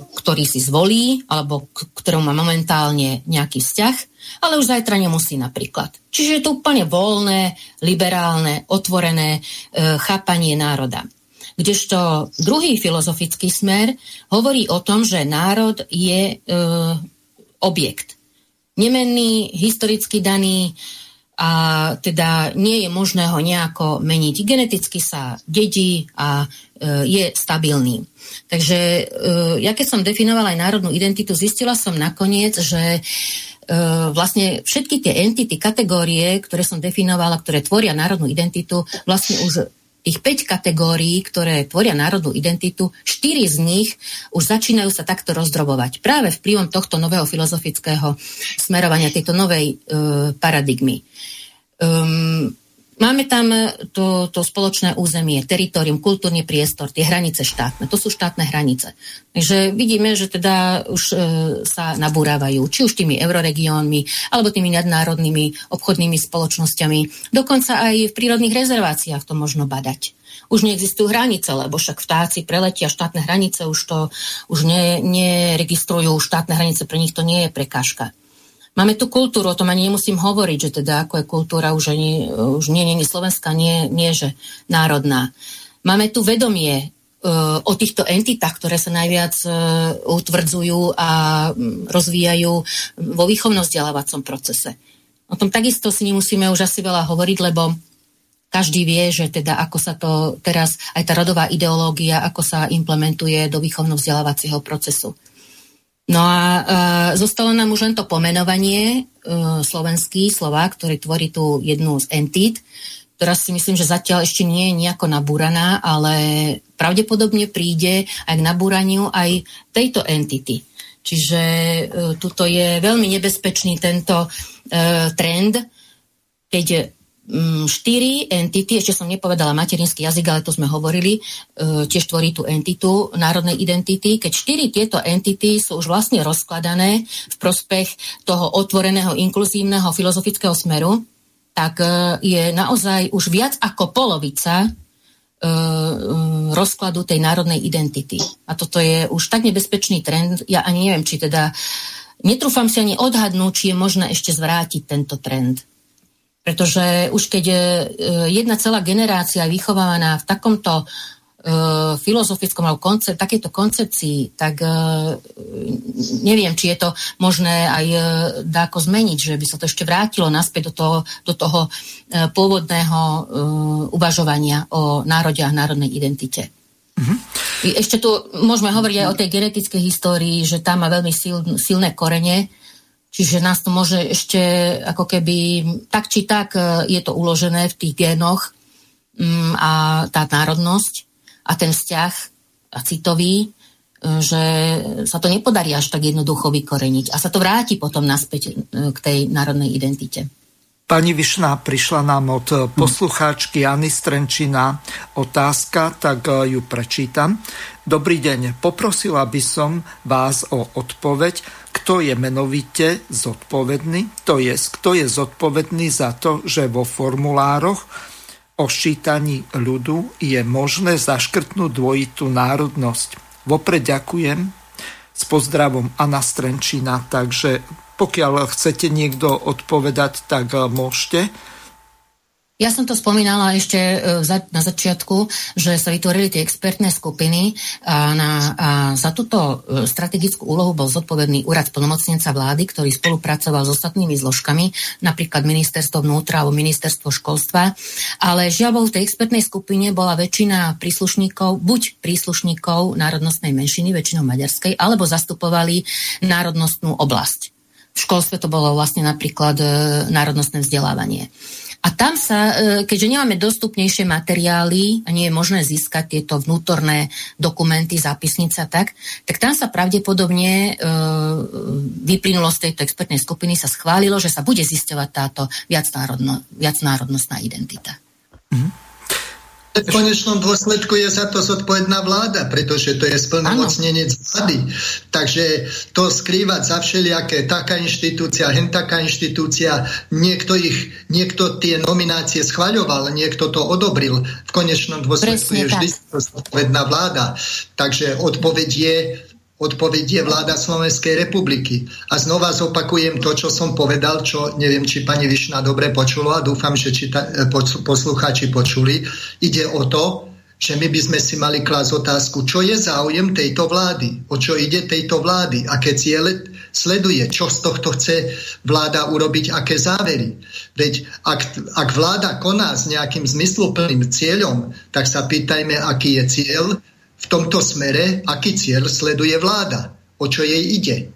ktorý si zvolí, alebo k ktorému má momentálne nejaký vzťah, ale už zajtra nemusí napríklad. Čiže je to úplne voľné, liberálne, otvorené e, chápanie národa. Kdežto druhý filozofický smer hovorí o tom, že národ je e, objekt. Nemenný, historicky daný a teda nie je možné ho nejako meniť. Geneticky sa dedí a e, je stabilný. Takže e, ja keď som definovala aj národnú identitu, zistila som nakoniec, že e, vlastne všetky tie entity, kategórie, ktoré som definovala, ktoré tvoria národnú identitu, vlastne už tých 5 kategórií, ktoré tvoria národnú identitu, 4 z nich už začínajú sa takto rozdrobovať. Práve vplyvom tohto nového filozofického smerovania, tejto novej e, paradigmy. Um, Máme tam to, to spoločné územie, teritorium, kultúrny priestor, tie hranice štátne. To sú štátne hranice. Takže vidíme, že teda už e, sa nabúrávajú, či už tými euroregiónmi, alebo tými nadnárodnými obchodnými spoločnosťami. Dokonca aj v prírodných rezerváciách to možno badať. Už neexistujú hranice, lebo však vtáci preletia štátne hranice, už to už ne, neregistrujú štátne hranice, pre nich to nie je prekážka. Máme tu kultúru, o tom ani nemusím hovoriť, že teda ako je kultúra už, ani, už nie, nie, nie slovenská, nie, nie, že národná. Máme tu vedomie uh, o týchto entitách, ktoré sa najviac uh, utvrdzujú a rozvíjajú vo výchovno-vzdelávacom procese. O tom takisto si nemusíme už asi veľa hovoriť, lebo každý vie, že teda ako sa to teraz, aj tá rodová ideológia, ako sa implementuje do výchovno-vzdelávacieho procesu. No a e, zostalo nám už len to pomenovanie e, slovenský Slovák, ktorý tvorí tú jednu z entít, ktorá si myslím, že zatiaľ ešte nie je nejako nabúraná, ale pravdepodobne príde aj k nabúraniu aj tejto entity. Čiže e, tuto je veľmi nebezpečný tento e, trend, keď štyri entity, ešte som nepovedala materinský jazyk, ale to sme hovorili, e, tiež tvorí tú entitu národnej identity. Keď štyri tieto entity sú už vlastne rozkladané v prospech toho otvoreného, inkluzívneho filozofického smeru, tak e, je naozaj už viac ako polovica e, rozkladu tej národnej identity. A toto je už tak nebezpečný trend, ja ani neviem, či teda netrúfam si ani odhadnúť, či je možné ešte zvrátiť tento trend. Pretože už keď je jedna celá generácia vychovávaná v takomto e, filozofickom alebo koncept, takéto koncepcii, tak e, neviem, či je to možné aj e, dáko zmeniť, že by sa to ešte vrátilo naspäť do toho, do toho pôvodného uvažovania o národe a národnej identite. Mm-hmm. Ešte tu môžeme hovoriť aj o tej genetickej histórii, že tam má veľmi sil, silné korene, Čiže nás to môže ešte ako keby tak či tak e, je to uložené v tých génoch mm, a tá národnosť a ten vzťah a citový, e, že sa to nepodarí až tak jednoducho vykoreniť. A sa to vráti potom naspäť e, k tej národnej identite. Pani Višná, prišla nám od poslucháčky Jany Strenčina. Otázka, tak ju prečítam. Dobrý deň, poprosila by som vás o odpoveď kto je menovite zodpovedný, to je, kto je zodpovedný za to, že vo formulároch o ščítaní ľudu je možné zaškrtnúť dvojitú národnosť. Vopred ďakujem s pozdravom Anna Strenčina, takže pokiaľ chcete niekto odpovedať, tak môžete. Ja som to spomínala ešte e, na začiatku, že sa vytvorili tie expertné skupiny a, na, a za túto e, strategickú úlohu bol zodpovedný úrad plnomocnenca vlády, ktorý spolupracoval s ostatnými zložkami, napríklad ministerstvo vnútra alebo ministerstvo školstva. Ale žiaľ v tej expertnej skupine bola väčšina príslušníkov, buď príslušníkov národnostnej menšiny, väčšinou maďarskej, alebo zastupovali národnostnú oblasť. V školstve to bolo vlastne napríklad e, národnostné vzdelávanie. A tam sa, e, keďže nemáme dostupnejšie materiály a nie je možné získať tieto vnútorné dokumenty, zápisnica tak, tak tam sa pravdepodobne e, vyplynulo z tejto expertnej skupiny, sa schválilo, že sa bude zisťovať táto viacnárodno, viacnárodnostná identita. Mm-hmm. V konečnom dôsledku je za to zodpovedná vláda, pretože to je splnomocnenec vlády. Takže to skrývať za všelijaké taká inštitúcia, hen taká inštitúcia, niekto, ich, niekto tie nominácie schvaľoval, niekto to odobril. V konečnom dôsledku Presne je vždy zodpovedná vláda. Takže odpoveď je Odpoveď je vláda Slovenskej republiky. A znova zopakujem to, čo som povedal, čo neviem, či pani Višna dobre počula a dúfam, že čita, e, poslucháči počuli. Ide o to, že my by sme si mali klásť otázku, čo je záujem tejto vlády, o čo ide tejto vlády, aké ciele sleduje, čo z tohto chce vláda urobiť, aké závery. Veď ak, ak vláda koná s nejakým zmysluplným cieľom, tak sa pýtajme, aký je cieľ v tomto smere, aký cieľ sleduje vláda, o čo jej ide.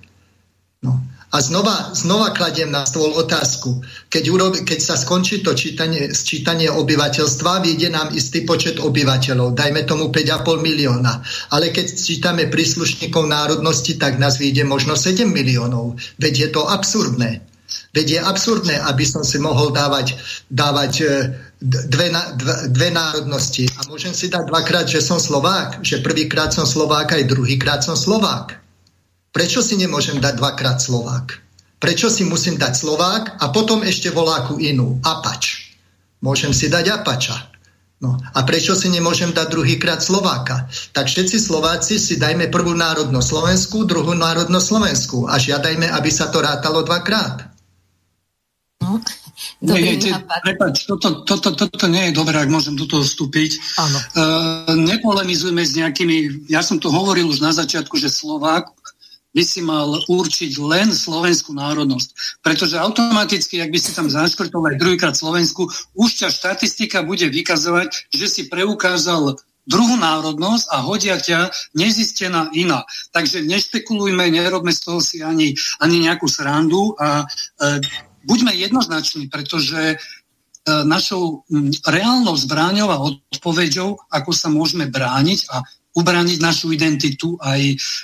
No. A znova, znova kladiem na stôl otázku. Keď, urobi, keď sa skončí to čítanie, sčítanie obyvateľstva, vyjde nám istý počet obyvateľov, dajme tomu 5,5 milióna. Ale keď čítame príslušníkov národnosti, tak nás vyjde možno 7 miliónov. Veď je to absurdné. Veď je absurdné, aby som si mohol dávať, dávať e, dve, dve, dve národnosti. A môžem si dať dvakrát, že som Slovák, že prvýkrát som Slovák aj druhýkrát som Slovák. Prečo si nemôžem dať dvakrát Slovák? Prečo si musím dať Slovák a potom ešte voláku inú, Apač? Môžem si dať Apača. No. A prečo si nemôžem dať druhýkrát Slováka? Tak všetci Slováci si dajme prvú národnosť Slovensku, druhú národnosť Slovensku a žiadajme, aby sa to rátalo dvakrát. No. Dobrý nie, prepač, toto, toto, toto nie je dobré, ak môžem do toho vstúpiť. Áno. Uh, nepolemizujme s nejakými, ja som to hovoril už na začiatku, že Slovák by si mal určiť len slovenskú národnosť. Pretože automaticky, ak by si tam zaškrtol aj druhýkrát Slovensku, už ťa štatistika bude vykazovať, že si preukázal druhú národnosť a hodia ťa nezistená iná. Takže nešpekulujme, nerobme z toho si ani, ani nejakú srandu a e, buďme jednoznační, pretože e, našou reálnou zbráňou a odpoveďou, ako sa môžeme brániť a ubrániť našu identitu aj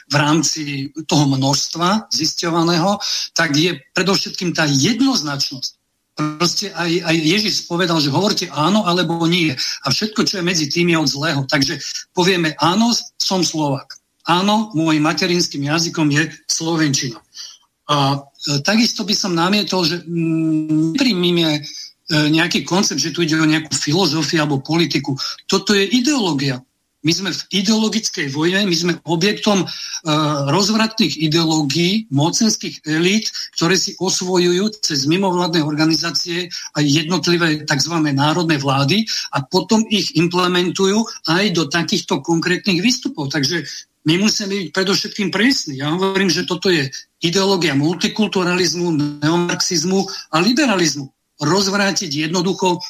v rámci toho množstva zisťovaného, tak je predovšetkým tá jednoznačnosť. Proste aj, aj Ježiš povedal, že hovorte áno alebo nie. A všetko, čo je medzi tým, je od zlého. Takže povieme áno, som Slovak. Áno, môjim materinským jazykom je Slovenčina. A e, takisto by som namietol, že mm, nepríjmime e, nejaký koncept, že tu ide o nejakú filozofiu alebo politiku. Toto je ideológia. My sme v ideologickej vojne, my sme objektom uh, rozvratných ideológií, mocenských elít, ktoré si osvojujú cez mimovládne organizácie a jednotlivé tzv. národné vlády a potom ich implementujú aj do takýchto konkrétnych výstupov. Takže my musíme byť predovšetkým presní. Ja hovorím, že toto je ideológia multikulturalizmu, neomarxizmu a liberalizmu. Rozvrátiť jednoducho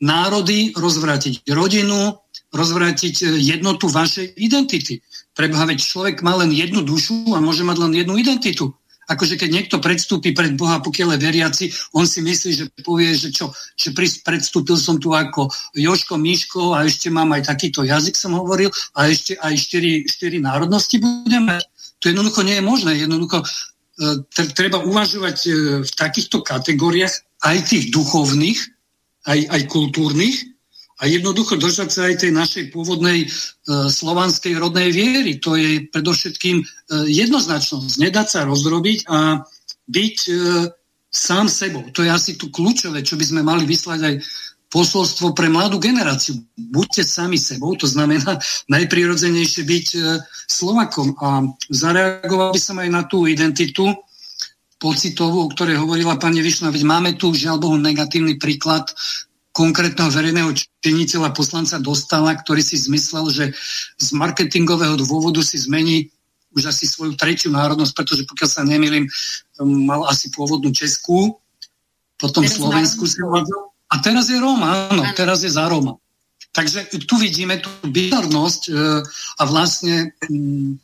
národy, rozvrátiť rodinu, rozvrátiť e, jednotu vašej identity. Preboha, veď človek má len jednu dušu a môže mať len jednu identitu akože keď niekto predstúpi pred Boha, pokiaľ je veriaci, on si myslí, že povie, že čo, že predstúpil som tu ako Joško, Miško a ešte mám aj takýto jazyk, som hovoril, a ešte aj štyri, štyri národnosti budeme. To jednoducho nie je možné. Jednoducho e, treba uvažovať e, v takýchto kategóriách aj tých duchovných, aj, aj kultúrnych, a jednoducho držať sa aj tej našej pôvodnej e, slovanskej rodnej viery. To je predovšetkým e, jednoznačnosť. Nedať sa rozdrobiť a byť e, sám sebou. To je asi tu kľúčové, čo by sme mali vyslať aj posolstvo pre mladú generáciu. Buďte sami sebou, to znamená najprirodzenejšie byť e, Slovakom. A zareagoval by som aj na tú identitu pocitovú, o ktorej hovorila pani Višna, veď máme tu žiaľ Bohu negatívny príklad konkrétneho verejného činiteľa poslanca dostala, ktorý si zmyslel, že z marketingového dôvodu si zmení už asi svoju tretiu národnosť, pretože pokiaľ sa nemýlim, mal asi pôvodnú Českú, potom Slovensku si a teraz je Róma, áno, teraz je za Róma. Takže tu vidíme tú bizarnosť e, a vlastne m,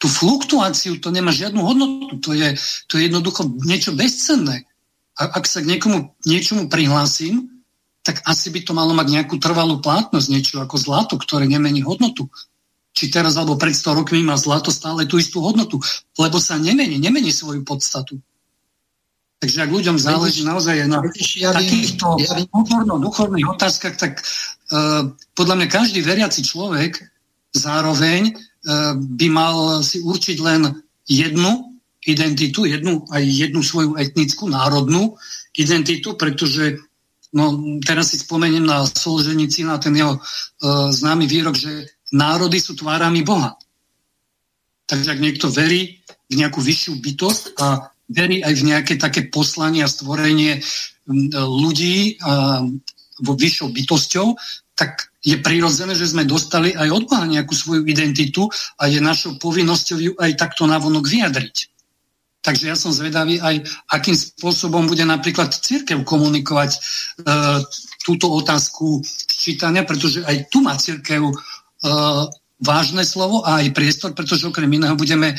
tú fluktuáciu, to nemá žiadnu hodnotu, to je, to je jednoducho niečo bezcenné. A ak sa k niekomu niečomu prihlásim, tak asi by to malo mať nejakú trvalú plátnosť, niečo ako zlato, ktoré nemení hodnotu. Či teraz alebo pred 100 rokmi má zlato stále tú istú hodnotu, lebo sa nemení, nemení svoju podstatu. Takže ak ľuďom záleží naozaj na takýchto kultúrno-duchovných otázkach, tak podľa mňa každý veriaci človek zároveň by mal si určiť len jednu identitu, jednu, aj jednu svoju etnickú, národnú identitu, pretože no, teraz si spomeniem na Solženici, na ten jeho uh, známy výrok, že národy sú tvárami Boha. Takže ak niekto verí v nejakú vyššiu bytosť a verí aj v nejaké také poslanie a stvorenie ľudí vo vyššou bytosťou, tak je prirodzené, že sme dostali aj od Boha nejakú svoju identitu a je našou povinnosťou ju aj takto navonok vyjadriť. Takže ja som zvedavý aj, akým spôsobom bude napríklad církev komunikovať e, túto otázku čítania, pretože aj tu má církev e, vážne slovo a aj priestor, pretože okrem iného budeme e,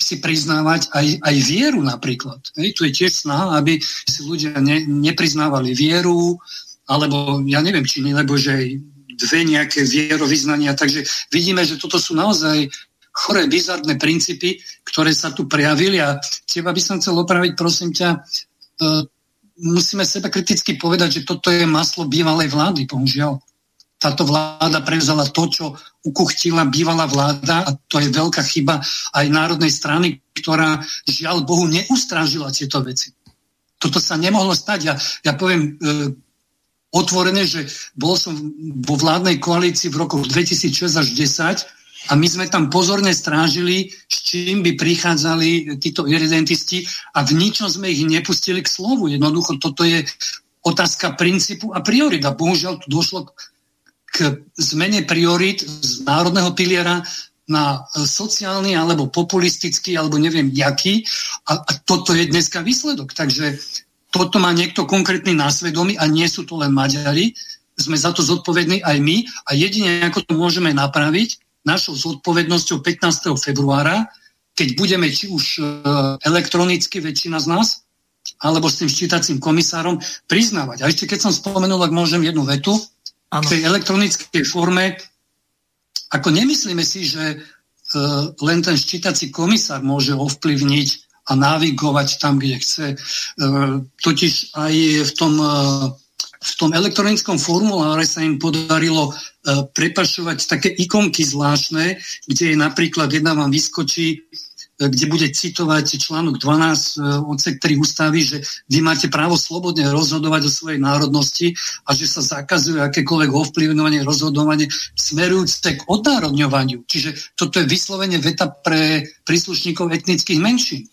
si priznávať aj, aj vieru napríklad. Hej, tu je tiež snaha, aby si ľudia ne, nepriznávali vieru, alebo ja neviem, či lebo že dve nejaké vierovýznania. Takže vidíme, že toto sú naozaj choré, bizarné princípy, ktoré sa tu prejavili a teba by som chcel opraviť, prosím ťa, uh, musíme seba kriticky povedať, že toto je maslo bývalej vlády, bohužiaľ. Táto vláda prevzala to, čo ukuchtila bývalá vláda a to je veľká chyba aj národnej strany, ktorá žiaľ Bohu neustrážila tieto veci. Toto sa nemohlo stať. Ja, ja poviem uh, otvorené, že bol som vo vládnej koalícii v rokoch 2006 až 10 a my sme tam pozorne strážili, s čím by prichádzali títo iridentisti a v ničom sme ich nepustili k slovu. Jednoducho toto je otázka princípu a priorita. Bohužiaľ tu došlo k zmene priorit z národného piliera na sociálny alebo populistický alebo neviem jaký a, a toto je dneska výsledok. Takže toto má niekto konkrétny násvedomí a nie sú to len Maďari. Sme za to zodpovední aj my a jedine ako to môžeme napraviť, našou zodpovednosťou 15. februára, keď budeme či už e, elektronicky väčšina z nás, alebo s tým ščítacím komisárom priznávať. A ešte keď som spomenul, ak môžem jednu vetu, ano. v tej elektronickej forme, ako nemyslíme si, že uh, len ten ščítací komisár môže ovplyvniť a navigovať tam, kde chce. Uh, totiž aj v tom uh, v tom elektronickom formuláre sa im podarilo uh, prepašovať také ikonky zvláštne, kde je napríklad jedna vám vyskočí, kde bude citovať článok 12 uh, odsek 3 ústavy, že vy máte právo slobodne rozhodovať o svojej národnosti a že sa zakazuje akékoľvek ovplyvňovanie, rozhodovanie smerujúce k odnárodňovaniu. Čiže toto je vyslovene veta pre príslušníkov etnických menšín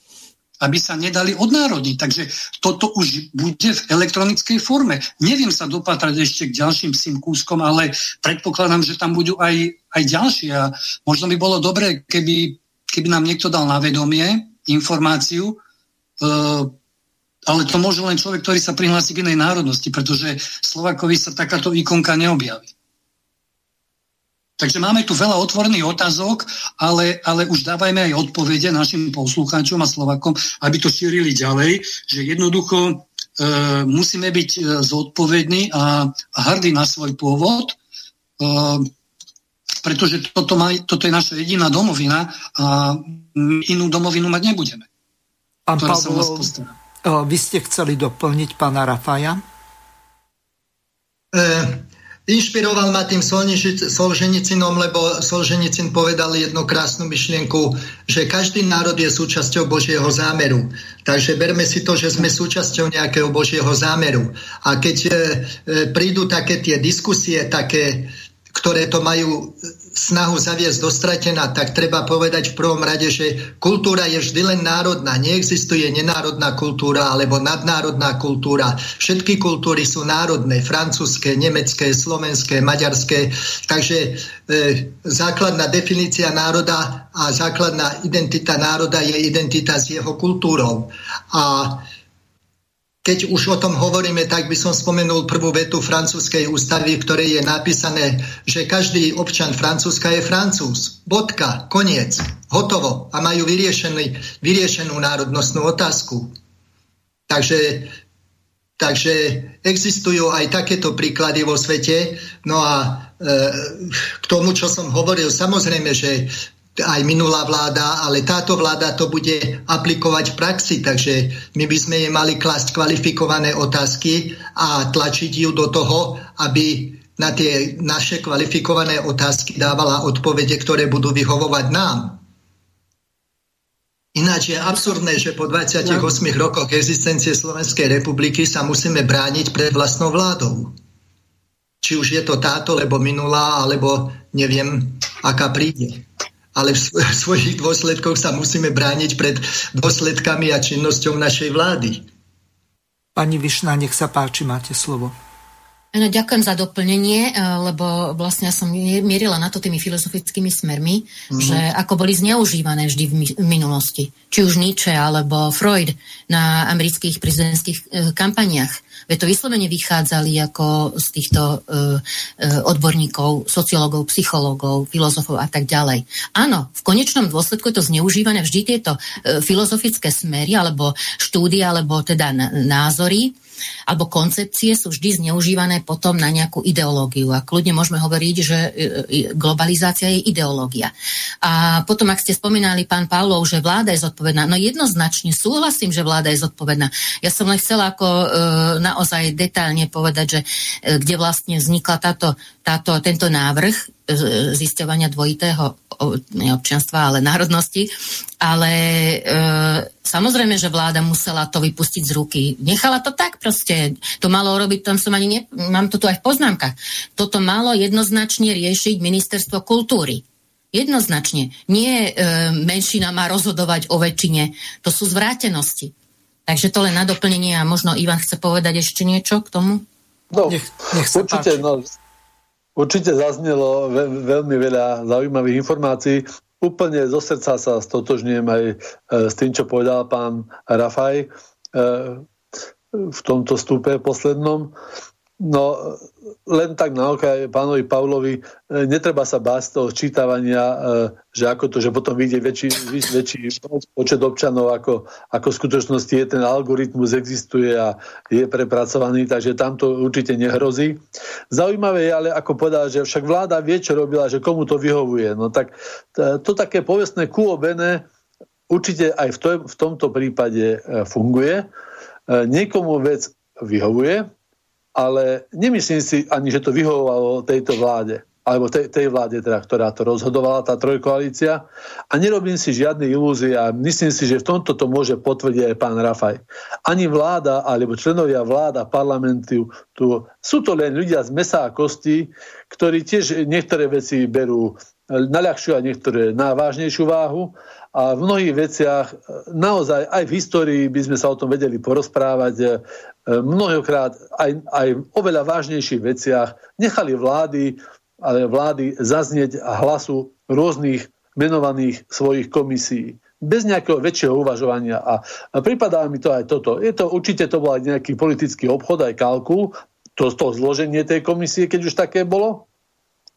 aby sa nedali odnárodniť. Takže toto už bude v elektronickej forme. Neviem sa dopatrať ešte k ďalším psím kúskom, ale predpokladám, že tam budú aj, aj ďalšie. A možno by bolo dobré, keby, keby nám niekto dal na vedomie informáciu, uh, ale to môže len človek, ktorý sa prihlási k inej národnosti, pretože Slovakovi sa takáto ikonka neobjaví. Takže máme tu veľa otvorených otázok, ale, ale už dávajme aj odpovede našim poslucháčom a Slovakom, aby to šírili ďalej, že jednoducho e, musíme byť e, zodpovední a, a hrdí na svoj pôvod, e, pretože toto, má, toto je naša jediná domovina a inú domovinu mať nebudeme. Pán Pavlo, e, vy ste chceli doplniť pána Rafaja? E, Inšpiroval ma tým Solženicinom, lebo Solženicin povedal jednu krásnu myšlienku, že každý národ je súčasťou Božieho zámeru. Takže berme si to, že sme súčasťou nejakého Božieho zámeru. A keď e, e prídu také tie diskusie, také, ktoré to majú snahu zaviesť do stratená, tak treba povedať v prvom rade, že kultúra je vždy len národná. Neexistuje nenárodná kultúra alebo nadnárodná kultúra. Všetky kultúry sú národné, francúzske, nemecké, slovenské, maďarské. Takže e, základná definícia národa a základná identita národa je identita s jeho kultúrou. A keď už o tom hovoríme, tak by som spomenul prvú vetu francúzskej ústavy, v ktorej je napísané, že každý občan Francúzska je Francúz. Bodka, koniec, hotovo. A majú vyriešenú národnostnú otázku. Takže, takže existujú aj takéto príklady vo svete. No a e, k tomu, čo som hovoril, samozrejme, že aj minulá vláda, ale táto vláda to bude aplikovať v praxi, takže my by sme jej mali klásť kvalifikované otázky a tlačiť ju do toho, aby na tie naše kvalifikované otázky dávala odpovede, ktoré budú vyhovovať nám. Ináč je absurdné, že po 28 rokoch existencie Slovenskej republiky sa musíme brániť pred vlastnou vládou. Či už je to táto, lebo minulá, alebo neviem, aká príde ale v svojich dôsledkoch sa musíme brániť pred dôsledkami a činnosťou našej vlády. Pani Višná, nech sa páči, máte slovo. No, ďakujem za doplnenie, e, lebo vlastne ja som mierila na to tými filozofickými smermi, mm-hmm. že ako boli zneužívané vždy v minulosti. Či už Nietzsche alebo Freud na amerických prezidentských e, kampaniach. Veď to vyslovene vychádzali ako z týchto uh, odborníkov, sociológov, psychológov, filozofov a tak ďalej. Áno, v konečnom dôsledku je to zneužívané vždy tieto filozofické smery alebo štúdie, alebo teda názory alebo koncepcie sú vždy zneužívané potom na nejakú ideológiu. A kľudne môžeme hovoriť, že globalizácia je ideológia. A potom, ak ste spomínali, pán Pavlov, že vláda je zodpovedná, no jednoznačne súhlasím, že vláda je zodpovedná. Ja som len chcela ako e, naozaj detálne povedať, že e, kde vlastne vznikla táto, táto, tento návrh e, zisťovania dvojitého občianstva, ale národnosti. Ale e, samozrejme, že vláda musela to vypustiť z ruky. Nechala to tak proste. To malo robiť, tam som ani ne, mám to tu aj v poznámkach. Toto malo jednoznačne riešiť ministerstvo kultúry. Jednoznačne. Nie e, menšina má rozhodovať o väčšine. To sú zvrátenosti. Takže to len na doplnenie a možno Ivan chce povedať ešte niečo k tomu? No, nech, nech sa určite, no, určite zaznelo ve, veľmi veľa zaujímavých informácií. Úplne zo srdca sa stotožňujem aj e, s tým, čo povedal pán Rafaj e, v tomto stupe poslednom. No, len tak na okraj pánovi Pavlovi, e, netreba sa báť toho čítavania, e, že ako to, že potom vyjde väčší, väčší počet občanov, ako, ako v skutočnosti je ten algoritmus, existuje a je prepracovaný, takže tam to určite nehrozí. Zaujímavé je ale, ako povedal, že však vláda vie, čo robila, že komu to vyhovuje. No tak to, také povestné kuobené určite aj v, to, v tomto prípade e, funguje. Niekomu vec vyhovuje, ale nemyslím si ani, že to vyhovovalo tejto vláde alebo tej, tej vláde, teda, ktorá to rozhodovala, tá trojkoalícia. A nerobím si žiadne ilúzie a myslím si, že v tomto to môže potvrdiť aj pán Rafaj. Ani vláda, alebo členovia vláda, parlamentu, tu, sú to len ľudia z mesa a kostí, ktorí tiež niektoré veci berú na ľahšiu a niektoré na vážnejšiu váhu a v mnohých veciach naozaj aj v histórii by sme sa o tom vedeli porozprávať mnohokrát aj, aj oveľa vážnejších veciach nechali vlády, ale vlády zaznieť hlasu rôznych menovaných svojich komisí bez nejakého väčšieho uvažovania. A pripadá mi to aj toto. Je to, určite to bol aj nejaký politický obchod, aj kalkul, to, to zloženie tej komisie, keď už také bolo.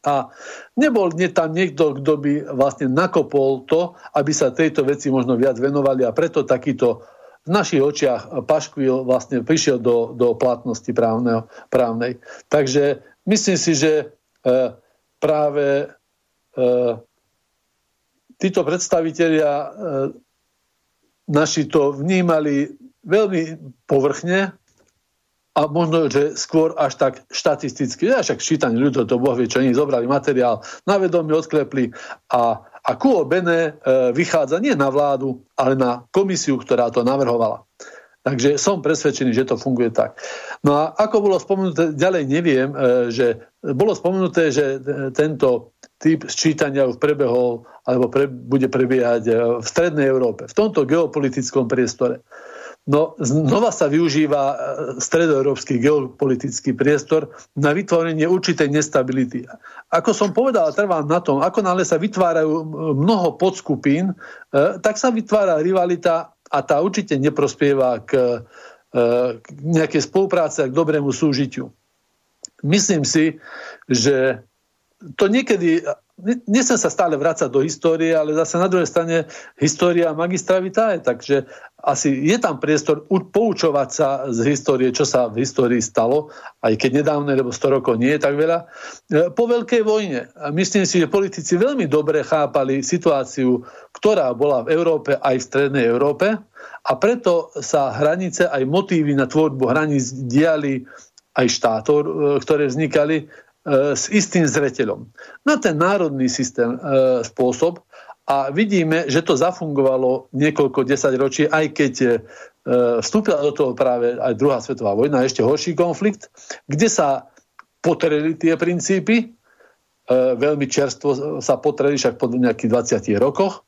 A nebol nie tam niekto, kto by vlastne nakopol to, aby sa tejto veci možno viac venovali a preto takýto v našich očiach paškvil vlastne prišiel do, do platnosti právneho, právnej. Takže myslím si, že e, práve e, títo predstavitelia e, naši to vnímali veľmi povrchne a možno, že skôr až tak štatisticky. Ja však čítanie ľudov, to Boh vie, čo oni zobrali materiál, na vedomie odklepli a a Kuo Bene e, vychádza nie na vládu, ale na komisiu, ktorá to navrhovala. Takže som presvedčený, že to funguje tak. No a ako bolo spomenuté, ďalej neviem, e, že bolo spomenuté, že tento typ sčítania už prebehol alebo pre, bude prebiehať e, v Strednej Európe, v tomto geopolitickom priestore. No znova sa využíva e, stredoeurópsky geopolitický priestor na vytvorenie určitej nestability. Ako som povedal, trvám na tom, ako nále sa vytvárajú mnoho podskupín, e, tak sa vytvára rivalita a tá určite neprospieva k, e, k nejakej spolupráce a k dobrému súžitiu. Myslím si, že to niekedy nechcem sa stále vrácať do histórie, ale zase na druhej strane história magistra vitae, takže asi je tam priestor poučovať sa z histórie, čo sa v histórii stalo, aj keď nedávne, lebo 100 rokov nie je tak veľa. E, po veľkej vojne, myslím si, že politici veľmi dobre chápali situáciu, ktorá bola v Európe aj v strednej Európe a preto sa hranice, aj motívy na tvorbu hraníc diali aj štátov, e, ktoré vznikali E, s istým zreteľom. Na ten národný systém spôsob a vidíme, že to zafungovalo niekoľko desaťročí, aj keď e, vstúpila do toho práve aj druhá svetová vojna, ešte horší konflikt, kde sa potreli tie princípy, e, veľmi čerstvo sa potreli, však po nejakých 20 rokoch,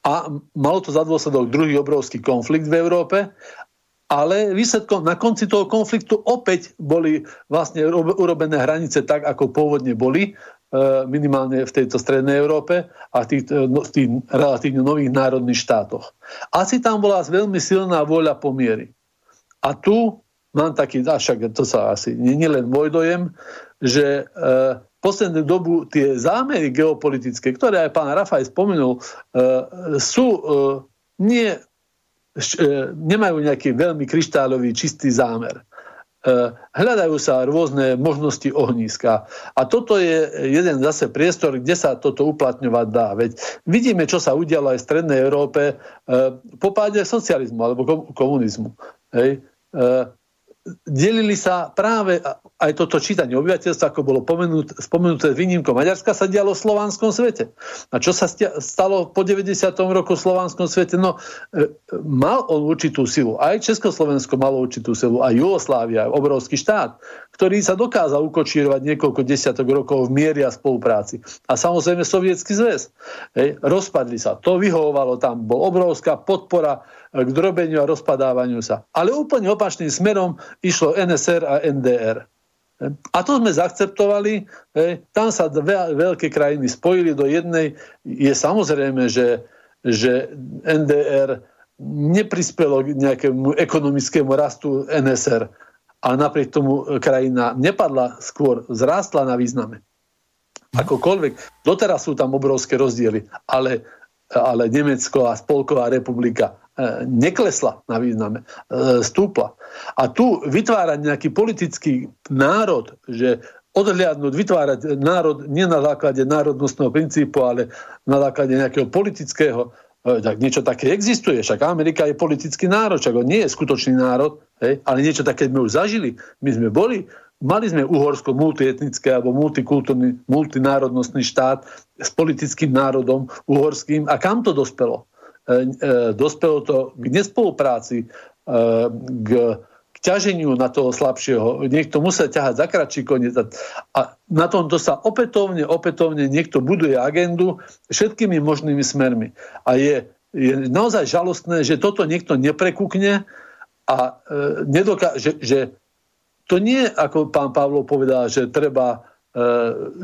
a malo to za dôsledok druhý obrovský konflikt v Európe ale výsledkom na konci toho konfliktu opäť boli vlastne urobené hranice tak, ako pôvodne boli, minimálne v tejto strednej Európe a v tých, e, no, v tých relatívne nových národných štátoch. Asi tam bola veľmi silná vôľa pomiery. A tu mám taký, a však to sa asi nie len môj dojem, že e, poslednú dobu tie zámery geopolitické, ktoré aj pán Rafaj spomenul, e, sú e, nie E, nemajú nejaký veľmi kryštálový čistý zámer. E, hľadajú sa rôzne možnosti ohnízka. A toto je jeden zase priestor, kde sa toto uplatňovať dá. Veď vidíme, čo sa udialo aj v Strednej Európe e, po páde socializmu alebo komunizmu. Hej delili sa práve aj toto čítanie obyvateľstva, ako bolo pomenuté, spomenuté výnimkou Maďarska, sa dialo v slovanskom svete. A čo sa stalo po 90. roku v slovanskom svete? No, e, mal on určitú silu. Aj Československo malo určitú silu. Aj Jugoslávia, obrovský štát, ktorý sa dokázal ukočírovať niekoľko desiatok rokov v miery a spolupráci. A samozrejme Sovietský zväz. Hej, rozpadli sa. To vyhovovalo tam. Bol obrovská podpora k drobeniu a rozpadávaniu sa. Ale úplne opačným smerom išlo NSR a NDR. A to sme zaakceptovali, tam sa dve veľké krajiny spojili do jednej. Je samozrejme, že, že NDR neprispelo k nejakému ekonomickému rastu NSR a napriek tomu krajina nepadla, skôr zrástla na význame. Akokoľvek, doteraz sú tam obrovské rozdiely, ale, ale Nemecko a Spolková republika E, neklesla na význame, e, stúpla. A tu vytvárať nejaký politický národ, že odhliadnúť, vytvárať národ nie na základe národnostného princípu, ale na základe nejakého politického, e, tak niečo také existuje. Však Amerika je politický národ, však on nie je skutočný národ, hej, ale niečo také sme už zažili. My sme boli, mali sme Uhorsko multietnické alebo multikultúrny, multinárodnostný štát s politickým národom uhorským a kam to dospelo? E, e, dospelo to k nespolupráci, e, k ťaženiu na toho slabšieho. Niekto musel ťahať za kratší koniec. A na tomto sa opätovne, opätovne niekto buduje agendu všetkými možnými smermi. A je, je naozaj žalostné, že toto niekto neprekúkne a e, nedoká- že, že to nie, ako pán Pavlov povedal, že treba e,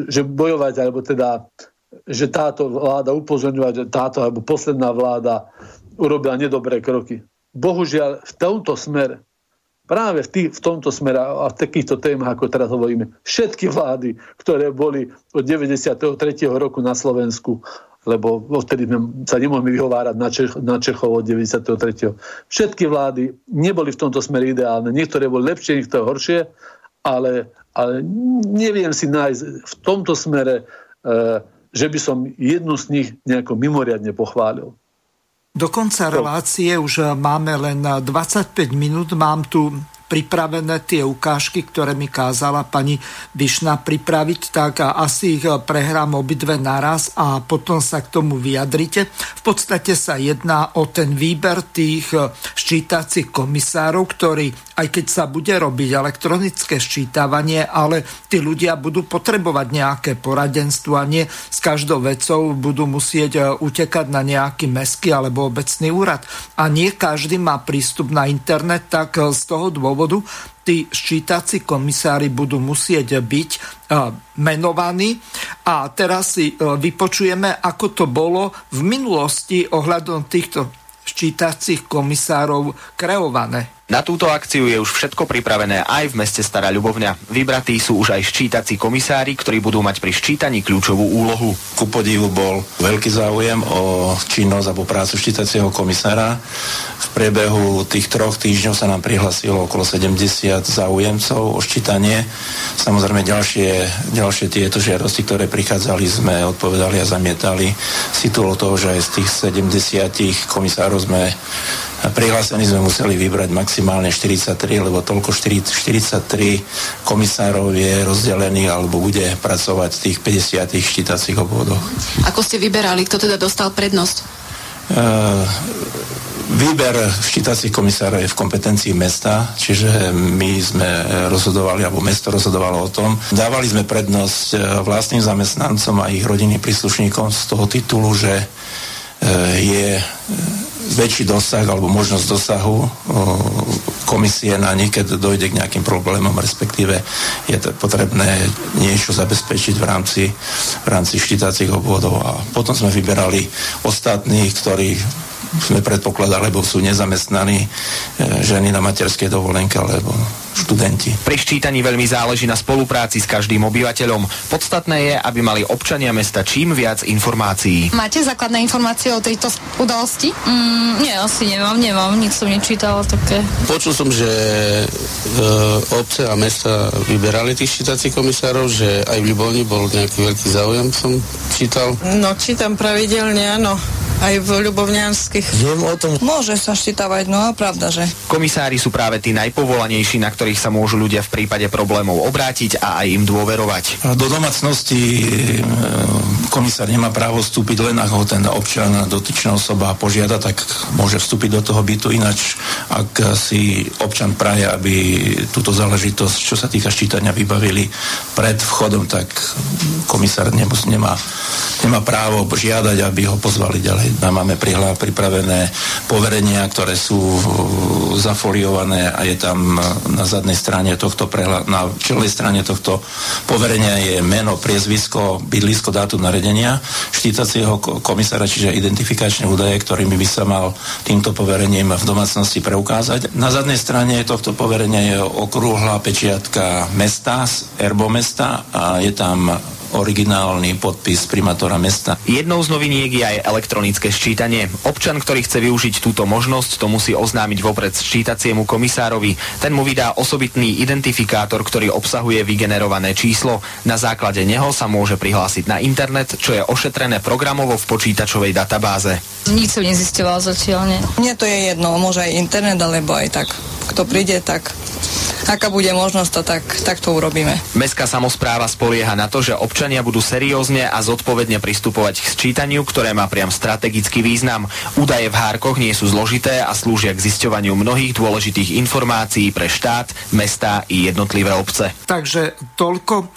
že bojovať, alebo teda že táto vláda upozorňovať, že táto alebo posledná vláda urobila nedobré kroky. Bohužiaľ, v tomto smere, práve v, tý, v tomto smere a v takýchto témach, ako teraz hovoríme, všetky vlády, ktoré boli od 93. roku na Slovensku, lebo vtedy sme sa nemohli vyhovárať na, Čech, na Čechov od 93. Všetky vlády neboli v tomto smere ideálne. Niektoré boli lepšie, niektoré horšie, ale, ale neviem si nájsť v tomto smere e, že by som jednu z nich nejako mimoriadne pochválil. Do konca relácie už máme len 25 minút. Mám tu pripravené tie ukážky, ktoré mi kázala pani Vyšna pripraviť, tak asi ich prehrám obidve naraz a potom sa k tomu vyjadrite. V podstate sa jedná o ten výber tých ščítacích komisárov, ktorí, aj keď sa bude robiť elektronické ščítavanie, ale tí ľudia budú potrebovať nejaké poradenstvo a nie s každou vecou budú musieť utekať na nejaký meský alebo obecný úrad. A nie každý má prístup na internet, tak z toho dôvodu dôvodu tí ščítací komisári budú musieť byť e, menovaní. A teraz si e, vypočujeme, ako to bolo v minulosti ohľadom týchto ščítacích komisárov kreované. Na túto akciu je už všetko pripravené aj v meste Stará Ľubovňa. Vybratí sú už aj ščítací komisári, ktorí budú mať pri ščítaní kľúčovú úlohu. Ku podivu bol veľký záujem o činnosť alebo prácu ščítacieho komisára. V priebehu tých troch týždňov sa nám prihlasilo okolo 70 záujemcov o ščítanie. Samozrejme ďalšie, ďalšie tieto žiadosti, ktoré prichádzali, sme odpovedali a zamietali si toho, že aj z tých 70 komisárov sme prihlásení sme museli vybrať maximálne 43, lebo toľko 43 komisárov je rozdelený alebo bude pracovať v tých 50 štítacích obvodoch. Ako ste vyberali, kto teda dostal prednosť? Uh, Výber štítacích komisárov je v kompetencii mesta, čiže my sme rozhodovali, alebo mesto rozhodovalo o tom. Dávali sme prednosť e, vlastným zamestnancom a ich rodinným príslušníkom z toho titulu, že e, je väčší dosah alebo možnosť dosahu komisie na nich, keď dojde k nejakým problémom, respektíve je to potrebné niečo zabezpečiť v rámci, v rámci štítacích obvodov. A potom sme vyberali ostatných, ktorí sme predpokladali, lebo sú nezamestnaní e, ženy na materskej dovolenke alebo študenti. Pri ščítaní veľmi záleží na spolupráci s každým obyvateľom. Podstatné je, aby mali občania mesta čím viac informácií. Máte základné informácie o tejto udalosti? Mm, nie, asi nemám, nemám, nic som nečítala také. Počul som, že e, obce a mesta vyberali tých čítacích komisárov, že aj v Ľubovni bol nejaký veľký záujem, som čítal. No, čítam pravidelne, áno aj v Ľubovňanských. Viem o tom. Môže sa štítavať, no a pravda, že. Komisári sú práve tí najpovolanejší, na ktorých sa môžu ľudia v prípade problémov obrátiť a aj im dôverovať. Do domácnosti komisár nemá právo vstúpiť len ako ten občan, dotyčná osoba požiada, tak môže vstúpiť do toho bytu. Ináč, ak si občan praje, aby túto záležitosť, čo sa týka ščítania, vybavili pred vchodom, tak komisár nemá, nemá právo žiadať, aby ho pozvali ďalej máme pripravené poverenia, ktoré sú uh, zafoliované a je tam uh, na zadnej strane tohto prehľad, na čelnej strane tohto poverenia je meno, priezvisko, bydlisko, dátum naredenia štítacieho komisára, čiže identifikačné údaje, ktorými by sa mal týmto poverením v domácnosti preukázať. Na zadnej strane tohto poverenia je okrúhla pečiatka mesta, erbo mesta a je tam originálny podpis primátora mesta. Jednou z noviniek je aj elektronické ščítanie. Občan, ktorý chce využiť túto možnosť, to musí oznámiť vopred ščítaciemu komisárovi. Ten mu vydá osobitný identifikátor, ktorý obsahuje vygenerované číslo. Na základe neho sa môže prihlásiť na internet, čo je ošetrené programovo v počítačovej databáze. Nic som nezistoval zatiaľ, nie. Mne to je jedno, môže aj internet, alebo aj tak. Kto príde, tak aká bude možnosť, to tak, tak to urobíme. Mestská samozpráva spolieha na to, že občania budú seriózne a zodpovedne pristupovať k sčítaniu, ktoré má priam strategický význam. Údaje v hárkoch nie sú zložité a slúžia k zisťovaniu mnohých dôležitých informácií pre štát, mesta i jednotlivé obce. Takže toľko.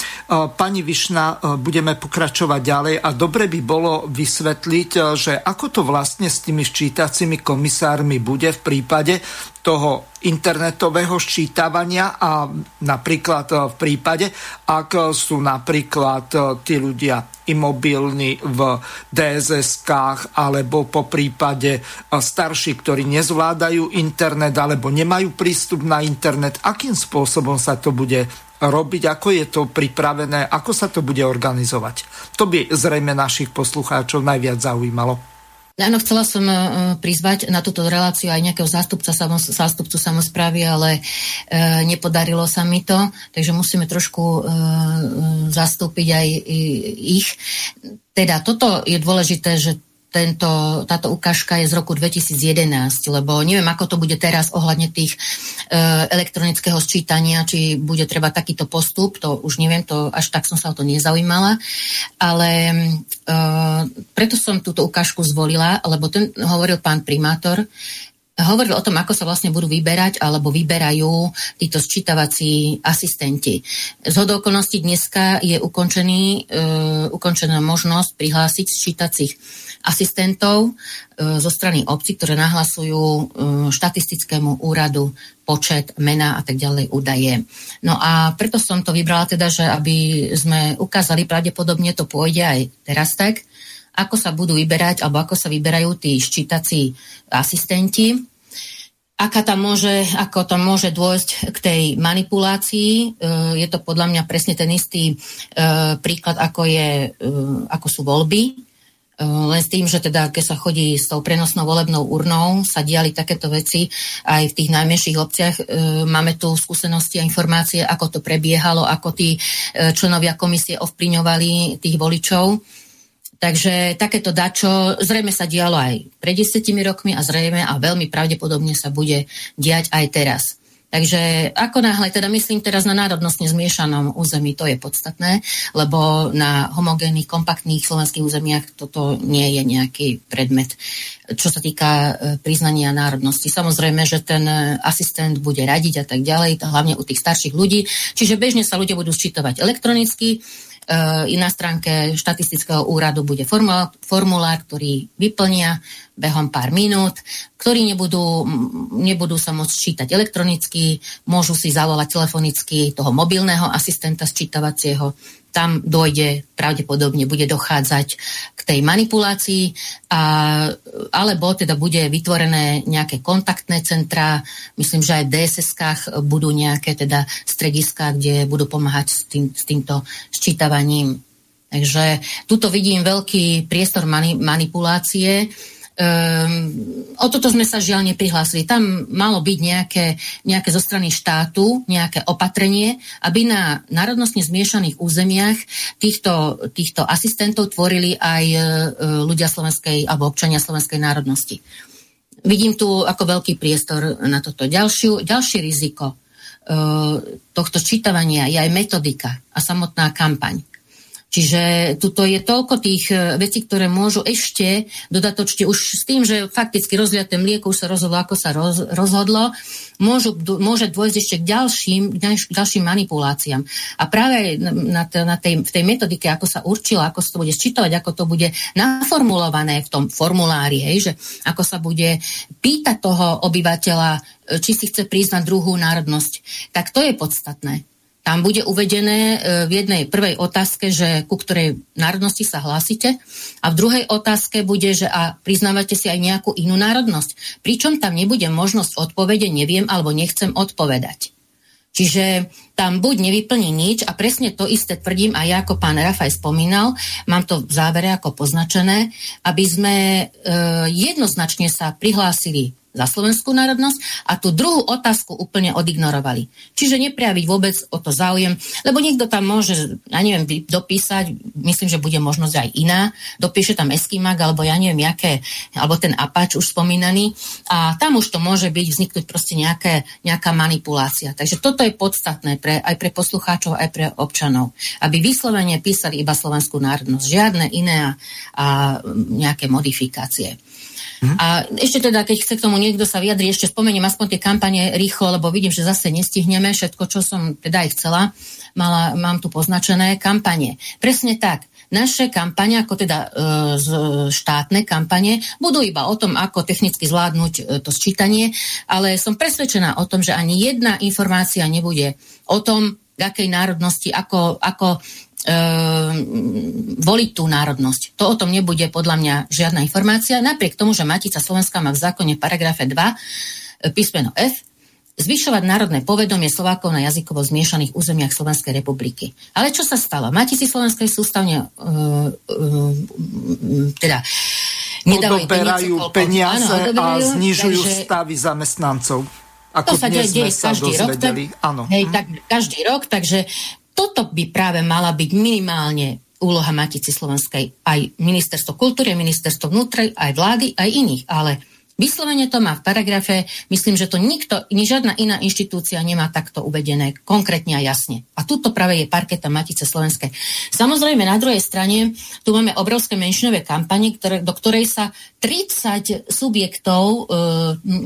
Pani Višna, budeme pokračovať ďalej a dobre by bolo vysvetliť, že ako to vlastne s tými ščítacími komisármi bude v prípade, toho internetového ščítavania a napríklad e, v prípade, ak sú napríklad e, tí ľudia imobilní v DSS-kách alebo po prípade e, starší, ktorí nezvládajú internet alebo nemajú prístup na internet, akým spôsobom sa to bude robiť, ako je to pripravené, ako sa to bude organizovať. To by zrejme našich poslucháčov najviac zaujímalo. Áno, chcela som uh, prizvať na túto reláciu aj nejakého zástupca, zástupcu samozprávy, ale uh, nepodarilo sa mi to, takže musíme trošku zastúpiť aj ich. Teda toto je dôležité, že tento, táto ukážka je z roku 2011, lebo neviem, ako to bude teraz ohľadne tých e, elektronického sčítania, či bude treba takýto postup, to už neviem, to až tak som sa o to nezaujímala, ale e, preto som túto ukážku zvolila, lebo ten hovoril pán primátor, hovoril o tom, ako sa vlastne budú vyberať alebo vyberajú títo sčítavací asistenti. Z okolností dneska je ukončený, e, ukončená možnosť prihlásiť sčítacích asistentov e, zo strany obci, ktoré nahlasujú e, štatistickému úradu počet, mena a tak ďalej údaje. No a preto som to vybrala teda, že aby sme ukázali, pravdepodobne to pôjde aj teraz tak, ako sa budú vyberať, alebo ako sa vyberajú tí ščítací asistenti, aká tam môže, ako tam môže dôjsť k tej manipulácii. E, je to podľa mňa presne ten istý e, príklad, ako, je, e, ako sú voľby. Len s tým, že teda, keď sa chodí s tou prenosnou volebnou urnou, sa diali takéto veci aj v tých najmenších obciach. Máme tu skúsenosti a informácie, ako to prebiehalo, ako tí členovia komisie ovplyňovali tých voličov Takže takéto dačo zrejme sa dialo aj pred desetimi rokmi a zrejme a veľmi pravdepodobne sa bude diať aj teraz. Takže ako náhle, teda myslím teraz na národnostne zmiešanom území, to je podstatné, lebo na homogénnych, kompaktných slovenských územiach toto nie je nejaký predmet, čo sa týka e, priznania národnosti. Samozrejme, že ten asistent bude radiť a tak ďalej, hlavne u tých starších ľudí. Čiže bežne sa ľudia budú sčítovať elektronicky, i na stránke štatistického úradu bude formulár, ktorý vyplnia behom pár minút, ktorí nebudú, nebudú sa môcť čítať elektronicky, môžu si zavolať telefonicky toho mobilného asistenta sčítavacieho, tam dojde, pravdepodobne bude dochádzať k tej manipulácii, a, alebo teda bude vytvorené nejaké kontaktné centra, myslím, že aj v DSS-kách budú nejaké teda strediska, kde budú pomáhať s, tým, s týmto sčítavaním. Takže tuto vidím veľký priestor mani- manipulácie. Um, o toto sme sa žiaľ neprihlásili. Tam malo byť nejaké, nejaké zo strany štátu, nejaké opatrenie, aby na národnostne zmiešaných územiach týchto, týchto asistentov tvorili aj uh, ľudia slovenskej alebo občania slovenskej národnosti. Vidím tu ako veľký priestor na toto. Ďalšiu, ďalšie riziko uh, tohto čítavania je aj metodika a samotná kampaň. Čiže tuto je toľko tých e, vecí, ktoré môžu ešte dodatočne už s tým, že fakticky rozliaté mlieko už sa rozhodlo, ako sa roz, rozhodlo, môžu, môže dôjsť ešte k ďalším, ďalším manipuláciám. A práve na, na tej, v tej metodike, ako sa určilo, ako sa to bude sčítovať, ako to bude naformulované v tom formulári, hej, že ako sa bude pýtať toho obyvateľa, e, či si chce priznať druhú národnosť, tak to je podstatné. Tam bude uvedené e, v jednej prvej otázke, že ku ktorej národnosti sa hlásite a v druhej otázke bude, že a priznávate si aj nejakú inú národnosť. Pričom tam nebude možnosť odpovede neviem alebo nechcem odpovedať. Čiže tam buď nevyplní nič a presne to isté tvrdím a ja ako pán Rafaj spomínal, mám to v závere ako poznačené, aby sme e, jednoznačne sa prihlásili za slovenskú národnosť a tú druhú otázku úplne odignorovali. Čiže neprijaviť vôbec o to záujem, lebo niekto tam môže, ja neviem, dopísať, myslím, že bude možnosť aj iná, dopíše tam Eskimak, alebo ja neviem, jaké, alebo ten Apač už spomínaný a tam už to môže byť, vzniknúť proste nejaké, nejaká manipulácia. Takže toto je podstatné pre, aj pre poslucháčov, aj pre občanov, aby vyslovene písali iba slovenskú národnosť, žiadne iné a, a nejaké modifikácie. Mm. A ešte teda, keď chce k tomu niekto sa vyjadri, ešte spomeniem aspoň tie kampane rýchlo, lebo vidím, že zase nestihneme všetko, čo som teda aj chcela. Mala, mám tu poznačené kampane. Presne tak. Naše kampane, ako teda e, štátne kampane, budú iba o tom, ako technicky zvládnuť e, to sčítanie, ale som presvedčená o tom, že ani jedna informácia nebude o tom, v akej národnosti, ako, ako e, voliť tú národnosť. To o tom nebude podľa mňa žiadna informácia, napriek tomu, že Matica Slovenska má v zákone paragrafe 2 e, písmeno F zvyšovať národné povedomie Slovákov na jazykovo zmiešaných územiach Slovenskej republiky. Ale čo sa stalo? Matici Slovenskej sústavne uh, uh, teda odoberajú peniaze, peniaze áno, a znižujú takže, stavy zamestnancov. Ako to sa deje, deje každý rok, tak, áno. Hej, tak, každý rok, takže toto by práve mala byť minimálne úloha Matici Slovenskej aj ministerstvo kultúry, ministerstvo vnútra, aj vlády, aj iných. Ale Vyslovene to má v paragrafe, myslím, že to nikto, ni žiadna iná inštitúcia nemá takto uvedené konkrétne a jasne. A tuto práve je parketa Matice Slovenskej. Samozrejme, na druhej strane, tu máme obrovské menšinové kampane, ktoré, do ktorej sa 30 subjektov e,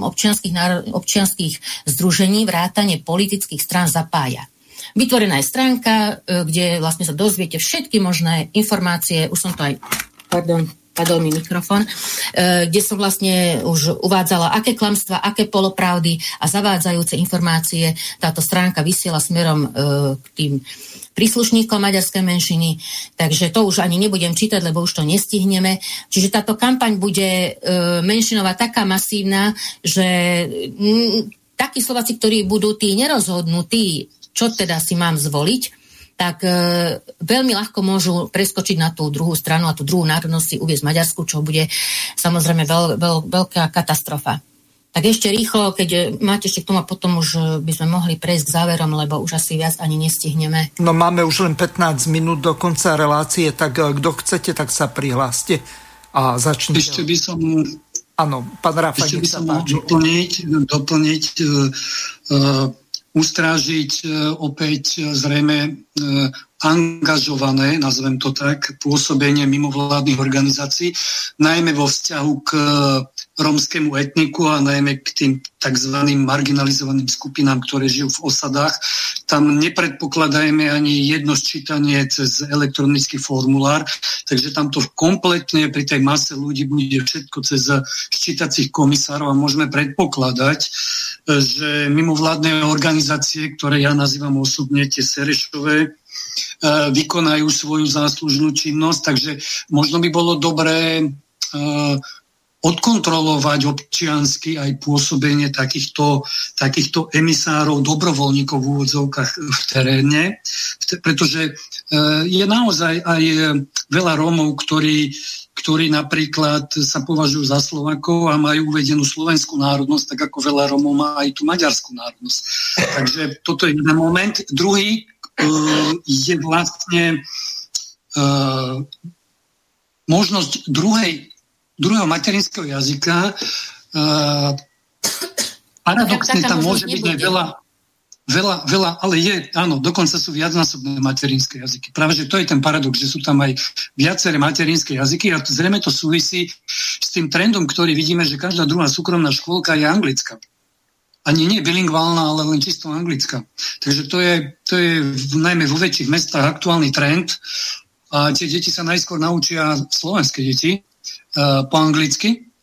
občianských, občianských združení, vrátane politických strán zapája. Vytvorená je stránka, e, kde vlastne sa dozviete všetky možné informácie, už som to aj, pardon, padol mi mikrofón, e, kde som vlastne už uvádzala, aké klamstva, aké polopravdy a zavádzajúce informácie táto stránka vysiela smerom e, k tým príslušníkom maďarskej menšiny, takže to už ani nebudem čítať, lebo už to nestihneme. Čiže táto kampaň bude menšinová taká masívna, že takí Slováci, ktorí budú tí nerozhodnutí, čo teda si mám zvoliť, tak e, veľmi ľahko môžu preskočiť na tú druhú stranu a tú druhú národnosť si uviezť Maďarsku, čo bude samozrejme veľ, veľ, veľká katastrofa. Tak ešte rýchlo, keď máte ešte k tomu a potom už e, by sme mohli prejsť k záverom, lebo už asi viac ani nestihneme. No máme už len 15 minút do konca relácie, tak e, kto chcete, tak sa prihláste a začnite. Ešte by som... Áno, pán Rafa, Ešte by som mohol doplniť, doplniť uh, uh, ustrážiť e, opäť e, zrejme e, angažované, nazvem to tak, pôsobenie mimovládnych organizácií, najmä vo vzťahu k romskému etniku a najmä k tým tzv. marginalizovaným skupinám, ktoré žijú v osadách. Tam nepredpokladajme ani jedno sčítanie cez elektronický formulár, takže tam to kompletne pri tej mase ľudí bude všetko cez ščítacích komisárov a môžeme predpokladať, že mimovládne organizácie, ktoré ja nazývam osobne tie Serešové, vykonajú svoju záslužnú činnosť, takže možno by bolo dobré odkontrolovať občiansky aj pôsobenie takýchto, takýchto emisárov, dobrovoľníkov v úvodzovkách v teréne, pretože e, je naozaj aj veľa Rómov, ktorí, ktorí napríklad sa považujú za Slovakov a majú uvedenú slovenskú národnosť, tak ako veľa Rómov má aj tú maďarskú národnosť. Takže toto je jeden moment. Druhý e, je vlastne e, možnosť druhej druhého materinského jazyka. Uh, paradoxne tam môže byť aj veľa, veľa, veľa, ale je, áno, dokonca sú viacnásobné materinské jazyky. Práve, že to je ten paradox, že sú tam aj viaceré materinské jazyky a zrejme to súvisí s tým trendom, ktorý vidíme, že každá druhá súkromná škôlka je anglická. Ani nie bilingválna, ale len čisto anglická. Takže to je, to je v, najmä vo väčších mestách aktuálny trend a tie deti sa najskôr naučia slovenské deti, po anglicky.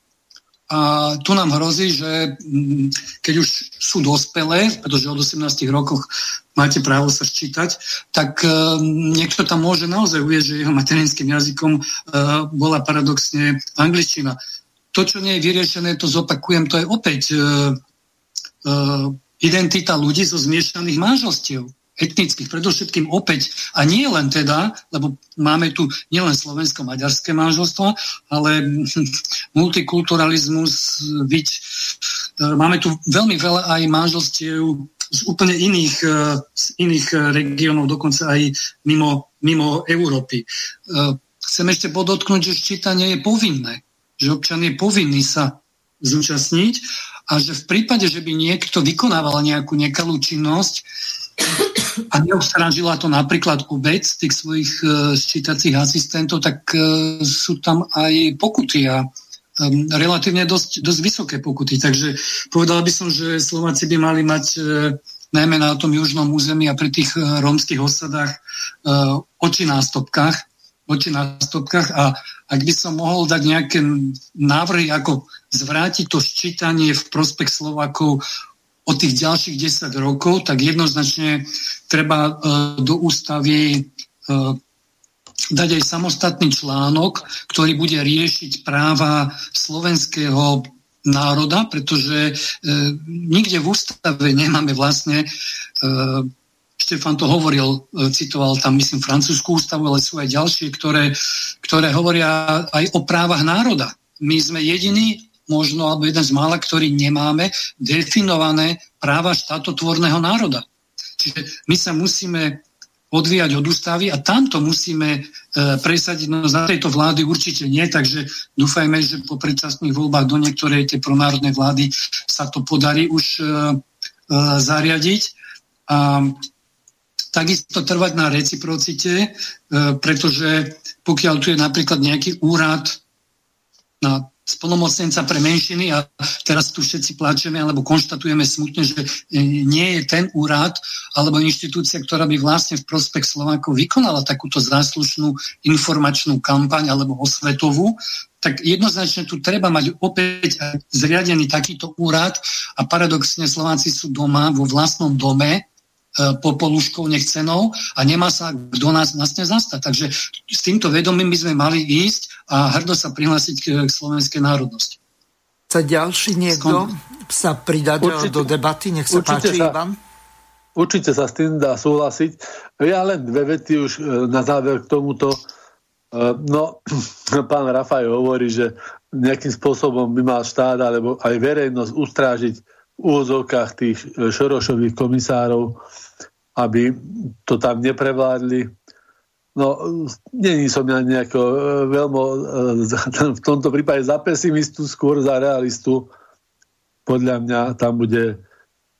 A tu nám hrozí, že mm, keď už sú dospelé, pretože od 18 rokoch máte právo sa ščítať, tak uh, niekto tam môže naozaj uvieť, že jeho materinským jazykom uh, bola paradoxne angličtina. To, čo nie je vyriešené, to zopakujem, to je opäť identita ľudí zo zmiešaných manželstiev etnických, predovšetkým opäť, a nie len teda, lebo máme tu nielen slovensko-maďarské manželstvo, ale multikulturalizmus, byť, e, máme tu veľmi veľa aj manželstiev z úplne iných, e, z iných e, regiónov, dokonca aj mimo, mimo Európy. Chcem ešte podotknúť, že ščítanie je povinné, že občan je povinný sa zúčastniť a že v prípade, že by niekto vykonával nejakú nekalú činnosť, a neobstrážila to napríklad obec tých svojich uh, sčítacích asistentov, tak uh, sú tam aj pokuty a um, relatívne dosť, dosť vysoké pokuty. Takže povedal by som, že Slováci by mali mať uh, najmä na tom južnom území a pri tých uh, rómskych osadách uh, oči na stopkách, oči na stopkách a ak by som mohol dať nejaké návrhy, ako zvrátiť to ščítanie v prospech Slovákov od tých ďalších 10 rokov, tak jednoznačne treba e, do ústavy e, dať aj samostatný článok, ktorý bude riešiť práva slovenského národa, pretože e, nikde v ústave nemáme vlastne, e, Štefan to hovoril, citoval tam myslím francúzskú ústavu, ale sú aj ďalšie, ktoré, ktoré hovoria aj o právach národa. My sme jediní možno, alebo jeden z mála, ktorý nemáme definované práva štátotvorného národa. Čiže my sa musíme odvíjať od ústavy a tamto musíme e, presadiť. No za tejto vlády určite nie, takže dúfajme, že po predčasných voľbách do niektorej tej pronárodnej vlády sa to podarí už e, e, zariadiť. A takisto trvať na reciprocite, e, pretože pokiaľ tu je napríklad nejaký úrad na spolomocnenca pre menšiny a teraz tu všetci plačeme alebo konštatujeme smutne, že nie je ten úrad alebo inštitúcia, ktorá by vlastne v prospech Slovákov vykonala takúto záslušnú informačnú kampaň alebo osvetovú, tak jednoznačne tu treba mať opäť zriadený takýto úrad a paradoxne Slováci sú doma, vo vlastnom dome, E, po poluškou nechcenou a nemá sa kto nás vlastne zastať. Takže s týmto vedomím by sme mali ísť a hrdo sa prihlásiť k, k slovenskej národnosti. Chce ďalší niekto Skon... sa pridať e, určite, do debaty? Nech sa páči, sa, Ivan. Určite sa s tým dá súhlasiť. Ja len dve vety už e, na záver k tomuto. No, pán Rafaj hovorí, že nejakým spôsobom by mal štát alebo aj verejnosť ustrážiť úvodzovkách tých e, Šorošových komisárov, aby to tam neprevládli. No, není som ja nejako e, veľmi e, v tomto prípade za pesimistu, skôr za realistu. Podľa mňa tam bude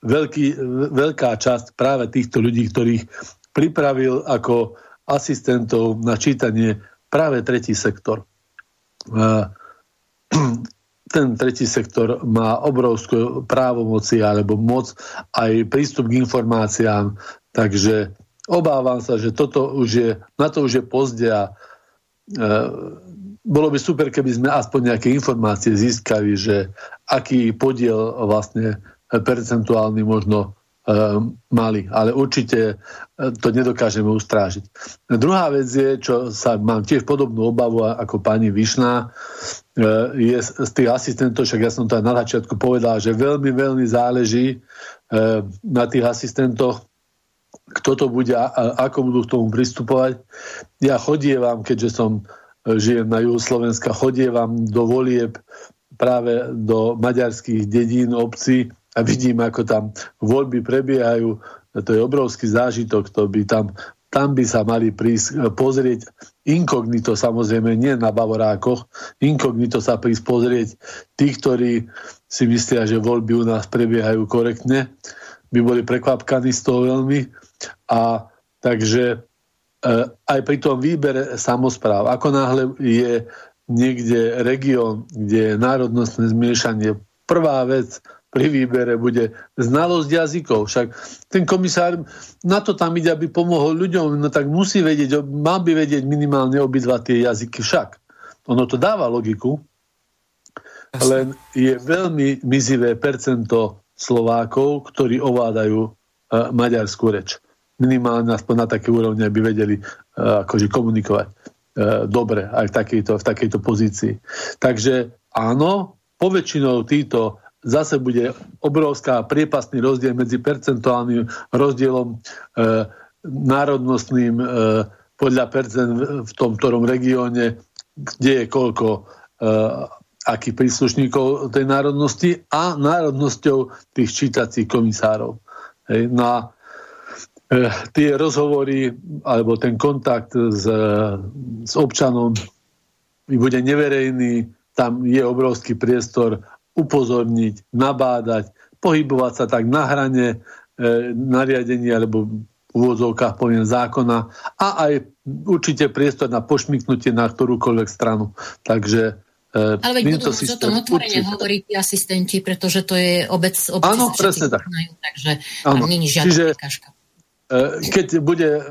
veľký, veľká časť práve týchto ľudí, ktorých pripravil ako asistentov na čítanie práve tretí sektor ten tretí sektor má obrovskú právomoci alebo moc aj prístup k informáciám, takže obávam sa, že toto už je, na to už je pozde a e, bolo by super, keby sme aspoň nejaké informácie získali, že aký podiel vlastne percentuálny možno Ehm, mali, ale určite e, to nedokážeme ustrážiť. Druhá vec je, čo sa mám tiež podobnú obavu ako pani Višná, e, je z tých asistentov, však ja som to aj na začiatku povedal, že veľmi, veľmi záleží e, na tých asistentoch, kto to bude a ako budú k tomu pristupovať. Ja chodievam, keďže som žijem na juhu Slovenska, chodievam do volieb práve do maďarských dedín, obcí, a vidím, ako tam voľby prebiehajú. To je obrovský zážitok, to by tam, tam by sa mali prísť e, pozrieť inkognito, samozrejme nie na Bavorákoch, inkognito sa prísť pozrieť tí, ktorí si myslia, že voľby u nás prebiehajú korektne, by boli prekvapkaní z toho veľmi. A takže e, aj pri tom výbere samozpráv, ako náhle je niekde región, kde je národnostné zmiešanie, prvá vec, pri výbere bude znalosť jazykov. Však ten komisár na to tam ide, aby pomohol ľuďom, no tak musí vedieť, mal by vedieť minimálne obidva tie jazyky však. Ono to dáva logiku, len je veľmi mizivé percento Slovákov, ktorí ovládajú uh, maďarskú reč. Minimálne aspoň na také úrovni, aby vedeli uh, akože komunikovať uh, dobre aj v takejto, v takejto pozícii. Takže áno, poväčšinou títo zase bude obrovská priepastný rozdiel medzi percentuálnym rozdielom e, národnostným e, podľa percent v tom ktorom regióne, kde je koľko e, akých príslušníkov tej národnosti a národnosťou tých čítacích komisárov. Hej, no e, tie rozhovory alebo ten kontakt s, s občanom bude neverejný, tam je obrovský priestor upozorniť, nabádať, pohybovať sa tak na hrane e, nariadenia alebo v úvodzovkách poviem zákona a aj určite priestor na pošmiknutie na ktorúkoľvek stranu. Takže e, ale veď budú o tom otvorene hovoriť asistenti, pretože to je obec, obec Áno, presne tak. Takže nie je žiadna Čiže, prekažka. E, keď bude, e,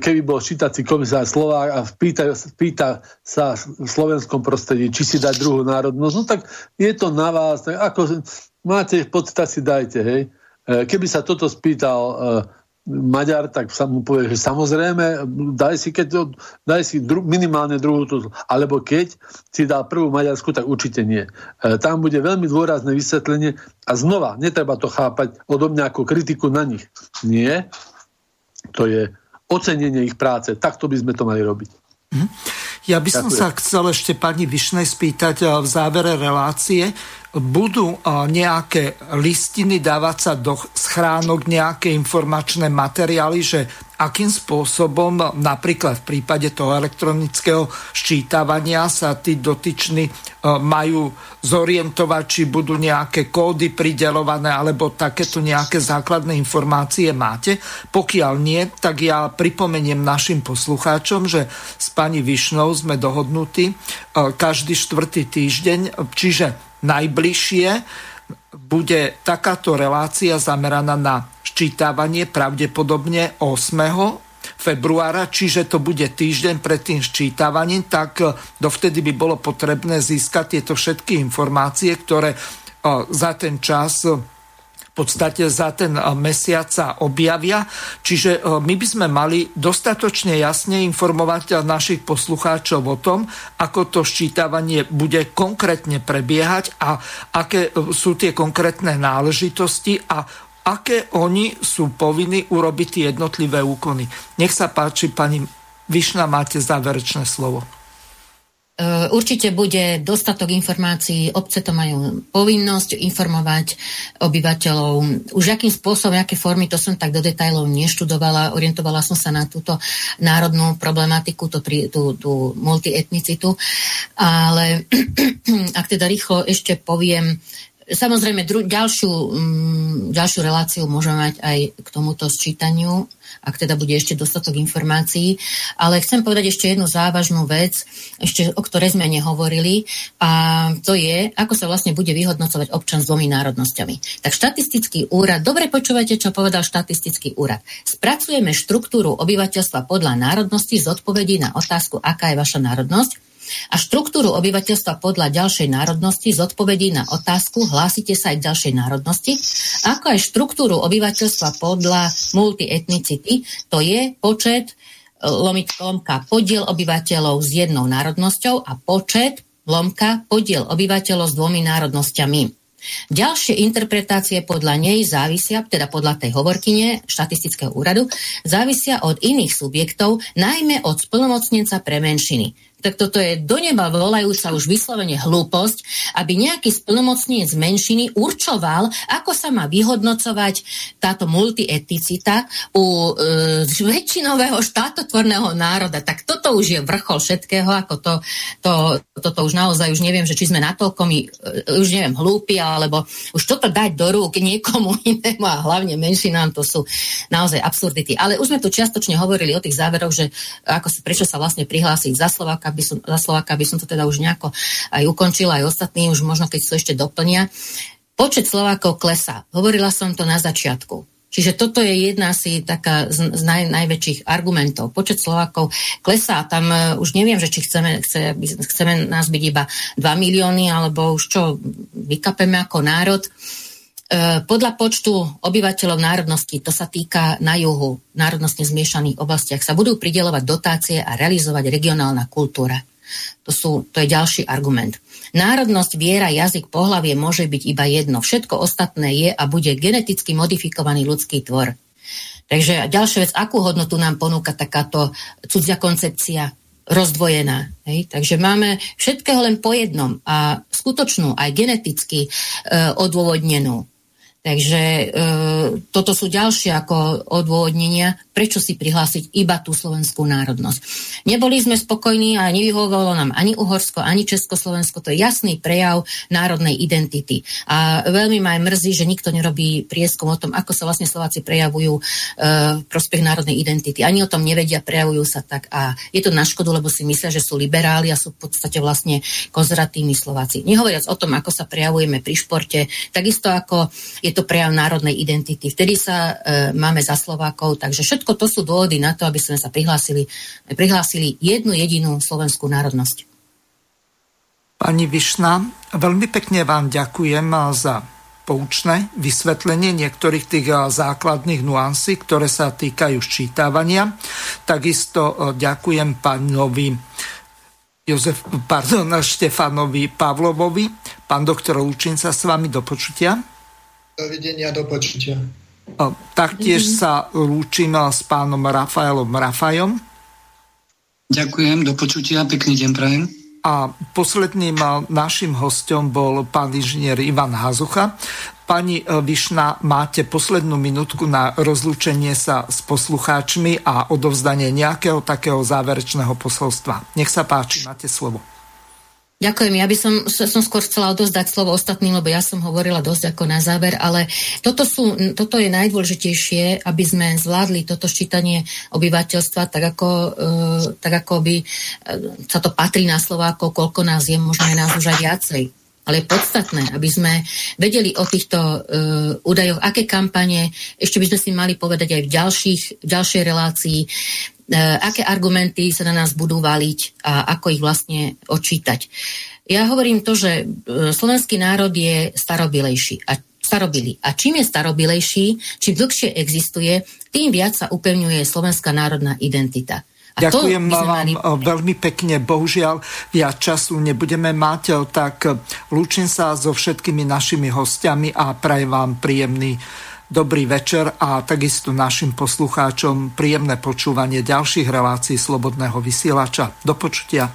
keby bol čítací komisár Slovák a pýta, pýta sa v slovenskom prostredí, či si dať druhú národnosť, no tak je to na vás, tak ako máte pocit, si dajte, hej. E, keby sa toto spýtal Maďar, tak sa mu povie, že samozrejme, daj si, keď, daj si dru, minimálne druhú tú, alebo keď si dal prvú Maďarsku, tak určite nie. Tam bude veľmi dôrazné vysvetlenie a znova, netreba to chápať odo mňa ako kritiku na nich. Nie, to je ocenenie ich práce. Takto by sme to mali robiť. Mhm. Ja by som Ďakujem. sa chcel ešte pani Višnej spýtať eh, v závere relácie. Budú eh, nejaké listiny dávať sa do schránok, nejaké informačné materiály, že akým spôsobom napríklad v prípade toho elektronického ščítavania sa tí dotyční majú zorientovať, či budú nejaké kódy pridelované alebo takéto nejaké základné informácie máte. Pokiaľ nie, tak ja pripomeniem našim poslucháčom, že s pani Višnou sme dohodnutí každý štvrtý týždeň, čiže najbližšie bude takáto relácia zameraná na ščítavanie pravdepodobne 8 februára, čiže to bude týždeň pred tým ščítavaním, tak dovtedy by bolo potrebné získať tieto všetky informácie, ktoré za ten čas v podstate za ten mesiac sa objavia. Čiže my by sme mali dostatočne jasne informovať našich poslucháčov o tom, ako to ščítavanie bude konkrétne prebiehať a aké sú tie konkrétne náležitosti a aké oni sú povinní urobiť tie jednotlivé úkony. Nech sa páči, pani Višna, máte záverečné slovo. E, určite bude dostatok informácií, obce to majú povinnosť informovať obyvateľov. Už akým spôsobom, aké formy, to som tak do detajlov neštudovala, orientovala som sa na túto národnú problematiku, tú, tú, tú multietnicitu, ale ak teda rýchlo ešte poviem, Samozrejme, dru- ďalšiu, mm, ďalšiu reláciu môžeme mať aj k tomuto sčítaniu, ak teda bude ešte dostatok informácií. Ale chcem povedať ešte jednu závažnú vec, ešte o ktorej sme nehovorili, a to je, ako sa vlastne bude vyhodnocovať občan s dvomi národnosťami. Tak štatistický úrad, dobre počúvate, čo povedal štatistický úrad. Spracujeme štruktúru obyvateľstva podľa národnosti z odpovedí na otázku, aká je vaša národnosť a štruktúru obyvateľstva podľa ďalšej národnosti z odpovedí na otázku hlásite sa aj ďalšej národnosti, ako aj štruktúru obyvateľstva podľa multietnicity, to je počet e, lomiť lomka podiel obyvateľov s jednou národnosťou a počet lomka podiel obyvateľov s dvomi národnosťami. Ďalšie interpretácie podľa nej závisia, teda podľa tej hovorkyne štatistického úradu, závisia od iných subjektov, najmä od splnomocnenca pre menšiny tak toto je do neba volajúca už vyslovene hlúposť, aby nejaký splnomocnenie z menšiny určoval, ako sa má vyhodnocovať táto multietnicita u e, väčšinového štátotvorného národa. Tak toto už je vrchol všetkého, ako to, to, toto už naozaj už neviem, že či sme natoľko my, e, už neviem, hlúpi, alebo už toto dať do rúk niekomu inému a hlavne menšinám, to sú naozaj absurdity. Ale už sme tu čiastočne hovorili o tých záveroch, že ako, prečo sa vlastne prihlásiť za Slováka, by som, za Slováka by som to teda už nejako aj ukončila, aj ostatní už možno keď to ešte doplnia. Počet Slovákov klesá. Hovorila som to na začiatku. Čiže toto je jedna asi taká z, z naj, najväčších argumentov. Počet Slovákov klesá. Tam uh, už neviem, že či chceme, chce, chceme nás byť iba 2 milióny, alebo už čo vykapeme ako národ. Uh, podľa počtu obyvateľov národnosti, to sa týka na juhu, národnostne zmiešaných oblastiach, sa budú pridelovať dotácie a realizovať regionálna kultúra. To, sú, to je ďalší argument. Národnosť, viera, jazyk, pohlavie môže byť iba jedno. Všetko ostatné je a bude geneticky modifikovaný ľudský tvor. Takže ďalšia vec, akú hodnotu nám ponúka takáto cudzia koncepcia, rozdvojená. Hej? Takže máme všetkého len po jednom a skutočnú, aj geneticky e, odôvodnenú. Takže e, toto sú ďalšie ako odôvodnenia, prečo si prihlásiť iba tú slovenskú národnosť. Neboli sme spokojní a nevyhovovalo nám ani Uhorsko, ani Československo. To je jasný prejav národnej identity. A veľmi ma aj mrzí, že nikto nerobí prieskum o tom, ako sa vlastne Slováci prejavujú e, v prospech národnej identity. Ani o tom nevedia, prejavujú sa tak. A je to na škodu, lebo si myslia, že sú liberáli a sú v podstate vlastne konzervatívni Slováci. Nehovoriac o tom, ako sa prejavujeme pri športe, takisto ako je to prejav národnej identity. Vtedy sa e, máme za Slovákov, takže všetko to sú dôvody na to, aby sme sa prihlásili, prihlásili jednu jedinú slovenskú národnosť. Pani Višna, veľmi pekne vám ďakujem za poučné vysvetlenie niektorých tých e, základných nuansí, ktoré sa týkajú ščítavania. Takisto e, ďakujem pánovi Jozef, pardon, Štefanovi Pavlovovi. Pán doktor Lučin sa s vami do počutia. Dovidenia, do počutia. Taktiež mm-hmm. sa lúčim s pánom Rafaelom Rafajom. Ďakujem, do počutia, pekný deň prajem. A posledným našim hostom bol pán inžinier Ivan Hazucha. Pani Višna, máte poslednú minútku na rozlúčenie sa s poslucháčmi a odovzdanie nejakého takého záverečného posolstva. Nech sa páči, máte slovo. Ďakujem. Ja by som, som skôr chcela odozdať slovo ostatným, lebo ja som hovorila dosť ako na záver, ale toto, sú, toto je najdôležitejšie, aby sme zvládli toto ščítanie obyvateľstva, tak ako, e, tak ako by e, sa to patrí na Slovákov, koľko nás je, možno je nás už aj viacej. Ale je podstatné, aby sme vedeli o týchto uh, údajoch, aké kampane, ešte by sme si mali povedať aj v ďalších, v ďalšej relácii, E, aké argumenty sa na nás budú valiť a ako ich vlastne odčítať. Ja hovorím to, že e, slovenský národ je starobilejší a starobilý. A čím je starobilejší, čím dlhšie existuje, tým viac sa upevňuje slovenská národná identita. A Ďakujem vám mali... E, veľmi pekne. Bohužiaľ, viac času nebudeme mať, tak lúčim sa so všetkými našimi hostiami a prajem vám príjemný Dobrý večer a takisto našim poslucháčom príjemné počúvanie ďalších relácií Slobodného vysielača. Do počutia.